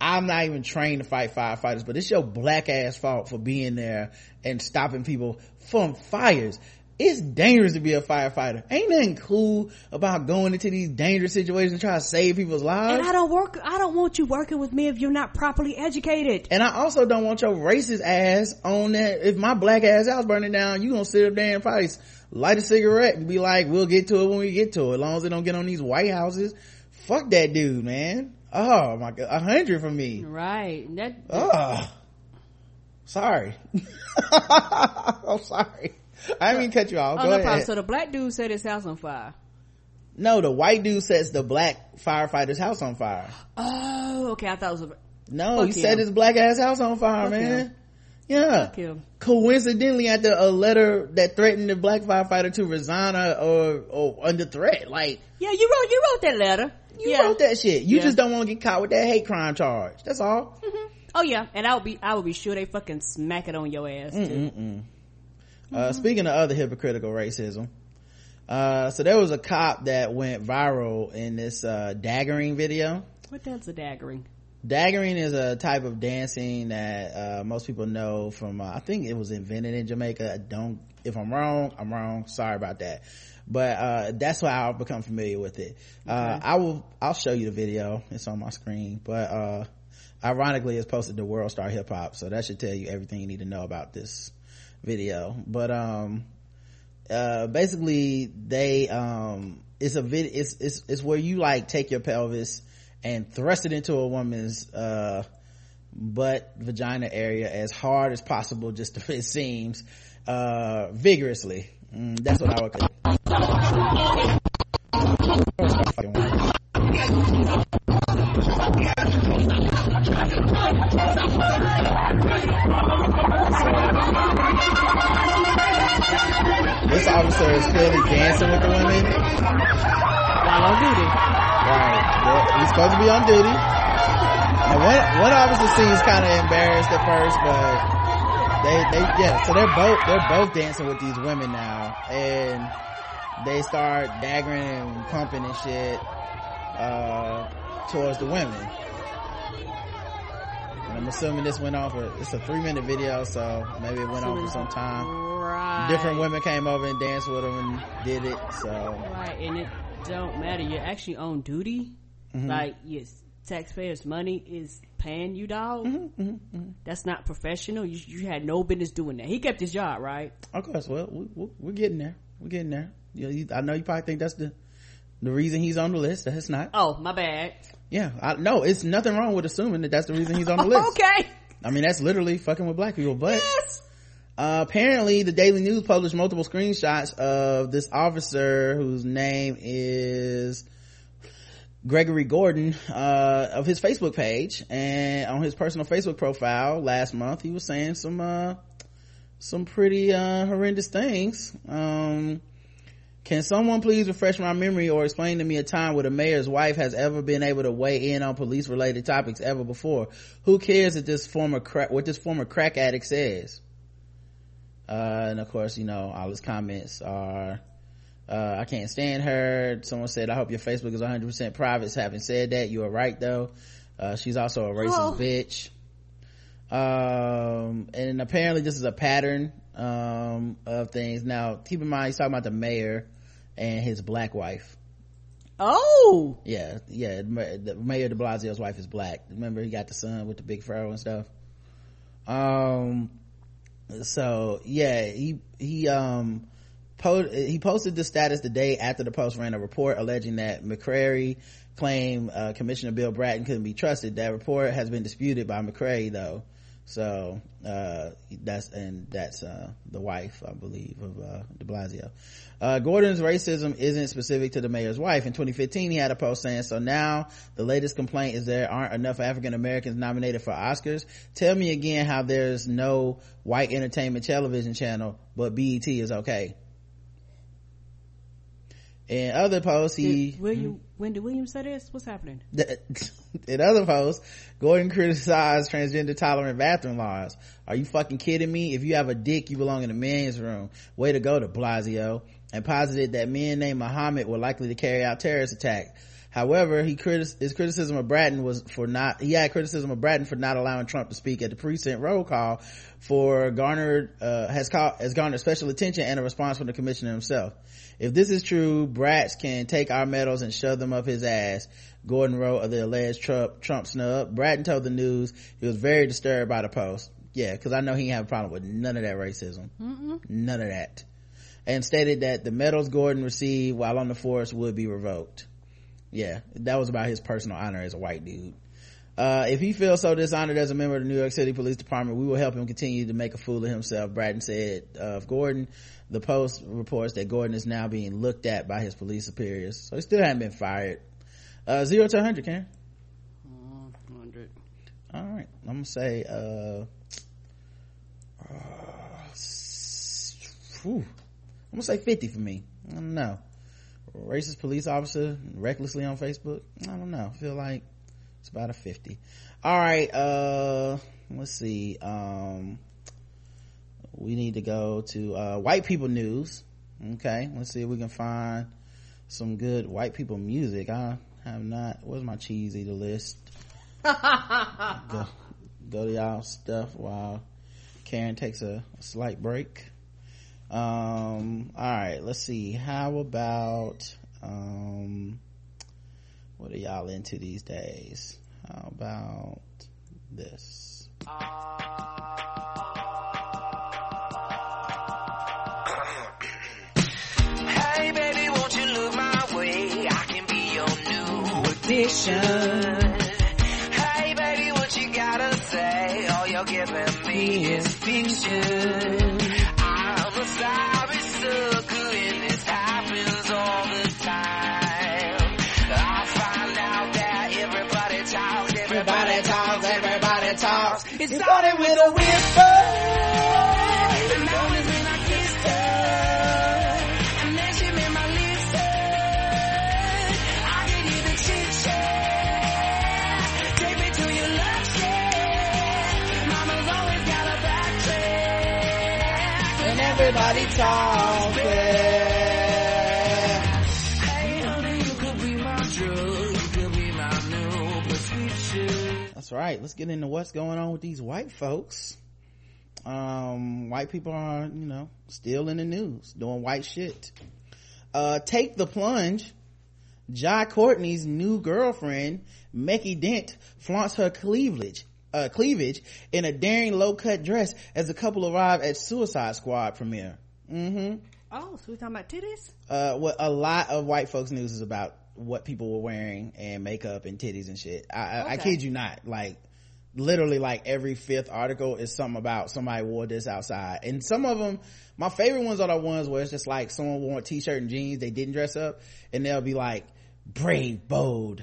I'm not even trained to fight firefighters, but it's your black ass fault for being there and stopping people from fires. It's dangerous to be a firefighter. Ain't nothing cool about going into these dangerous situations and trying to save people's lives. And I don't work, I don't want you working with me if you're not properly educated. And I also don't want your racist ass on that. If my black ass house burning down, you gonna sit up there and probably light a cigarette and be like, we'll get to it when we get to it. As long as it don't get on these white houses. Fuck that dude, man oh my god. A hundred from me. Right. That oh sorry. I'm sorry. I didn't mean cut you off. Oh, Go no ahead. problem. so the black dude set his house on fire. No the white dude sets the black firefighter's house on fire. Oh okay. I thought it was a no he set his black ass house on fire Fuck man. him. yeah. Fuck him. coincidentally after a letter that threatened the black firefighter to resign or, or, or under threat like yeah you wrote you wrote that letter you yeah. wrote that shit you Yeah. just don't want to get caught with that hate crime charge that's all oh yeah and i would be i would be sure they fucking smack it on your ass too. Mm-mm-mm. Uh, speaking of other hypocritical racism, uh, so there was a cop that went viral in this, uh, daggering video. what the hell's a daggering Daggering is a type of dancing that, uh, most people know from, uh, I think it was invented in Jamaica. I don't, if I'm wrong, I'm wrong. Sorry about that. But, uh, that's why I've become familiar with it. Uh, I will, I'll show you the video. It's on my screen, but, uh, ironically it's posted to World Star Hip Hop. So that should tell you everything you need to know about this video but um uh basically they um it's a vid it's it's it's where you like take your pelvis and thrust it into a woman's uh butt vagina area as hard as possible just to, it seems uh vigorously mm, that's what i would this officer is clearly dancing with the women. While on duty. Right. He's supposed to be on duty. And one one officer seems kind of embarrassed at first but they they yeah so they're both they're both dancing with these women now. And they start daggering and pumping and shit uh towards the women. And i'm assuming this went on for it's a three minute video so maybe it went on for some time. Right. Different women came over and danced with them and did it so. Right and it don't matter. You're actually on duty. Mhm. like yes taxpayers money is paying you dog Mm-hmm, that's not professional. You, you had no business doing that. He kept his job right? Of course. Well we, we're getting there. We're getting there. You you, i know you probably think that's the the reason he's on the list. That's not. Oh my bad. Yeah i no it's nothing wrong with assuming that that's the reason he's on the list. Okay i mean that's literally fucking with black people but uh, apparently the daily news published multiple screenshots of this officer whose name is Gregory Gordon, uh, of his Facebook page and on his personal Facebook profile last month, he was saying some, uh, some pretty, uh, horrendous things. Um, can someone please refresh my memory or explain to me a time where the mayor's wife has ever been able to weigh in on police related topics ever before? Who cares that this former crack, what this former crack addict says? Uh, and of course, you know, all his comments are, uh, I can't stand her. Someone said, I hope your Facebook is 100% private. Having said that, you are right though. Uh, she's also a racist oh. bitch. Um, and apparently this is a pattern, um, of things. Now, keep in mind, he's talking about the mayor and his black wife. Oh! Yeah, yeah, the mayor de Blasio's wife is black. Remember, he got the son with the big fro and stuff. Um, so yeah, he, he, um, po- he posted the status the day after the post ran a report alleging that McCray claimed uh, Commissioner Bill Bratton couldn't be trusted. That report has been disputed by McCray though. So, uh, that's, and that's, uh, the wife, I believe, of, uh, de Blasio. Uh, Gordon's racism isn't specific to the mayor's wife. In 2015, he had a post saying, so now the latest complaint is there aren't enough African Americans nominated for Oscars. Tell me again how there's no white entertainment television channel, but BET is okay. In other posts, he did William when did William say this? What's happening? In other posts, Gordon criticized transgender tolerant bathroom laws. Are you fucking kidding me? If you have a dick, you belong in the men's room. Way to go, De Blasio. And posited that men named Muhammad were likely to carry out terrorist attack. However, he critic- his criticism of Bratton was for not, he had criticism of Bratton for not allowing Trump to speak at the precinct roll call for garnered, uh, has caught, has garnered special attention and a response from the commissioner himself. If this is true, Brats can take our medals and shove them up his ass. Gordon wrote of the alleged Trump, Trump snub. Bratton told the news he was very disturbed by the post. Yeah, cause I know he had a problem with none of that racism. Mm-mm. None of that. And stated that the medals Gordon received while on the force would be revoked. Yeah, that was about his personal honor as a white dude. Uh, if he feels so dishonored as a member of the New York City Police Department, we will help him continue to make a fool of himself, Bratton said of Gordon. The Post reports that Gordon is now being looked at by his police superiors. So he still hasn't been fired. Uh, zero to 100, Karen? Uh, 100. All right. I'm going to say, uh, uh, I'm going to say 50 for me. I don't know. Racist police officer recklessly on Facebook. I don't know. I feel like it's about a 50. All right. Uh, let's see. Um, we need to go to uh, white people news okay let's see if we can find some good white people music i have not where's my cheese eater list go, go to y'all stuff while karen takes a, a slight break um all right let's see how about um what are y'all into these days how about this addiction. Hey baby, what you gotta say? All you're giving me is fiction. It started with a whisper. And that was when I kissed her. And then she made my lips hurt. I could hear the chit chat. Take me to your love shack. Mama's always got a backtrack. And everybody talking. Right. Let's get into what's going on with these white folks. Um, white people are, you know, still in the news, doing white shit. Uh, take the plunge. Jai Courtney's new girlfriend, Mecki Dent, flaunts her cleavage uh, cleavage in a daring low-cut dress as the couple arrive at Suicide Squad premiere. Mm-hmm. Oh, so we talking about titties? Uh, what a lot of white folks news is about what people were wearing and makeup and titties and shit. I, okay. I, I kid you not. Like, literally like every fifth article is something about somebody wore this outside. And some of them, my favorite ones are the ones where it's just like someone wore a t-shirt and jeans, they didn't dress up, and they'll be like, brave, bold.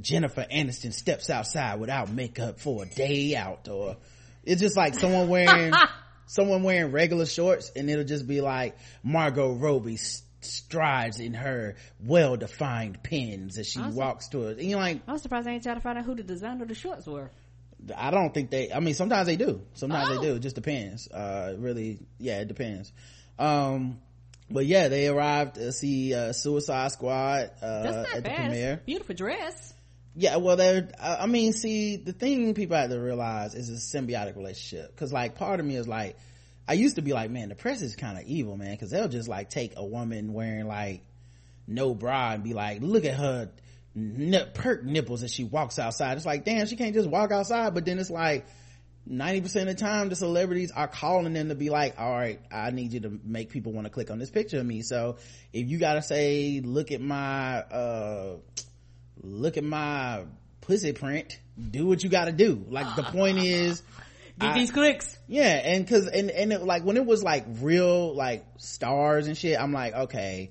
Jennifer Aniston steps outside without makeup for a day out or it's just like someone wearing someone wearing regular shorts and it'll just be like Margot Robbie strides in her well-defined pins as she walks to it. And you're like, I'm surprised I ain't trying to find out who the designer of the shorts were. I don't think they, I mean, sometimes they do. Sometimes Oh. they do. It just depends. Uh, really, yeah, it depends. Um, but yeah, they arrived to see, uh, Suicide Squad, uh, That's not at the premiere. Beautiful dress. Yeah, well, they're, I I mean, see, the thing people have to realize is a symbiotic relationship. Cause like, part of me is like, I used to be like, man, the press is kind of evil, man, cause they'll just like take a woman wearing like no bra and be like, look at her perk nipples as she walks outside. It's like, damn, she can't just walk outside. But then it's like, 90% of the time the celebrities are calling them to be like, all right, I need you to make people want to click on this picture of me. So if you gotta say, look at my, uh, look at my pussy print, do what you gotta do. Like the point is, Get I- these clicks. yeah, and cause, and, and it, like when it was like real, like stars and shit, I'm like, okay,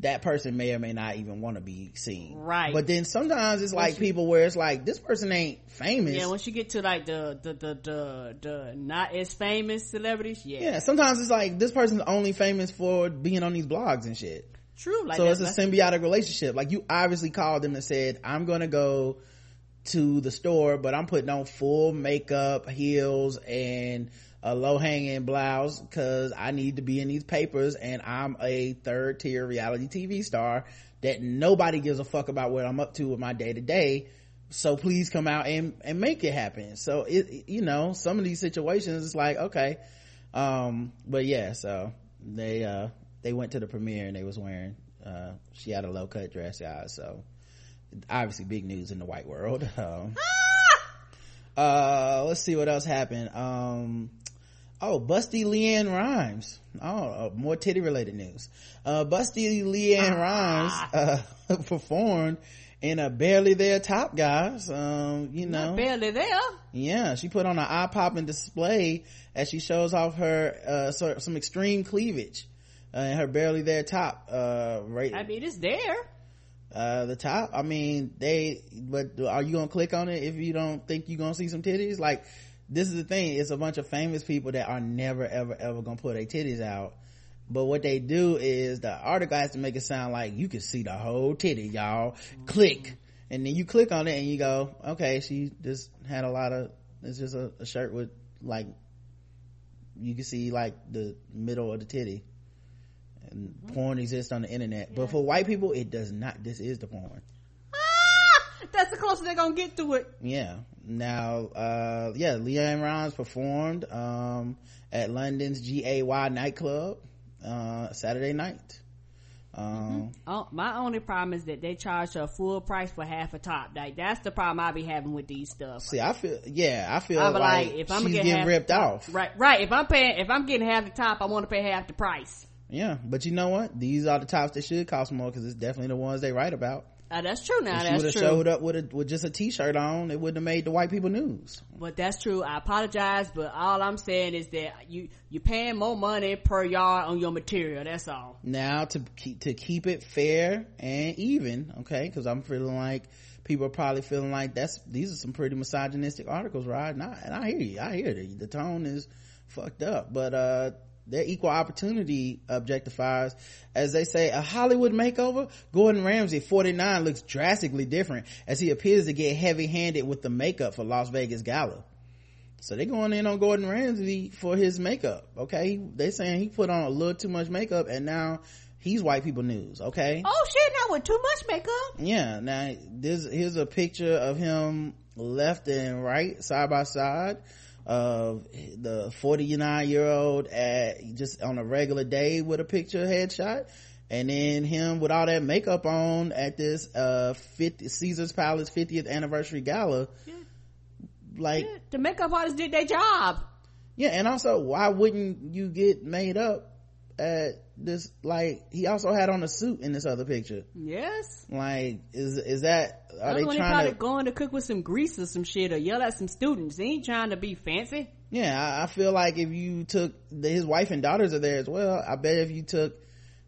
that person may or may not even want to be seen. Right. But then sometimes it's Once like you- people where it's like, this person ain't famous. Yeah, once you get to like the the the the, the not as famous celebrities, yeah, yeah, sometimes it's like, this person's only famous for being on these blogs and shit. true. Like so it's a symbiotic relationship. Like you obviously called them and said, I'm gonna go to the store, but I'm putting on full makeup, heels, and a low hanging blouse because I need to be in these papers and I'm a third tier reality TV star that nobody gives a fuck about what I'm up to with my day to day. So please come out and, and make it happen. So it, you know, some of these situations, it's like, okay. Um, but yeah, so they, uh, they went to the premiere and they was wearing, uh, she had a low cut dress, guys. So obviously big news in the white world. Um, uh, let's see what else happened. Um, oh, Busty LeAnn Rimes. Oh, uh, more titty related news. Uh, Busty LeAnn Rimes, uh, performed in a barely there top, guys. Um, you know. Not barely there. Yeah, she put on an eye popping display as she shows off her, uh, some extreme cleavage. Uh, in her barely there top, uh, right. I mean, it's there. Uh, the top, I mean, they, but are you gonna click on it if you don't think you're gonna see some titties? Like, this is the thing, it's a bunch of famous people that are never, ever, ever gonna put their titties out. But what they do is the article has to make it sound like you can see the whole titty, y'all. Click. And then you click on it and you go, okay, she just had a lot of, it's just a, a shirt with like, you can see like the middle of the titty. And porn exists on the internet. But for white people, it does not. This is the porn. That's the closest they're gonna get to it. Yeah. Now, uh, yeah, LeAnn Rimes performed, um, at London's GAY nightclub, uh, Saturday night. Um, Oh, my only problem is that they charge her a full price for half a top. Like that's the problem I be having with these stuff. see, I feel, yeah, I feel like, like, if I'm she's gonna get getting half ripped off. right, right. If I'm paying, if I'm getting half the top, I want to pay half the price. Yeah. But you know what? These are the tops that should cost more because it's definitely the ones they write about. Uh, that's true. Now That's true. if she would that's have true. showed up with a, with just a t-shirt on, it wouldn't have made the white people news. But that's true. I apologize, but all I'm saying is that you you're paying more money per yard on your material. That's all. now to keep to keep it fair and even okay because i'm feeling like people are probably feeling like that's these are some pretty misogynistic articles right and i, and I hear you i hear the, the tone is fucked up but uh they're equal opportunity objectifiers as they say a hollywood makeover gordon ramsay 49 looks drastically different as he appears to get heavy-handed with the makeup for las vegas gala so they're going in on Gordon Ramsay for his makeup. Okay. They're saying he put on a little too much makeup and now he's white people news. Okay. Oh shit! Now with too much makeup. Yeah. Now this, here's a picture of him left and right side by side of the 49 year old at just on a regular day with a picture headshot. And then him with all that makeup on at this, uh, 50, Caesar's Palace 50th anniversary gala. Like, The makeup artist did their job. yeah, and also, why wouldn't you get made up at this? Like, he also had on a suit in this other picture. Yes. Like, is is that are they trying probably to? going to cook with some grease or some shit or yell at some students. He ain't trying to be fancy. Yeah, I, I feel like if you took the, his wife and daughters are there as well. I bet if you took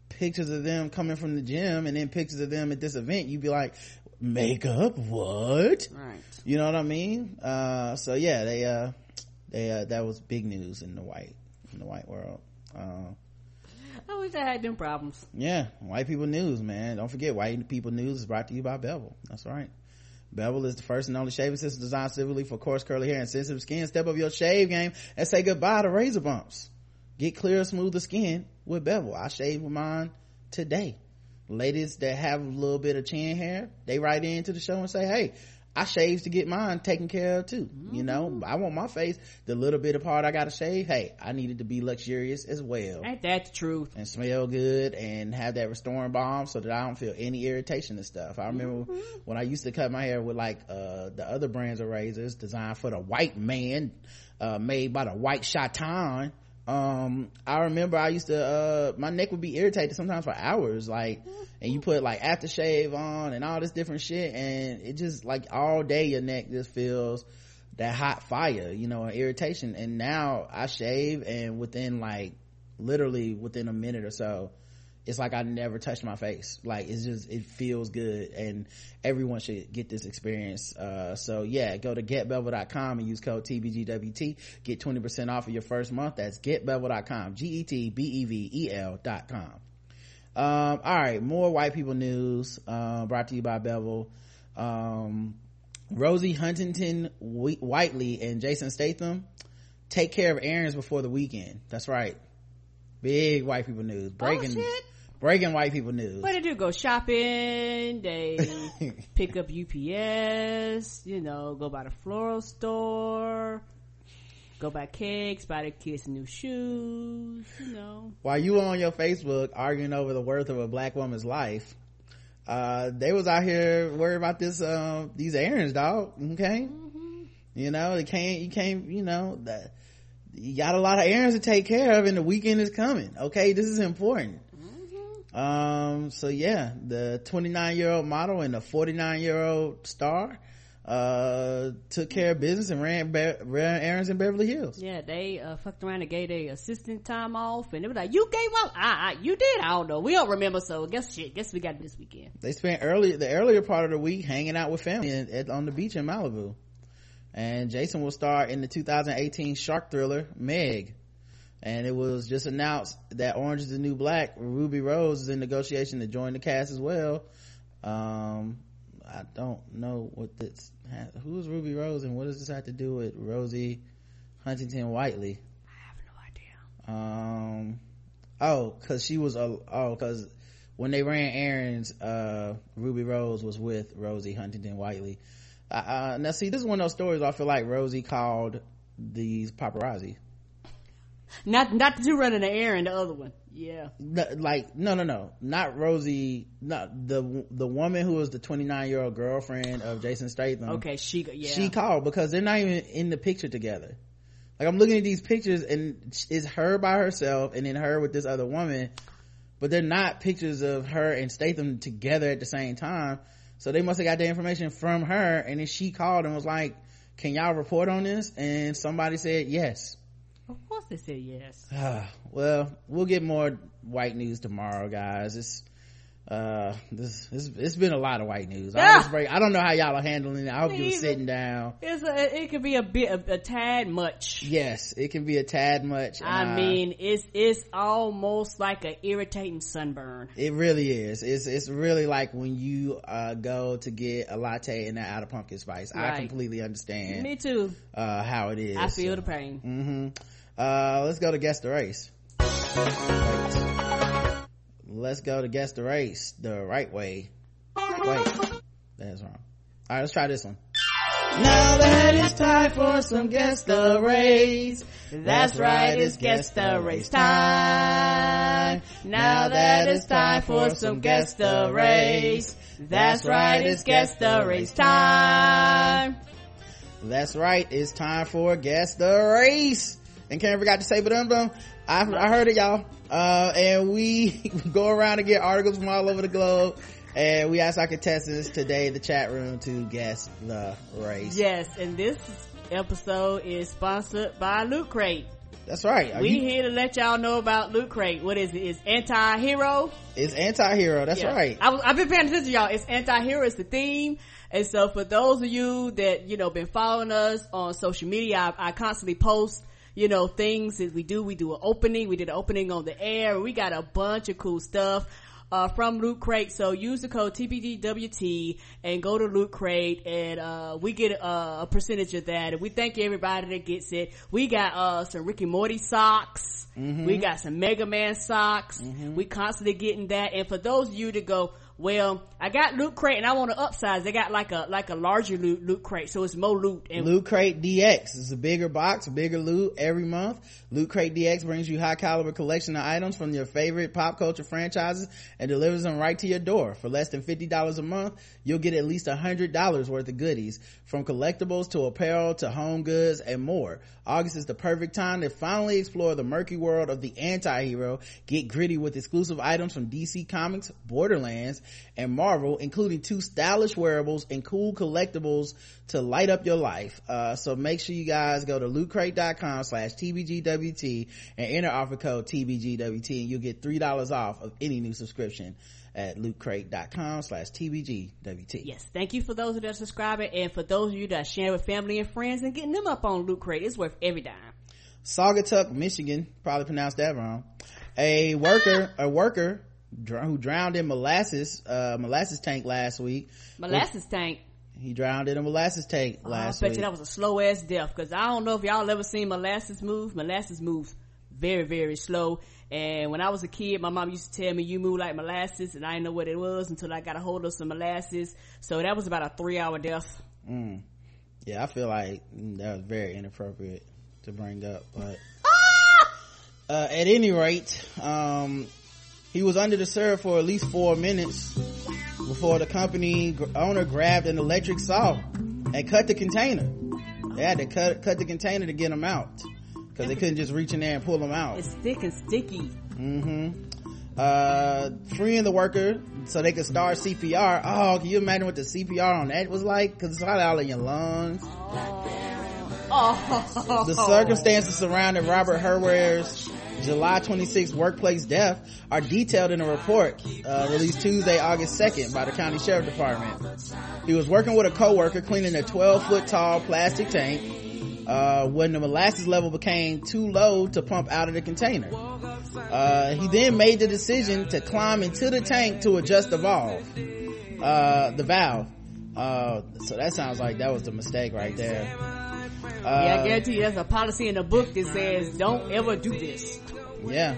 pictures of them coming from the gym and then pictures of them at this event you'd be like makeup what right you know what i mean uh, so yeah they uh they uh that was big news in the white in the white world uh, I wish I had them problems. yeah white people news man don't forget white people news is brought to you by bevel that's right Bevel is the first and only shaving system designed specifically for coarse curly hair and sensitive skin. Step up your shave game and say goodbye to razor bumps. Get clear, smoother skin with Bevel. I shave mine today. Ladies that have a little bit of chin hair, they write into the show and say, hey, I shave to get mine taken care of too. Mm-hmm. You know, I want my face, the little bit of part I gotta shave, hey, I need it to be luxurious as well. Ain't that the truth? And smell good and have that restoring balm so that I don't feel any irritation and stuff. I remember mm-hmm. when I used to cut my hair with like, uh, the other brands of razors designed for the white man, uh, made by the white Chaton um i remember i used to uh my neck would be irritated sometimes for hours like and you put like aftershave on and all this different shit and it just like all day your neck just feels that hot fire you know irritation. And now i shave and within like literally within a minute or so it's like I never touched my face. Like it's just, it feels good and everyone should get this experience. Uh, so yeah, go to getbevel.com and use code TBGWT. Get 20% off of your first month. That's getbevel.com. G-E-T-B-E-V-E-L dot com. Um, all right, more white people news, uh, brought to you by Bevel. Um, Rosie Huntington Whiteley and Jason Statham take care of errands before the weekend. That's right. Big white people news. Breaking, oh, breaking white people news. What they do? Go shopping. They pick up UPS. You know, go by the floral store. Go buy cakes. Buy the kids new shoes. You know. While you on your Facebook arguing over the worth of a black woman's life, uh, they was out here worried about this, uh, these errands, dog. Okay. Mm-hmm. You know, they can't, you can't, you know, that you got a lot of errands to take care of and the weekend is coming. Okay. This is important. Um, so yeah, the 29 year old model and the 49 year old star, uh, took care of business and ran, be- ran errands in Beverly Hills. Yeah, they, uh, fucked around and gave their assistant time off and it was like, you gave up? Ah, you did? I don't know. We don't remember. So guess shit, guess we got it this weekend. They spent early, the earlier part of the week hanging out with family at, at, on the beach in Malibu. And Jason will star in the 2018 shark thriller, Meg and it was just announced that orange is the new black ruby rose is in negotiation to join the cast as well. Um, i don't know what this has, who's ruby rose and what does this have to do with rosie huntington whiteley? I have no idea. Um oh because she was a oh because when they ran errands uh, ruby rose was with rosie huntington whiteley. Uh, now see this is one of those stories i feel like rosie called these paparazzi not not the two running the errand, the other one. Yeah. like no no no not Rosie not the the woman who was the 29 year old girlfriend of Jason Statham. Okay, she yeah. She called because they're not even in the picture together. Like I'm looking at these pictures and it's her by herself and then her with this other woman, but they're not pictures of her and Statham together at the same time. So they must have got the information from her and then she called and was like, "Can y'all report on this?" And somebody said yes. They said yes. well, we'll get more white news tomorrow, guys. It's uh this it's, it's been a lot of white news. Yeah. break, i don't know how y'all are handling it. I hope you're sitting down. It's a, it could be a bit a, a, tad much. Yes it can be a tad much. I uh, mean it's it's almost like an irritating sunburn. It really is. It's it's really like when you uh go to get a latte and that out of pumpkin spice. Right. i completely understand me too. uh how it is i feel so. the pain. Mm-hmm uh let's go to guess the race let's go to guess the race the right way wait that's wrong all right let's try this one now that it's time for some guess the race. That's right, it's guess the race time. Now that it's time for some guess the race. That's right, it's guess the race time. That's right, it's time for guess the race. And Karen forgot to say but um I, I heard it y'all. Uh, and we go around and get articles from all over the globe. And we ask our contestants today, the chat room, to guess the race. Yes, and this episode is sponsored by Loot Crate. That's right. Are we you- here to let y'all know about Loot Crate. What is it? It's anti-hero. it's anti-hero. That's Yeah. right. I, I've been paying attention to y'all. It's anti-hero. It's the theme. And so for those of you that, you know, been following us on social media, I, I constantly post, you know, things that we do. We do an opening. We did an opening on the air. We got a bunch of cool stuff. Uh, from Loot Crate. So use the code TBGWT and go to Loot Crate and, uh, we get a, a percentage of that. And we thank everybody that gets it. We got, uh, some Ricky Morty socks. Mhm. We got some Mega Man socks. We constantly getting that. And for those of you to go, well, I got loot crate and I want to upsize. They got like a, like a larger loot, loot crate. So it's more loot. And Loot Crate DX is a bigger box, bigger loot every month. Loot Crate DX brings you high caliber collection of items from your favorite pop culture franchises and delivers them right to your door. For less than $50 a month, you'll get at least $100 worth of goodies from collectibles to apparel to home goods and more. August is the perfect time to finally explore the murky world of the anti-hero. Get gritty with exclusive items from DC Comics, Borderlands, and Marvel, including two stylish wearables and cool collectibles to light up your life. Uh, so make sure you guys go to lootcrate.com slash TBGWT and enter offer code TBGWT and you'll get $3 off of any new subscription at lootcrate.com slash TBGWT. yes, thank you for those that are subscribing and for those of you that are sharing with family and friends and getting them up on loot crate. It's worth every dime. Saugatuck, Michigan, probably pronounced that wrong. A worker, a worker who drowned in molasses, uh, molasses tank last week. Molasses tank. He drowned in a molasses tank I last I bet week. you that was a slow ass death because I don't know if y'all ever seen molasses move. Molasses moves very, very slow. And when I was a kid, my mom used to tell me you move like molasses and I didn't know what it was until I got a hold of some molasses. So that was about a three hour death. Mm. Yeah, I feel like mm, that was very inappropriate to bring up, but uh, at any rate, um, he was under the syrup for at least four minutes before the company owner grabbed an electric saw and cut the container. They had to cut cut the container to get him out because they couldn't just reach in there and pull him out. It's thick and sticky. Mm-hmm. Uh, freeing the worker so they could start CPR. Oh, can you imagine what the CPR on that was like? Cause it's right out in your lungs. Oh. The circumstances surrounding Robert Herwayer's July 26th workplace death are detailed in a report uh, released Tuesday, August 2nd by the county sheriff department. He was working with a coworker cleaning a 12 foot tall plastic tank uh, when the molasses level became too low to pump out of the container. Uh, he then made the decision to climb into the tank to adjust the valve, uh, the valve. Uh, so that sounds like that was the mistake right there. yeah, I Uh, guarantee you there's a policy in the book that says don't ever do this. Yeah.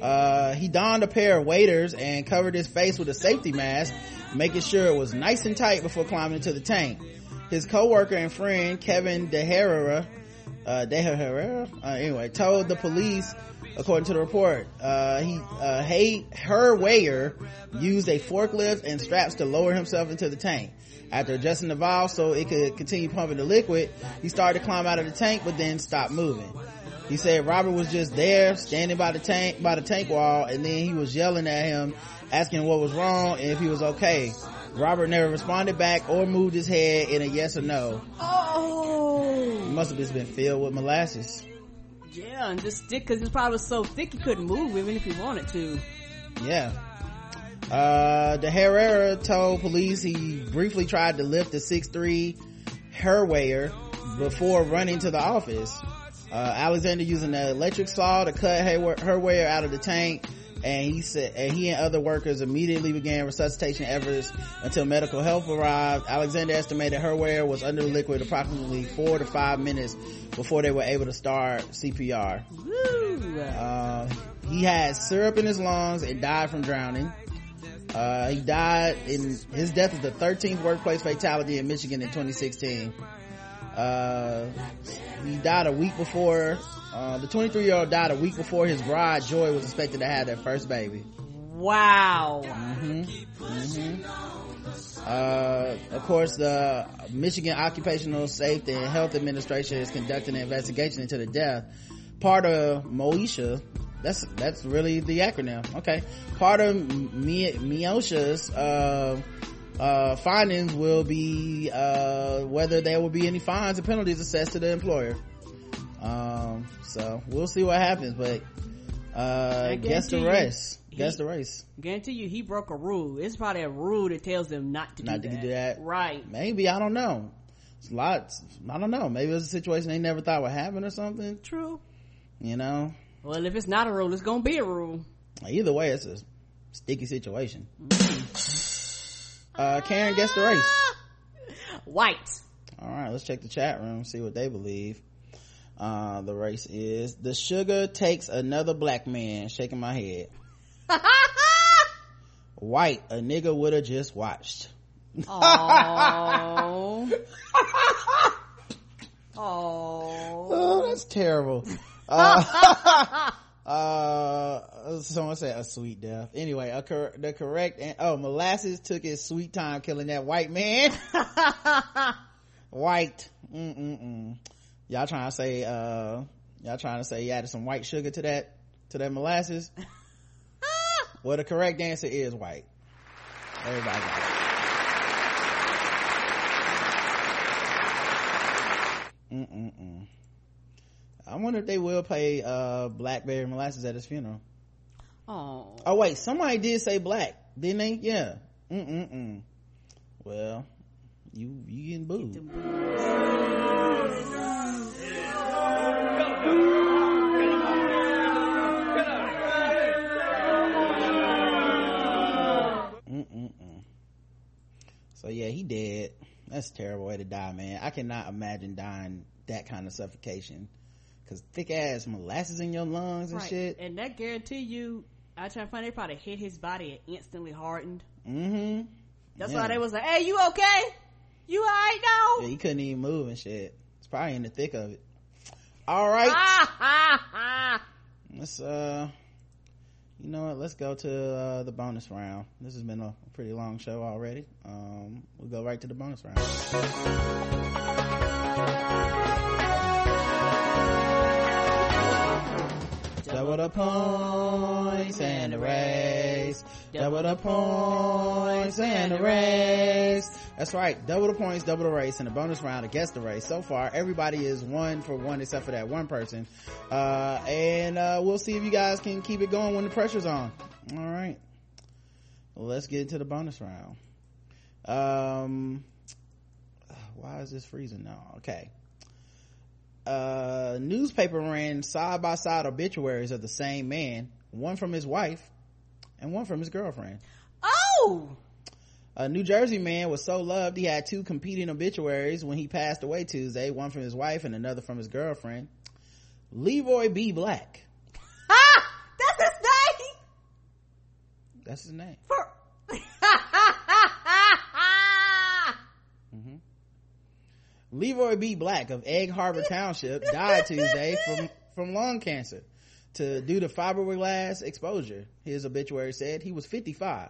Uh, he donned a pair of waders and covered his face with a safety mask, making sure it was nice and tight before climbing into the tank. His coworker and friend, Kevin DeHerrera, uh, DeHerrera, uh, anyway, told the police, according to the report, uh, he, uh, hey, Herwayer used a forklift and straps to lower himself into the tank. After adjusting the valve so it could continue pumping the liquid, he started to climb out of the tank but then stopped moving. He said Robert was just there, standing by the tank, by the tank wall, and then he was yelling at him, asking what was wrong and if he was okay. Robert never responded back or moved his head in a yes or no. Oh. Must have just been filled with molasses. Yeah, and just stick because his probably so thick he couldn't move even if he wanted to. Yeah. Uh, DeHerrera told police he briefly tried to lift the 6'3 Herwayer before running to the office. Uh, Alexander using the electric saw to cut Herwayer out of the tank and he said, and he and other workers immediately began resuscitation efforts until medical help arrived. Alexander estimated Herwayer was under the liquid approximately four to five minutes before they were able to start CPR. Uh, he had syrup in his lungs and died from drowning. Uh, he died in, his death is the 13th workplace fatality in Michigan in 2016. Uh, he died a week before, uh, the 23 year old died a week before his bride Joy was expected to have their first baby. Wow. Mm-hmm. Mm-hmm. Uh, of course, the Michigan Occupational Safety and Health Administration is conducting an investigation into the death. Part of MOISHA, that's, that's really the acronym. Okay. Part of MIOSHA's, uh, uh, findings will be, uh, whether there will be any fines or penalties assessed to the employer. Um so we'll see what happens but uh guess the race guess the race Guarantee you, he broke a rule. It's probably a rule that tells them not to not do to that. do that Right. maybe i don't know it's lots i don't know maybe it's a situation they never thought would happen or something True. you know Well, if it's not a rule, it's gonna be a rule. either way it's a sticky situation uh karen guess the race White. all right let's check the chat room see what they believe uh the race is the sugar takes another black man. Shaking my head. White a nigga would have just watched. Oh. Oh. that's terrible. Uh, uh someone said a sweet death. Anyway a cor- the correct an- oh molasses took his sweet time killing that white man. White. Mm-mm-mm. Y'all trying to say uh y'all trying to say you added some white sugar to that to that molasses well the correct answer is white everybody got it Mm-mm-mm. I wonder if they will play uh blackberry molasses at his funeral. Oh. Oh wait, somebody did say black, didn't they? Yeah. Mm-mm-mm. Well, you you getting booed. So yeah, he dead. That's a terrible way to die, man. I cannot imagine dying that kind of suffocation. Cause thick ass molasses in your lungs and Right. shit. And that guarantee you, I try to find they probably hit his body and instantly hardened. Mm-hmm. That's Yeah. why they was like, "Hey, you okay? You alright now?" Yeah, he couldn't even move and shit. It's probably in the thick of it. All right. Let's uh you know what, let's go to uh the bonus round. This has been a pretty long show already. Um we'll go right to the bonus round. Double the points and the race. Double the points and the race. That's right. Double the points, double the race, and the bonus round against the race. So far, everybody is one for one except for that one person. Uh, and, uh, we'll see if you guys can keep it going when the pressure's on. All right. Let's get into the bonus round. Um, why is this freezing now? Okay uh newspaper ran side by side obituaries of the same man one from his wife and one from his girlfriend oh a new jersey man was so loved he had two competing obituaries when he passed away tuesday one from his wife and another from his girlfriend leroy b black Ah, that's his name. that's his name For- Leroy B. Black of Egg Harbor Township died Tuesday from, from lung cancer to due to fiberglass exposure. His obituary said he was 55.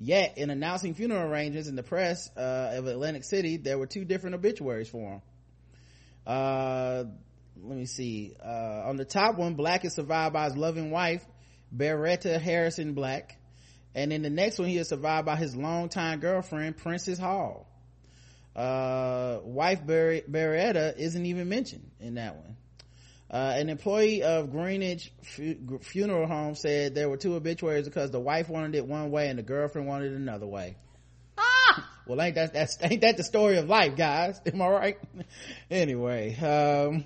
Yet, in announcing funeral arrangements in the press uh, of Atlantic City, there were two different obituaries for him. Uh, let me see. Uh, on the top one, Black is survived by his loving wife, Beretta Harrison Black. And in the next one, he is survived by his longtime girlfriend, Princess Hall uh wife Ber- beretta isn't even mentioned in that one uh, an employee of greenwich fu- funeral home said there were two obituaries because the wife wanted it one way and the girlfriend wanted it another way. Ah! well ain't that that's ain't that the story of life guys? Am i right? Anyway um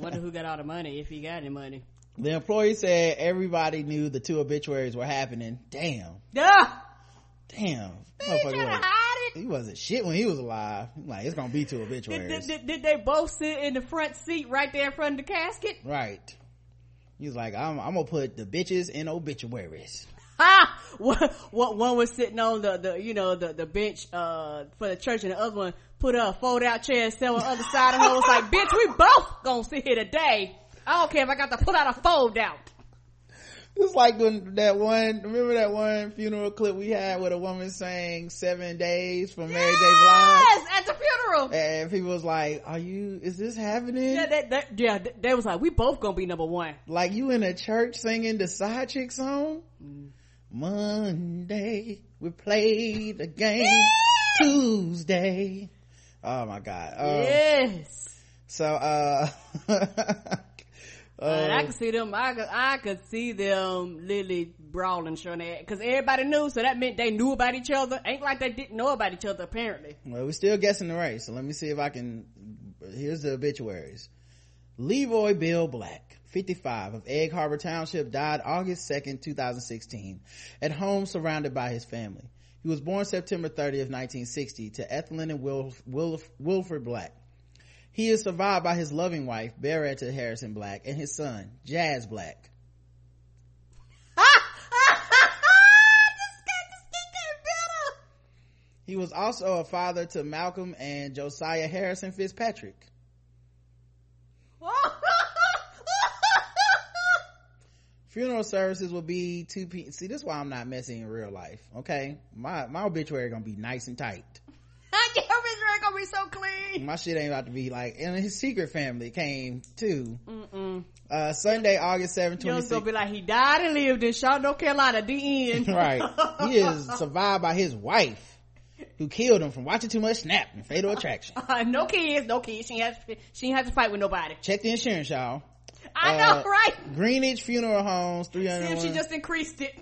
Wonder who got all the money if he got any money. the employee said everybody knew the two obituaries were happening. Damn. Yeah. damn. Motherfucker he wasn't shit when he was alive like it's gonna be two obituaries did, did, did they both sit in the front seat right there in front of the casket? Right. He was like, I'm, I'm gonna put the bitches in obituaries. Ah, one, one, one was sitting on the, the you know the the bench uh for the church, and the other one put a fold out chair and sat on the other side of her. Was like, bitch, we both gonna sit here today. I don't care if I got to pull out a fold out. It's like when that one, remember that one funeral clip we had with a woman saying seven days from Mary J. Blige? Yes, at the funeral. And people was like, are you, is this happening? Yeah, that, that, yeah, they- they was like, we both gonna be number one. Like you in a church singing the side chick song? Mm. Monday, we played the game. Tuesday. Oh my God. Um, yes. so uh Uh, I could see them. I could, I could see them literally brawling, showing that because everybody knew, so that meant they knew about each other. Ain't like they didn't know about each other apparently. Well, we're still guessing the race, so let me see if I can. Here's the obituaries: Leroy Bill Black, 55, of Egg Harbor Township, died August 2nd, 2016, at home surrounded by his family. He was born September 30th, 1960, to Ethelyn and Wilf, Wilf, Wilfred Black. He is survived by his loving wife, Beretta Harrison Black, and his son, Jazz Black. He was also a father to Malcolm and Josiah Harrison Fitzpatrick. Funeral services will be 2 p. See, this is why I'm not messing in real life. Okay, my my obituary is gonna be nice and tight. Your obituary gonna be so clean. My shit ain't about to be like, and his secret family came too. Mm-mm. Uh, Sunday, August 7th, You're gonna be like, he died and lived in Charlotte, North Carolina. The end. right. He is survived by his wife, who killed him from watching too much Snapped and Fatal Attraction. Uh, no kids, no kids. She ain't to, she ain't have to fight with nobody. Check the insurance, y'all. I Uh, know, right? Greenwich Funeral Homes, See if she just increased it.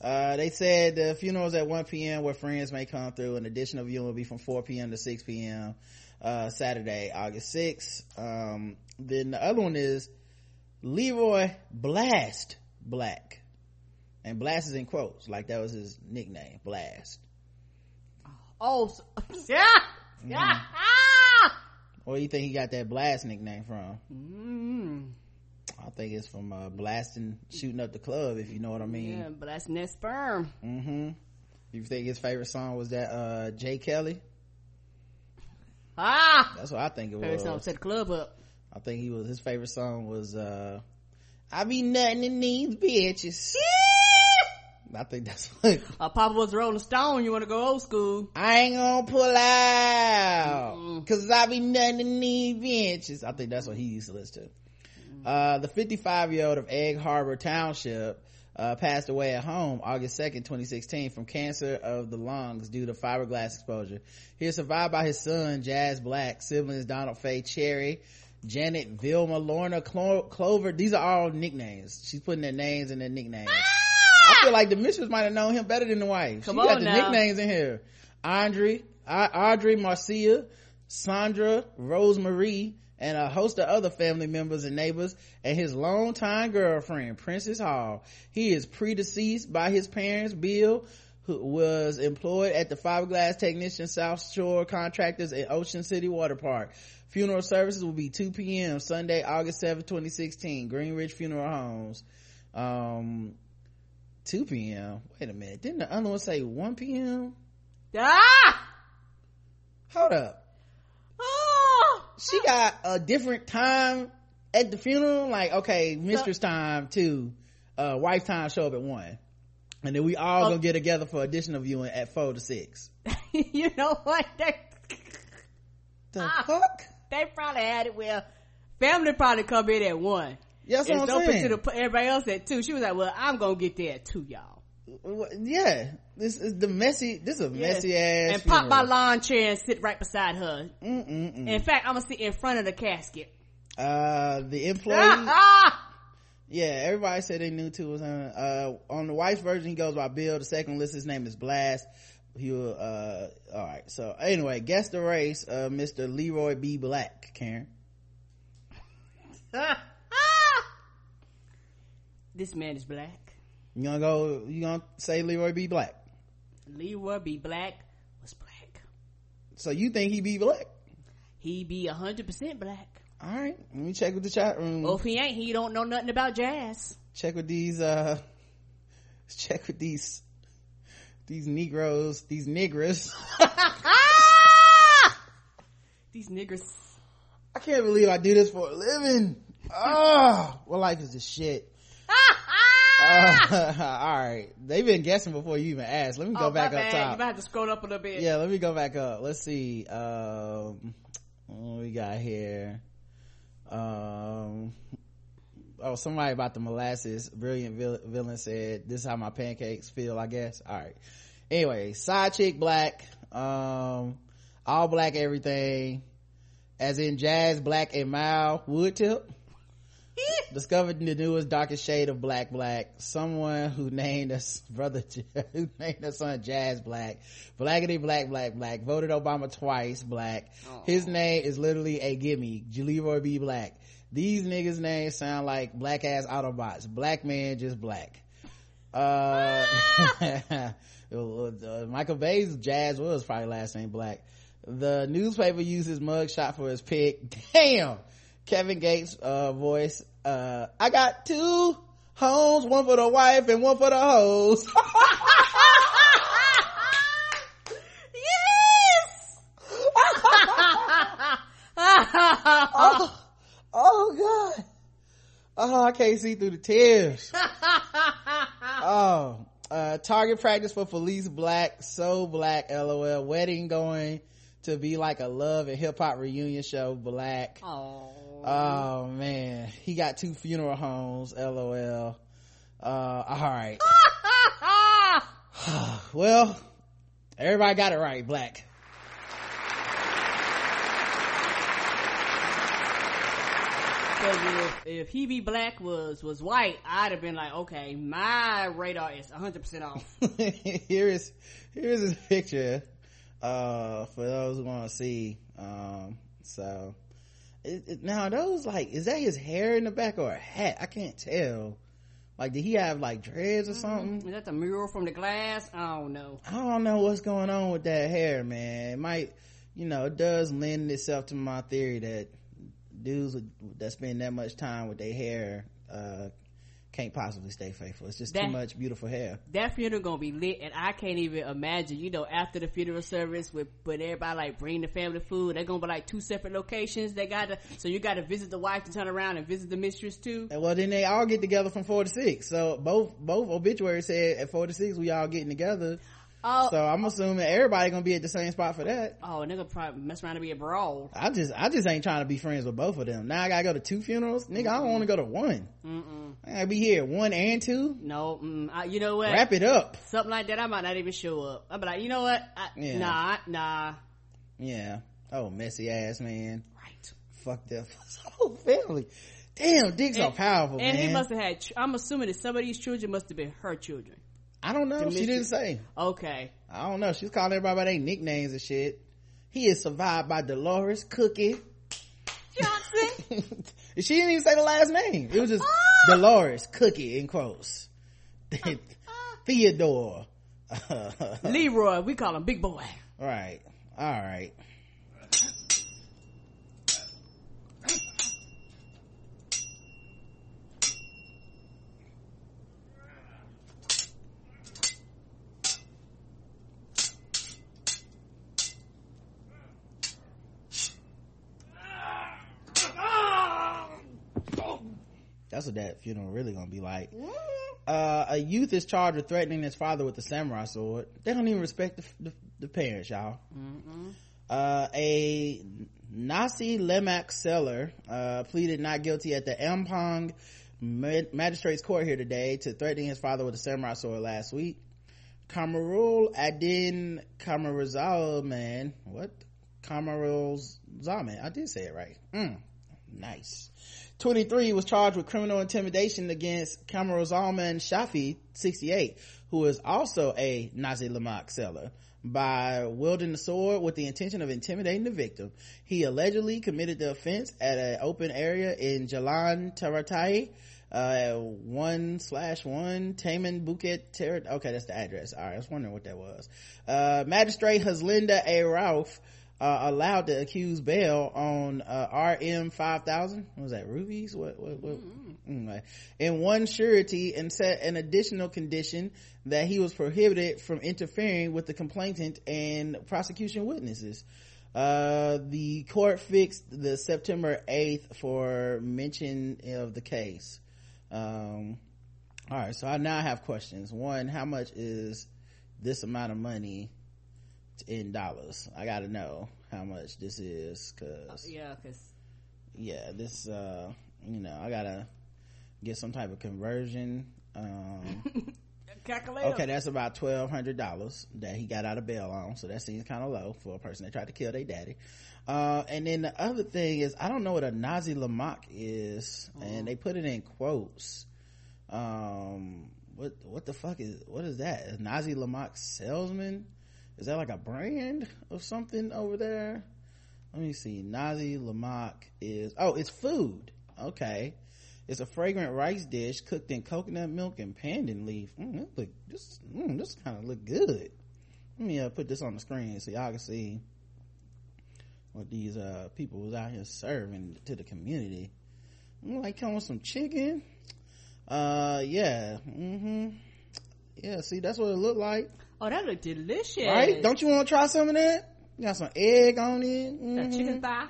Uh, they said the funerals at 1 p.m. where friends may come through. An additional viewing will be from 4 p.m. to 6 p.m. Uh, Saturday, August 6th. Um, then the other one is Leroy Blast Black. And Blast is in quotes, like that was his nickname, Blast. Oh, so, yeah, yeah. Mm-hmm. Ah! Where do you think he got that Blast nickname from? Mm. I think it's from, uh, blasting, shooting up the club, if you know what I mean. Yeah, that's net sperm. Mm-hmm. You think his favorite song was that, uh, Jay Kelly? Ah! That's what I think it Favorite was. song set the club up. I think he was his favorite song was uh I be nutting in these bitches. I think that's what Uh, Papa was Rolling Stone. You want to go old school? I ain't gonna pull out cause I be nutting in these bitches. I think that's what he used to listen to. Uh, the 55 year old of Egg Harbor Township uh, passed away at home August 2nd, 2016 from cancer of the lungs due to fiberglass exposure. He is survived by his son, Jazz Black, siblings Donald Faye Cherry, Janet Vilma, Lorna Clo- Clover. These are all nicknames. She's putting their names and their nicknames. I feel like the mistress might have known him better than the wife. Come she got the now. nicknames in here. Andre, I- Audrey Marcia, Sandra, Rosemarie, and a host of other family members and neighbors, and his longtime girlfriend, Princess Hall. He is predeceased by his parents, Bill, who was employed at the fiberglass technician South Shore Contractors at Ocean City Water Park. Funeral services will be 2 p.m. Sunday, August 7, 2016, Greenridge Funeral Homes. Um, 2 p.m. Wait a minute. Didn't the other one say 1 p.m.? Ah! Hold up. She got a different time at the funeral. Like, okay, mistress time two, uh, wife time show up at one. And then we all Oh. gonna get together for additional viewing at four to six. you know what? They, The Ah. fuck? they probably had it where family probably come in at one. Yeah, It's what I'm saying. to the, everybody else at two. She was like, well, I'm gonna get there at two, y'all. Yeah, this is the messy. This is a Yeah. messy ass. And pop my lawn chair and sit right beside her. Mm-mm-mm. In fact, I'm gonna sit in front of the casket. Uh, the employee. Ah! Yeah, everybody said they knew too was on. Uh, on the wife's version, he goes by Bill. The second list, his name is Blast. He will, uh, alright. So anyway, guess the race, uh, Mr. Leroy B. Black, Karen. Ah! This man is black. You gonna go, you gonna say Leroy B. Black? Leroy B. Black was black. So you think he be black? He be hundred percent black. Alright, let me check with the chat room. Well, if he ain't, he don't know nothing about jazz. Check with these, uh, check with these, these Negroes, these Negras. These niggers. I can't believe I do this for a living. Oh, well, life is just shit. Uh, all right, they've been guessing before you even asked. Let me go oh, back up bad. You top. might have to scroll up a little bit. Yeah, let me go back up. Let's see. Um, what we got here? Um, oh, somebody about the molasses. Brilliant vil- villain said, "This is how my pancakes feel." I guess. All right. Anyway, side chick black. Um, all black everything. as in jazz black and mild wood tip discovered the newest darkest shade of black black. Someone who named us brother who named their son jazz black. Blackity black black black. Voted obama twice black. His name is literally a gimme. Leroy b. Black. These niggas names sound like black ass autobots. Black man just black. Uh, uh, Michael Bay's jazz was probably last name black. The newspaper used his mugshot for his pick. Damn! Kevin Gates, uh, voice, uh, I got two homes, one for the wife and one for the hoes. yes! oh, oh god. Oh, I can't see through the tears. oh, uh, target practice for Felice Black, so black, lol. Wedding going to be like a love and hip hop reunion show, black. Oh. Oh man, he got two funeral homes, lol. Uh, alright. well, everybody got it right, black. If, if he be black was was white, I'd have been like, okay, my radar is 100% off. here is here's his picture uh for those who want to see um so now those like is that his hair in the back or a hat? I can't tell. Like did he have like dreads or something? Is that the mural from the glass? I don't know. i don't know what's going on with that hair man. It might you know it does lend itself to my theory that dudes that spend that much time with their hair uh can't possibly stay faithful it's just too much beautiful hair That funeral gonna be lit, and I can't even imagine. You know, after the funeral service, with but everybody like bring the family food, they're gonna be like two separate locations. They gotta, so you gotta visit the wife to turn around and visit the mistress too. And well, then they all get together from four to six. So both both obituaries said at four to six we all getting together. Oh, So I'm assuming everybody gonna be at the same spot for that. oh, and they're probably mess around to be a brawl. I just I just ain't trying to be friends with both of them. Now I gotta go to two funerals, nigga. I don't want to go to one. Mm-mm. I gotta be here one and two. No, mm, I, you know what? Wrap it up. Something like that, I might not even show up. I'll be like, you know what? I, Yeah. Nah, nah. Yeah. Oh, messy ass man. Right. Fuck up whole family. Damn, dicks are powerful, and man. he must have had. I'm assuming that some of these children must have been her children. I don't know. She didn't say. Okay. I don't know. She's calling everybody by their nicknames and shit. He is survived by Dolores Cookie. Johnson. she didn't even say the last name. It was just ah! Dolores Cookie in quotes. Ah. Theodore. Leroy, we call him Big Boy. right. All right. That's what that funeral really gonna be like. Uh, a youth is charged with threatening his father with a samurai sword. They don't even respect the, the, the parents, y'all. Uh, a Nasi Lemak seller, uh, pleaded not guilty at the Ampang Magistrates Court here today to threatening his father with a samurai sword last week. Kamarul Adin Kamarazal man, what? Kamarul Zaman. I did say it right. Mm, nice. 23 was charged with criminal intimidation against Kamarul Zalman Shafi, 68, who is also a Nazi Lamak seller by wielding the sword with the intention of intimidating the victim. He allegedly committed the offense at an open area in Jalan Teratai, uh, one slash one Taman Bukit Ter- Okay, that's the address. All right, I was wondering what that was. Uh, Magistrate Haslinda A. Raof uh, allowed to accuse bail on uh, RM five thousand. Was that rubies? What? What? what? Anyway, in one surety and set an additional condition that he was prohibited from interfering with the complainant and prosecution witnesses. Uh, the court fixed the September 8th for mention of the case. Um, all right. So I now have questions. One, how much is this amount of money in dollars? I gotta know how much this is cause Yeah, cause yeah, this, uh, you know, I gotta get some type of conversion. Um, Calculator. Okay, that's about twelve hundred dollars that he got out of bail on. So that seems kind of low for a person that tried to kill their daddy. Uh, and then the other thing is, I don't know what a Nazi Lamak is, and they put it in quotes. Um, what what the fuck is what is that? A Nazi Lamak salesman? Is that like a brand of something over there? Let me see. Nazi Lamak is oh, it's food. Okay. It's a fragrant rice dish cooked in coconut milk and pandan leaf. Mm, look this mm, this kind of look good. Let me uh, put this on the screen so y'all can see what these uh people was out here serving to the community. Mm, like come with some chicken. Uh yeah. Mm-hmm. Yeah, see that's what it looked like. Oh, that looked delicious. Right? Don't you want to try some of that? You got some egg on it. That Mhm. chicken thigh.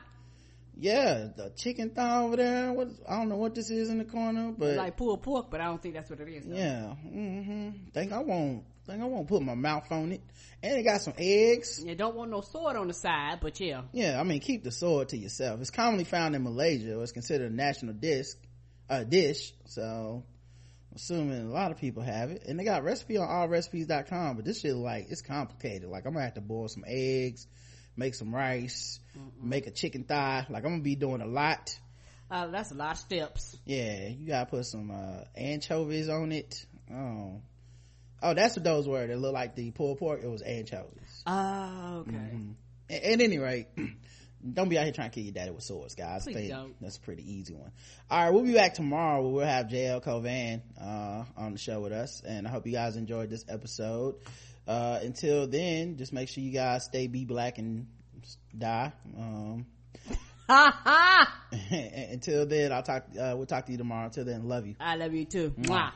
Yeah, the chicken thigh over there. What I don't know what this is in the corner, but like pulled pork, but I don't think that's what it is. though. yeah. Mm-hmm. Think I won't. Think I won't put my mouth on it. And it got some eggs. You don't want no sword on the side, but yeah. Yeah, I mean, keep the sword to yourself. It's commonly found in Malaysia. Or it's considered a national disc, uh, dish. So, assuming a lot of people have it. And they got recipe on allrecipes.com, but this shit like, it's complicated. Like, I'm gonna have to boil some eggs, make some rice, make a chicken thigh. Like, I'm gonna be doing a lot. Uh, that's a lot of steps. Yeah, you gotta put some, uh, anchovies on it. Oh. Oh, that's what those were. That look like the pulled pork. It was anchovies. Oh, okay. Mhm. At, at any rate, don't be out here trying to kill your daddy with swords, guys. Please don't. That's a pretty easy one. All right, we'll be back tomorrow. Where we'll have JL Cauvin uh, on the show with us, and I hope you guys enjoyed this episode. Uh, until then, just make sure you guys stay be black and die. Um, Ha ha! until then, I'll talk. Uh, we'll talk to you tomorrow. Until then, love you. I love you too. Mwah.